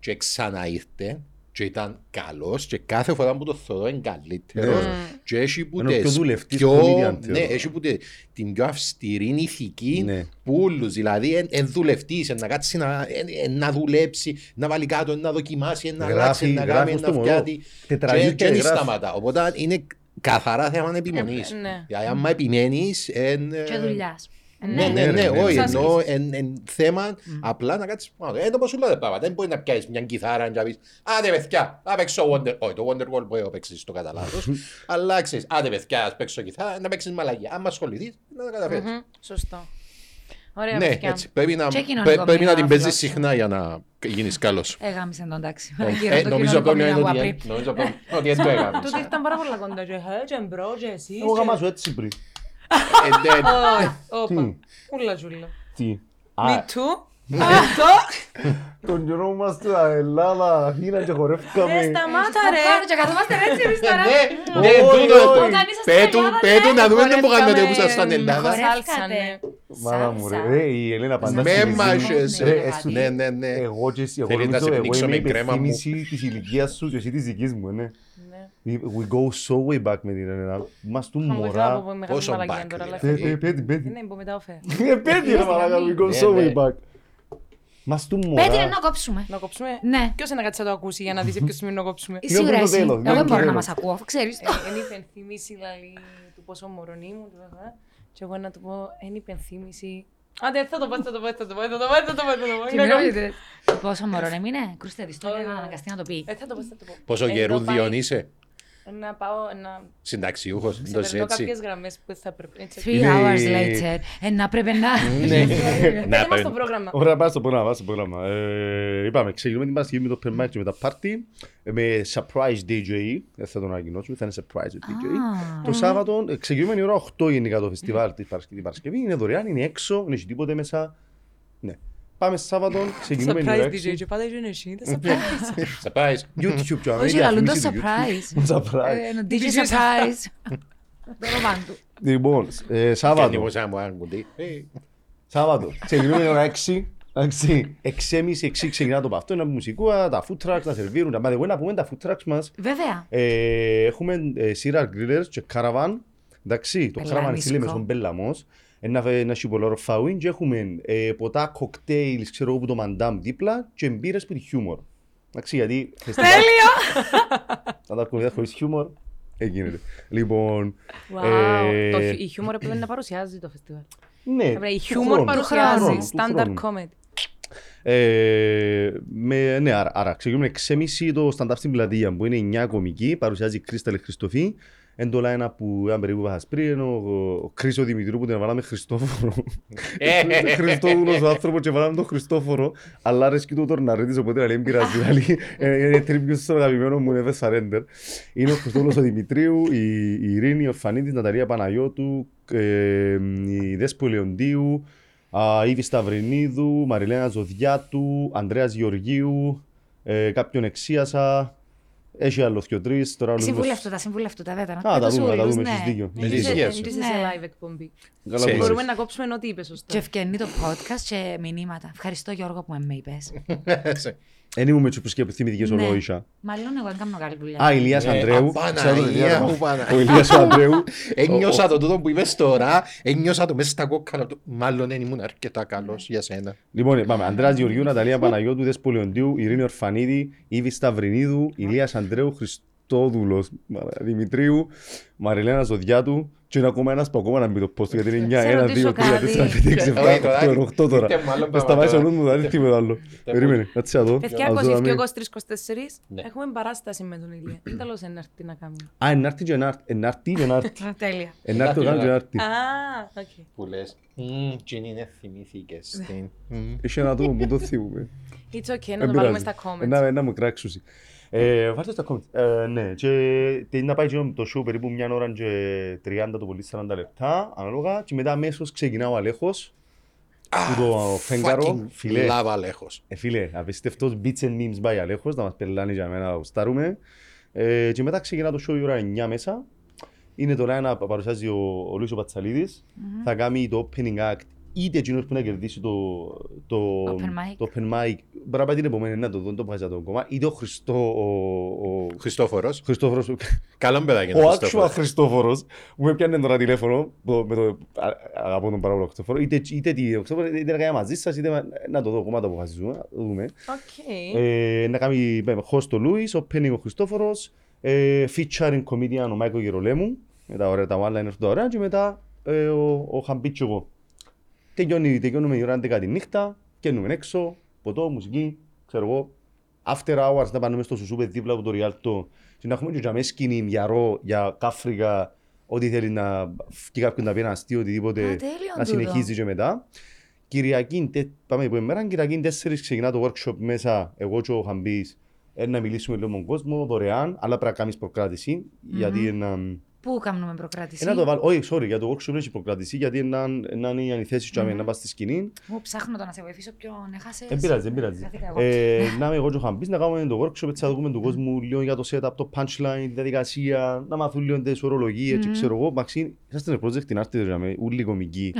Και ξαναήρθε και ήταν καλός και κάθε φορά που το θεωρώ είναι καλύτερος Ναι. και έχει που Είναι ο πιο τις δουλευτής πιο, comedian, ναι, θεωρώ. έχει που τε- την πιο αυστηρή ηθική Ναι. που όλους, δηλαδή εν, εν δουλευτής, εν να κάτσει να, εν, εν να δουλέψει, να βάλει κάτω, εν να δοκιμάσει, εν να Γράφει- αλλάξει, εν να γράφει κάνει, εν στο να μωρό. φτιάχνει και, Τετραγωνικά και δεν γράφει. σταματά. Οπότε είναι καθαρά θέμα επιμονής. Ε, ναι. Δηλαδή άμα επιμένεις, εν, ε, Και δουλειάς. Ναι, ναι, Ναι, ναι, ρε, ναι, όχι, ναι. εννοώ εν, εν θέμα απλά να κάτσεις πάνω. Ε, το πως σου λέω τα πράγματα, δεν μπορεί να πιάσεις μια κιθάρα και να πεις «Άντε παιδιά, να παίξω Wonder...» Όχι, το Wonderwall μπορεί να παίξεις το κατά λάθος, αλλά ξέρεις, «Άντε παιδιά, ας παίξω κιθάρα, να παίξεις μαλακία». Αν ασχοληθείς, να τα καταφέρεις. Μμμ, Σωστό. Ωραία, Ναι, παιδιά. έτσι, πρέπει να, Και κοινωνικό πρέ- πρέπει να μήνυμα την να παίζεις αφιώσω. συχνά για να γίνεις καλός. Έγαμισε τον εντάξει. Ε, Γύρω ε, το Νομίζω κοινωνικό πρόβλημα είναι μήνυμα ότι που ε, απρί. νομίζω πρόβλημα- ότι δεν το έκαμε. Τούτο ήταν πάρα πολλά κοντά και «Ε, και μπρο και εσείς. Εγώ και- γάμα σου έτσι πριν. Ε, ναι, Όχι, όπα. Τι; Ούλα τζούλα. Τι; Me Α, too. Αυτό. τον καιρό που είμαστε στην Ελλάδα, Αθήνα και χορεύκαμε. Ε, σταμάτα ρε. Πάνω και καθόμαστε έτσι εμείς τώρα. Ναι, ναι, Όχι, τούτο. όχι. Όταν είσαστε Πέτου, Ελλάδα, πέτου ναι, να δούμε τι που κάνετε χορεύκαμε, που ήσασταν Ελλάδα. Σάλσα, ναι. Μάνα μου ρε, Σάλσα. Ε, η Ελένα πάντα Με στη ριζή μου. μάχες. Ρε, εσύ- Ναι, ναι, ναι. Εγώ και εσύ, εγώ Θέλεις να νομίζω σε εγώ πνίξω είμαι με κρέμα μου. υπευθύμηση της ηλικίας σου και εσύ της δικής μου, ναι. Ναι. We we go so way back με την Ελένα. Μας του Θα μου βοηθά να μωρά. πω μεγάλη Πόσο μαλακία back, τώρα, αλλά δηλαδή. Ε, ε, Πέτει, πέτει. Ναι, πω μετά οφέ. Ε, Πέτει ρε μαλάκα, we go so Ναι, way ναι. back. Μας του Πέτρε μωρά. να κόψουμε. Να κόψουμε. Ναι. Ποιος είναι να κάτσει να το ακούσει για να δει σε ποιο σημείο να κόψουμε; Είμαι Σίγουρα από το εσύ. τέλος, Εγώ είμαι δεν από το μπορώ να τέλος. μας ακούω, αφού ξέρεις. Ε, Εν υπενθύμηση δηλαδή του πόσο μωρονή μου. του βέβαια. Και εγώ να του πω εν υπενθύμηση. Άντε, θα το πω, θα το πω, θα το πω, θα το πω, θα το πω, θα το πω. Είναι ακόμη- Πόσο μωρό να μείνε, κρούστε τη τώρα να αναγκαστεί να το πει. Ε, θα το πω, θα το πω. Πόσο Ε, γερούς το πάει- Διονύσε, Να πάω να συνταξιούχος, το ξεπερνώ έτσι; κάποιες γραμμές που θα πρέπει. έτσι. Three Είναι- hours later, ε, να πρέπει να... Ναι. Πέτε Να μας παίρνω. το πρόγραμμα. Ωραία, πάμε στο πρόγραμμα, πάμε στο πρόγραμμα. Ε, είπαμε, ξεκινούμε την Παρασκευή με το open mic και με τα party, ε, με surprise DJ, δεν θα τον ανακοινώσουμε, θα είναι surprise DJ. Α. Το Σάββατο, ε, ξεκινούμε η ώρα 8 γενικά το φεστιβάλ της Παρασκευή. Την Παρασκευή είναι δωρεάν, είναι έξω, δεν έχει τίποτε μέσα. Ναι. Πάμε Σάββατο, ξεκινούμε η ώρα Surprise 6. DJ και πάντα είναι εσύ, τα surprise. Surprise. YouTube και Όχι, λαλούν το διαφήμιση του surprise. YouTube. Surprise. Ε, Ένα DJ surprise. Το όνομα του. Λοιπόν, ε, Κάνει Σάββατο, μου σαν μου ένα κουτί. Ε, Σάββατο, ξεκινούμε η ώρα 6. Εντάξει, 6.30 6 ξεκινά το παυτό, είναι μουσικού, τα food trucks να σερβίρουν. By the way, να πούμε τα food trucks μας. Βέβαια. Ε, έχουμε ε, serial grillers και caravan. Εντάξει, το caravan Πελαμίσκο. είναι στον Μπέλαμος. Ένα, ένα σιπολόρο φαουίν και έχουμε ε, ποτά κοκτέιλς, ξέρω εγώ, που το μαντάμ δίπλα και μπύρες που είναι χιούμορ. Εντάξει, γιατί... Τέλειο! Θα τα κουβέντα χωρίς χιούμορ, ε, γίνεται. Λοιπόν, Wow. Ε, Το χι- Η χιούμορ έπρεπε να παρουσιάζει το φεστιβάλ. ναι, Έπρεπε Η του χιούμορ χρόνου, του παρουσιάζει. χρόνου, του Standard χρόνου. comedy. Ε, με, ναι, άρα, άρα ξεκινούμε 6.30 το stand-up στην πλατεία που είναι 9 κομική, παρουσιάζει η Κρίσταλη Χριστοφή. Έντολα ένα που ήταν περίπου είχας πριν, είναι ο, ο Κρίσο Δημητρού που την βάλαμε Χριστόφορο. Ε, Χριστόβουλος ο άνθρωπος και βάλαμε τον Χριστόφορο, αλλά αρέσκει του ο Τορναρίτης, οπότε λέει μην πειράζει, δηλαδή, ε, είναι τρίπιος στον αγαπημένο μου, είναι surrender. Είναι ο Χριστόβουλος ο Δημητρίου, η, η Ειρήνη, ο Φανίτης, η Ναταλία Παναγιώτου, ε, η Δέσπο Λεοντίου, α, η Ήβη Σταυρινίδου, Μαριλένα Ζωδιάτου, Ανδρέας Γεωργίου, ε, κάποιον εξίασα, έχει άλλο και τρεις, τώρα όλους Συμβουλευτούτα, συμβουλευτούτα, βέβαια. Α, τα δούμε, τα Πέτω δούμε, ναι. έχεις δίκιο. Με τις Είσαι- υγείες σου. είσαι Ναι. σε live εκπομπή. Καλά Ξέρεις. που Μπορούμε λες. να κόψουμε ό,τι είπες Και σωστά. ευκαινεί το podcast και μηνύματα. Ευχαριστώ Γιώργο που με είπες. Εν ήμουν με τους που σκεπτιμητικές Ναι. ολόησα. Μάλλον εγώ δεν κάνω καλή δουλειά. Α, Ηλίας Ε, Ανδρέου. απαναγία Ξέρω τον Ηλία. μου, Παναγία. Ο Ηλίας ο Ανδρέου. Ένιωσα το τούτο που είπες τώρα, ένιωσα το μέσα στα κόκκαλα του. Μάλλον δεν ήμουν αρκετά καλός για σένα. Λοιπόν, πάμε. Ανδρέας Γεωργίου, Ναταλία Παναγιώτου, Δέσπο Λεοντίου, Ειρήνη Ορφανίδη, Ήβη Σταυρινίδου, Ηλίας Ανδρέου, Χριστόδουλος, Μαρα- Δημητρίου, Μαριλένα Ζωδιάτου Και είναι ακόμα ένας που ακόμα να μπει το post γιατί είναι 9, Σε 1, 2, 3, 4, 5, ρωτήσω 6, 7, κάτι. 8, 8 τώρα. Είτε μάλλον Θα σταματήσω πράγμα ο νους μου, δεν είναι τίποτα άλλο. Περίμενε, κάτσε να δω. Παιδιά, Ας δω 22 να μην- 23-24 Ναι. έχουμε παράσταση με τον Ηλία. Δεν τέλος είναι έρθει να κάνουμε. Α, ενάρτη και ενάρτη. Ενάρτη και ενάρτη. Α, Τέλεια. Ενάρτη το κάνω και ενάρτη. Α, οκ. Που λες, «Μμμ, «Τζιν είναι θυμήθηκες την». Μμμ. Είχε ένα άτομο που το θυμούμε. It's okay, να Δεν το βάλουμε πειράζει. στα Ε, να- comments. Να μου κράξουσει. Ε, Βάλτε στα comments. Ε, Ναι, και τι να πάει και το show περίπου μια ώρα και 30 το πολύ 40 λεπτά, ανάλογα, και μετά αμέσως ξεκινά ο Αλέχος, που το φεγγάρο, Fucking φιλέ, love Αλέχος. ε, φίλε, απίστευτος beats and memes by Αλέχος, να μας περλάνει για μένα να γουστάρουμε. Ε, και μετά ξεκινά το show η ώρα 9 μέσα. Είναι τώρα να παρουσιάζει ο, ο Λούις ο Πατσαλίδης Θα κάνει το opening act είτε εκείνος που να κερδίσει το, το, Open mic. το open mic. Μπορεί να πάει την επομένη να το δουν το βγάζει το κόμμα. Είτε ο Χριστό, ο, ο Χριστόφορος. Χριστόφορος, Καλό παιδάκι είναι ο ο actual Χριστόφορος. Χριστόφορος που με πιάνε τώρα τηλέφωνο το- με το α- αγαπώ τον πάρα πολύ Χριστόφορο είτε, είτε τι, ο Χριστόφορος είτε να κάνει μαζί σας είτε να- να το δω κομμάτι που αποφασίζουμε, να το δούμε. Οκ. Ε, να κάνει με host ο Λούις, opening ο Χριστόφορος, ε, featuring comedian ο Μάικο Γερολέμου, με τα ωραία τα one liners τα ωραία και μετά ε, ο, ο Χαμπίτς και εγώ. Τελειώνει, τελειώνουμε η ώρα 11 τη νύχτα, καίνουμε έξω, ποτό, μουσική, ξέρω εγώ, after hours να πάμε στο Σουσούπε δίπλα από το Ριάλτο και να έχουμε και για μέσα σκηνή, για ρο, για κάφρικα, ό,τι θέλει να και κάποιον να πει ένα αστείο, οτιδήποτε, Α, τέλειο να τούτο. συνεχίζει και μετά. Κυριακή, τε- πάμε από εμέρα, Κυριακή 4 ξεκινά το workshop μέσα, εγώ και ο Χαμπής, ε, να μιλήσουμε λίγο με τον κόσμο, δωρεάν, αλλά πρέπει να κάνεις προκράτηση, γιατί ένα... Πού κάνουμε προκράτηση; Ε, να το βάλω, όχι, sorry, για το workshop δεν έχει προκράτηση, γιατί να να είναι οι ανηθέσεις και να πας στη σκηνή. Μου ψάχνω το να σε βοηθήσω ποιον έχασες. Δεν πειράζει, δεν πειράζει. Χάθηκα εγώ. Ε, Να είμαι εγώ και ο Χαμπής, να κάνουμε το workshop, έτσι να δούμε τον κόσμο λίγο για το setup, το punchline, τη διαδικασία, να μάθουν λίγο τις ορολογίες και ξέρω εγώ. Μαξίν, είσαστε project την άρτη, δηλαδή, ούλοι κομικοί.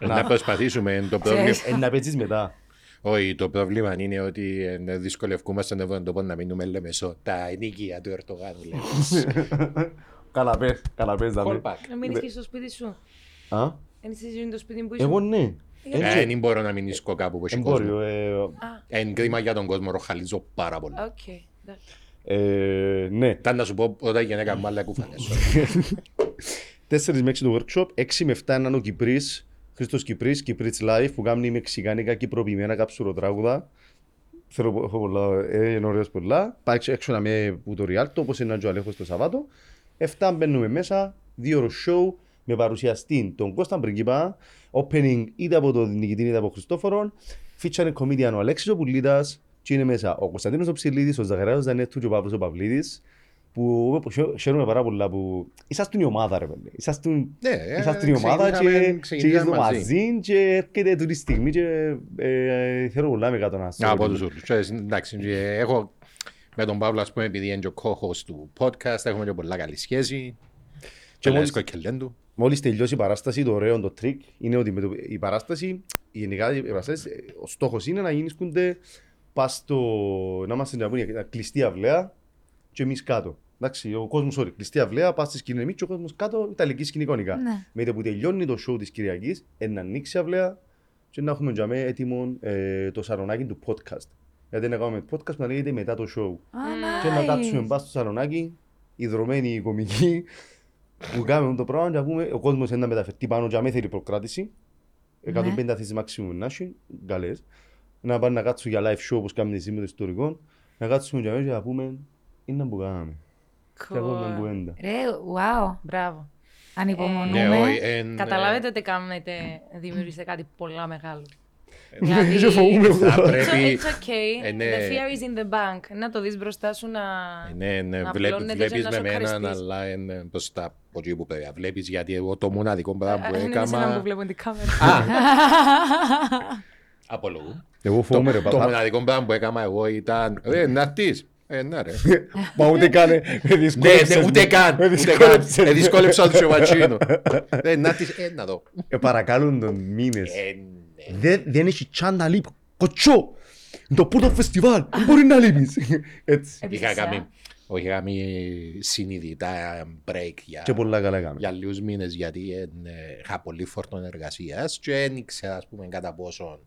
Να προσπαθήσουμε το πρόβλημα. Ξέρεις. Ε, Να παίζεις μετά. Όχι, το πρόβλημα είναι ότι ε, δυσκολευκούμαστε να βρούμε το πόνο να μείνουμε λεμεσό. Τα ενοικία του Ερτογάνου λέμε. Καλαπές, καλαπές δάμε. Callback. Να μείνεις και στο σπίτι σου. Α, Είναι στη ζωή το σπίτι που είσαι. εγώ ναι. Ε, Δεν μπορώ να μην ισκώ κάπου που έχει Εμπόριο. κόσμο. ε, Είναι κρίμα για τον κόσμο, ροχαλίζω πάρα πολύ. Οκ. εντάξει. ε, Ναι. Ήταν να σου πω όταν η γυναίκα μου άλλα κουφανές. 4 με 6 το workshop, 6 με 7 είναι ο Κυπρής, Χρήστος Κυπρής, Κυπρίτς Live που κάνει μεξικάνικα κυπροποιημένα καψουροτράγουδα. Θέλω πο- έχω πολλά, ε, είναι ωραίος πολλά. Πάει έξω- έξω να με που το Ριάλτο, όπως είναι ο Αλέχος το Σαββάτο. 7 μπαίνουμε μέσα, δύο ώρο show με παρουσιαστή τον Κώσταν Πριγκίπα, opening είτε από τον νικητή είτε από Χριστόφορον, featuring comedian ο Αλέξης ο Πουλίτας και είναι μέσα ο Κωνσταντίνος ο Ψηλίδης, ο Ζαγαρέος Δανέτου και ο Παύλος ο Παυλίδης που που χαίρο- χαίρομαι πάρα πολλά που είσαστε η ομάδα ρε παιδί. Είσαστε Ναι, είσαστε η ε, ομάδα και ξεκινήσαμε- και ξεκινήσαμε είστε μαζί. μαζί και έρχεται τούτη στιγμή και ε, θέλω πολλά με κάτω να σας Από πω. τους ούλους. Και, Εντάξει, και έχω με τον Παύλο, ας πούμε, επειδή είναι και ο co-host του podcast, έχουμε και πολλά καλή σχέση. Και μόλις- μόλις κοκκελέν του. Μόλις τελειώσει η παράσταση, το ωραίο, το τρίκ είναι ότι με το, η παράσταση, γενικά η παράσταση, ε, ο στόχος είναι να γίνονται πας στο, να είμαστε να πούμε, κλειστή αυλαία και εμείς κάτω. Εντάξει, ο κόσμος, sorry, κλειστή αυλαία, πας στη σκηνή εμείς και ο κόσμος κάτω, ιταλική σκηνή εικονικά. Ναι. Με το που τελειώνει το show της Κυριακής, ε, να ανοίξει η αυλαία και να έχουμε για μέ έτοιμο ε, το σαλονάκι του podcast. Γιατί να κάνουμε podcast που να λέγεται μετά το show. Α, Και να nice. κάτσουμε μπας στο σαλονάκι, ιδρωμένοι οι κομικοί, που κάνουμε το πράγμα και να πούμε ο κόσμος είναι να μεταφερθεί πάνω και αμέθερη προκράτηση. 150 θέσεις maximum να έχει, καλές. Να πάνε να κάτσουν για live show όπως κάνουμε σήμερα το ιστορικό. Να κάτσουμε για μέσα και να πούμε, είναι που κάναμε. Και να πούμε Cool. κουβέντα. Ρε, wow. Μπράβο. Ναι, Ανυπομονούμε. όχι, εν- Καταλάβετε ότι κάνετε, δημιουργήσετε κάτι πολλά μεγάλο. Ναι, και φοβούμαι Θα εγώ. So πρέπει... it's okay. Ε, ναι. The fear is in the bank. Να το δεις μπροστά σου να... Ναι, ναι, να βλέπει- απλώνεται βλέπεις και να με σου μένα, ευχαριστείς. αλλά είναι μπροστά από εκεί που πρέπει. Βλέπεις γιατί εγώ το μοναδικό πράγμα που Ε, Είναι εσένα που έκανα... βλέπουν την κάμερα. Απολογού. Εγώ φοβούμαι ρε Το παπά. μοναδικό πράγμα που έκανα εγώ ήταν... Ρε, να έρθεις. Ε, ναι ρε. Μα ούτε κάνε, με Ναι, δυσκόλεψες ναι, με. ούτε καν. Με Ούτε καν. δυσκόλεψες Ε, με. Δυσκόλεψα το σοβατσίνο. Ε, να έρθεις. Ε, να δω. Ε, παρακαλούν τον μήνες. Ε, ναι. Δεν, δεν έχει τσάν να λείπει. Κοτσό! Το πρώτο φεστιβάλ, δεν μπορεί να λείπεις. Έτσι. Είχα Επίσης, κάνει... α. Όχι, είχα κάνει συνειδητά break για... Και πολλά καλά έκαμε. για λίγους μήνες γιατί ε, είχα πολύ φόρτον εργασίας και δεν ήξερα ας πούμε κατά πόσο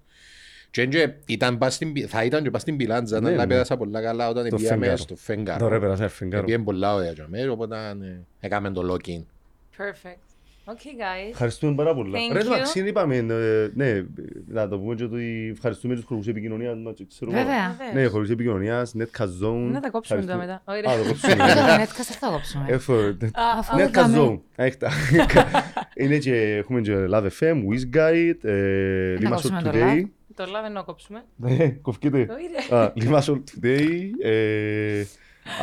και και ήταν πας στην, πι- θα ήταν και πας στην πιλάντζα Ναι, αλλά ναι. πέρασα πολλά καλά όταν Το πήγαμε φεγγάρο. στο Τώρα φεγγάρο έπαιρνα σε φεγγάρο. Πήγαινε πολλά ωραία για μένα οπότε ε, έκαμε το lock-in Perfect. Okay, guys. Ευχαριστούμε πάρα πολλά. Thank Ρε, you. το Μαξίν είπαμε, ε, ναι, να το πούμε και ότι ευχαριστούμε τους χορηγούς επικοινωνίας μας, και ξέρω εγώ. Βέβαια. Ναι, χορηγούς επικοινωνίας, Netcast Zone. Να τα κόψουμε τώρα Ευχαριστούμε. μετά. Όχι, Α, ρε. το κόψουμε. Δεν το Netcast θα το κόψουμε. Effort. Αφού Netcast κάμε- Zone. Α, έχτα. Είναι και, έχουμε και Love FM, WizGuide, ε, Να Limassol κόψουμε το Today. Love. Το λάβε να κόψουμε. Ναι, κοφκείτε. Όχι, ρε. Α, Limassol Today, ε,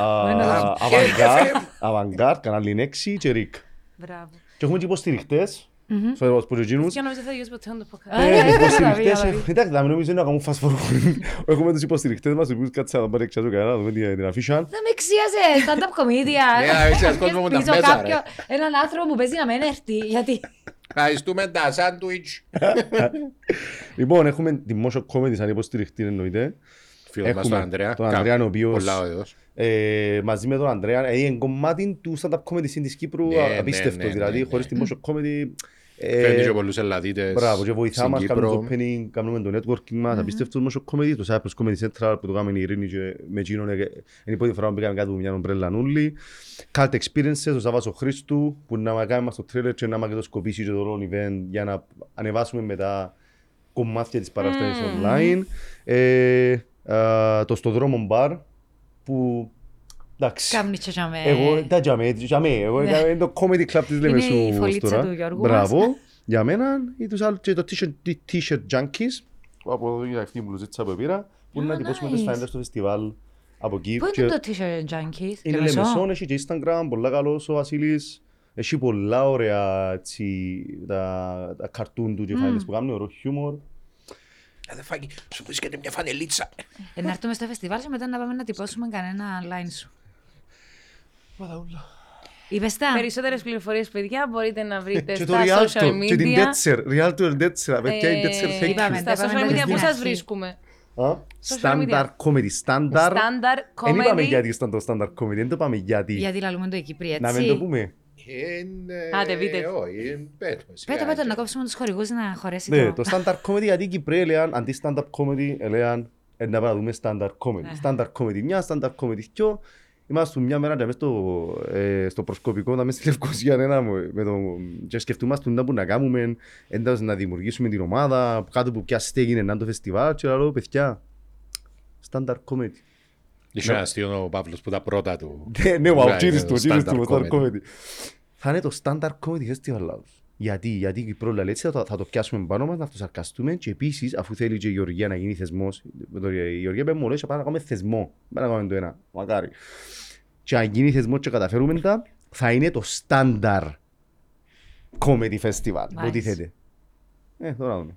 α, Ένα λάθος. Avantgarde, Avantgarde, κανάλι 6 και Rick. Μπράβο. Και έχουμε και υποστηριχτές, Μμμ. στο σπορετζίνους. Και νομίζω θα γιώσει ποτέ το podcast. Α, Ε, ναι, οι υποστηριχτές, καταλαβεί, ε, εντάξει, να μην νομίζω να κάνουν fast forward. Έχουμε τους υποστηριχτές μας, οι οποίους κάτσε να πάρει εξάζω κανένα, να δούμε την- την αφίσα. Δεν με εξίασε stand-up comedian. Ναι, εξίασε κόσμο μου τα Πίσω μέσα, ρε. κάποιο- Έναν άνθρωπο που παίζει να μην έρθει. Γιατί. Ευχαριστούμε τα σάντουιτς. Λοιπόν, έχουμε τη Motion Comedy σαν υποστηριχτή εννοείται. Φίλος μας τον Έχουμε Ανδρέα. τον Ανδρέα, ο οποίος- Πολλά ωραίος. Ε, μαζί με τον Ανδρέα, ε, είναι κομμάτι του stand-up comedy scene της Κύπρου Ναι, ναι, απίστευτος. ναι, δηλαδή, ναι, χωρίς ναι. τη Motion Comedy... ε, Φέρνει και πολλούς Ελλαδίτες Μπράβο, και βοηθά στην μας, κάνουμε το Κύπρο. opening, κάνουμε το networking μας, απίστευτος Motion Comedy, το Cyprus Comedy Central που το κάνουμε η Ειρήνη και με εκείνον, ε, είναι η πρώτη φορά που πήγαμε κάτω από μια ομπρέλα νουλή. Cult Experiences, ο Σάββας ο Χρήστου, που να μας κάνει μας το trailer και να μας και το σκοπίσει και το όλο event για να ανεβάσουμε μετά κομμάτια της παραστάσης online. Ε, α, το στο δρόμο μπαρ, που εντάξει, Κάμνη και για με- εγώ τα τζαμέ, τζαμέ, εγώ Ναι. έκανα το comedy club της Είναι Λεμεσού η φωλίτσα τώρα. του Γιώργου Μπράβο, μας. για μένα ή τους άλλους και το t-shirt, t-shirt junkies, που από εδώ είναι αυτή η μπλουζίτσα που πήρα, που είναι να Α, τυπώσουμε nice. τις φανέλες στο φεστιβάλ από εκεί. Πού Και είναι το t-shirt junkies. Είναι Λεμεσό; Λεμεσόν, έχει και Instagram, πολλά καλός ο Βασίλης. Έχει πολλά ωραία έτσι, τα, τα καρτούν του και φανέλες που κάνουν, ωραίο χιούμορ. Αδερφάκι, σου βρίσκεται μια φανελίτσα. Ε, Να έρθουμε στο φεστιβάλ και μετά να πάμε να τυπώσουμε κανένα line σου. Είπες τα. Περισσότερες πληροφορίες, παιδιά, μπορείτε να βρείτε Και το στα social Rialto, και την media. Detser, Rialto Detser, παιδιά η Detser Ε, thank είπαμε, you. Στα τα social πάμε media να πού δούμε. σας βρίσκουμε. Α, Social media. Standard comedy, standard. Standard Δεν είπαμε comedy. γιατί ήταν το standard comedy, δεν το πάμε γιατί. Γιατί λαλούμε το Κύπρι, έτσι. Να μην το πούμε. Άντε, πείτε. Όχι, ε, πέτω. Πέτω, πέτω, να κόψουμε τους χορηγούς να χωρέσει Ναι, το... το standard comedy γιατί οι Κυπρέοι έλεγαν αντί standard comedy έλεγαν «Ε, να πάμε να δούμε standard comedy. Ναι. Standard comedy μια, standard comedy δυο. Είμαστε μια μέρα και μες στο, ε, στο προσκοπικό, να μέσα στη Λευκοσία ένα, με το, και σκεφτούμαστε να που να κάνουμε, έντας να δημιουργήσουμε την ομάδα, κάτω που πια στέγη είναι να είναι το φεστιβάλ και λέω παιδιά, standard comedy. Είχε ένα αστείο ο Παύλος που τα πρώτα του. Ναι, ναι, ο Βγάζει Αουτζήρης το του, ο Αουτζήρης του, stand-up standard comedy. Θα είναι το standard comedy festival λαούς. Γιατί, γιατί η Κύπρο λέει έτσι θα το, θα το πιάσουμε πάνω μας, να αυτοσαρκαστούμε και επίσης αφού θέλει και η Γεωργία να γίνει θεσμός, με το- η Γεωργία είπε μου λέει πάμε να κάνουμε θεσμό, πάμε να κάνουμε το ένα, μακάρι. Και αν γίνει θεσμό και καταφέρουμε τα, θα είναι το standard comedy festival, Nice. ό,τι θέτε. Ε, τώρα δούμε.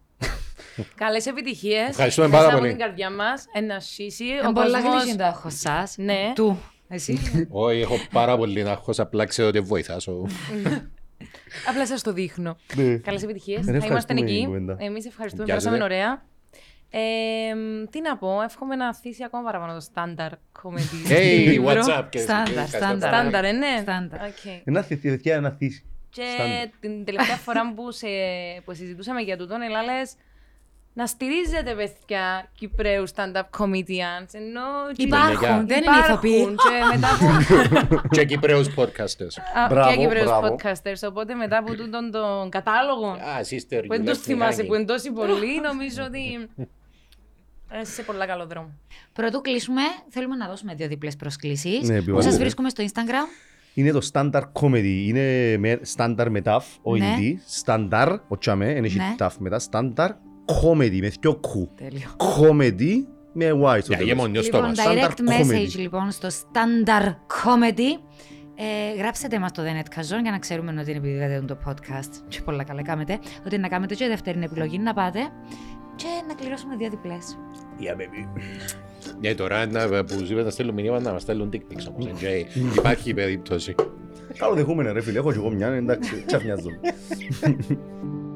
Καλές επιτυχίες. Ευχαριστούμε Μέσα πάρα από πολύ. την καρδιά μας. Ένα σύσι. Είναι Ο πολλά κόσμος... γλύκη το άγχος σας. Ναι. Του. Εσύ. Όχι, έχω πάρα πολύ άγχος, απλά ξέρω ότι βοηθάς. ο- Απλά σας το δείχνω. Ναι. Καλές επιτυχίες. Δεν Θα είμαστε ευχαριστούμε εκεί. η κουβέντα. Εμείς ευχαριστούμε. Βιάζεται. Περάσαμε ωραία. Ε, τι να πω, εύχομαι να θύσει ακόμα παραπάνω το standard comedy. Hey, what's up. και- Στάνταρ, και- στάνταρ. Standard, ε, ναι. Στάνταρ. Οκ. Ένα θυθεί, παιδιά, ένα θύσει. Και Στάνταρ. την τελευταία φορά που, σε, που συζητούσαμε για τούτον, ελάλες να στηρίζετε παιδιά Κυπρέου stand-up comedians. Ενώ και- Υπάρχουν, δεν είναι υπάρχουν ηθοποιοί. Και μετά από... Και Κυπρέους podcasters. Α, Μπράβο, και Κυπρέους μπράβο. podcasters. Οπότε μετά από τούτον τον κατάλογο Α, sister, που you δεν τους left me θυμάσαι, hanging. που είναι τόσοι πολλοί, νομίζω ότι είσαι σε πολλά καλό δρόμο. Πρωτού κλείσουμε, θέλουμε να δώσουμε δύο διπλές προσκλήσεις. Ναι, Πού επιβάλλεται. σας βρίσκουμε στο Instagram. Είναι το standard comedy. Είναι με standard με ταφ, ο Ναι. indie. Standard, ο τσάμε, είναι Ναι. ταφ μετά. Standard comedy με δυο κου. Τέλειο. Comedy με Y στο Για τέλος. γεμονιό Λοιπόν, στόμα. Standard direct message comedy. λοιπόν στο Standard Comedy. Ε, γράψτε μας το The Net Kazon για να ξέρουμε ότι είναι επειδή vedete το podcast και πολλά καλά κάνετε, ότι να κάνετε και δεύτερη επιλογή να πάτε και να κληρώσουμε δύο διπλές. Yeah, baby. Ναι, τώρα να- που ζούμε να στέλνουν μηνύματα να μας στέλνουν dick pics όμως. ε, Υπάρχει περίπτωση. Καλό δεχούμενο ρε φίλε, έχω και εγώ μια, εντάξει, ξαφνιάζομαι.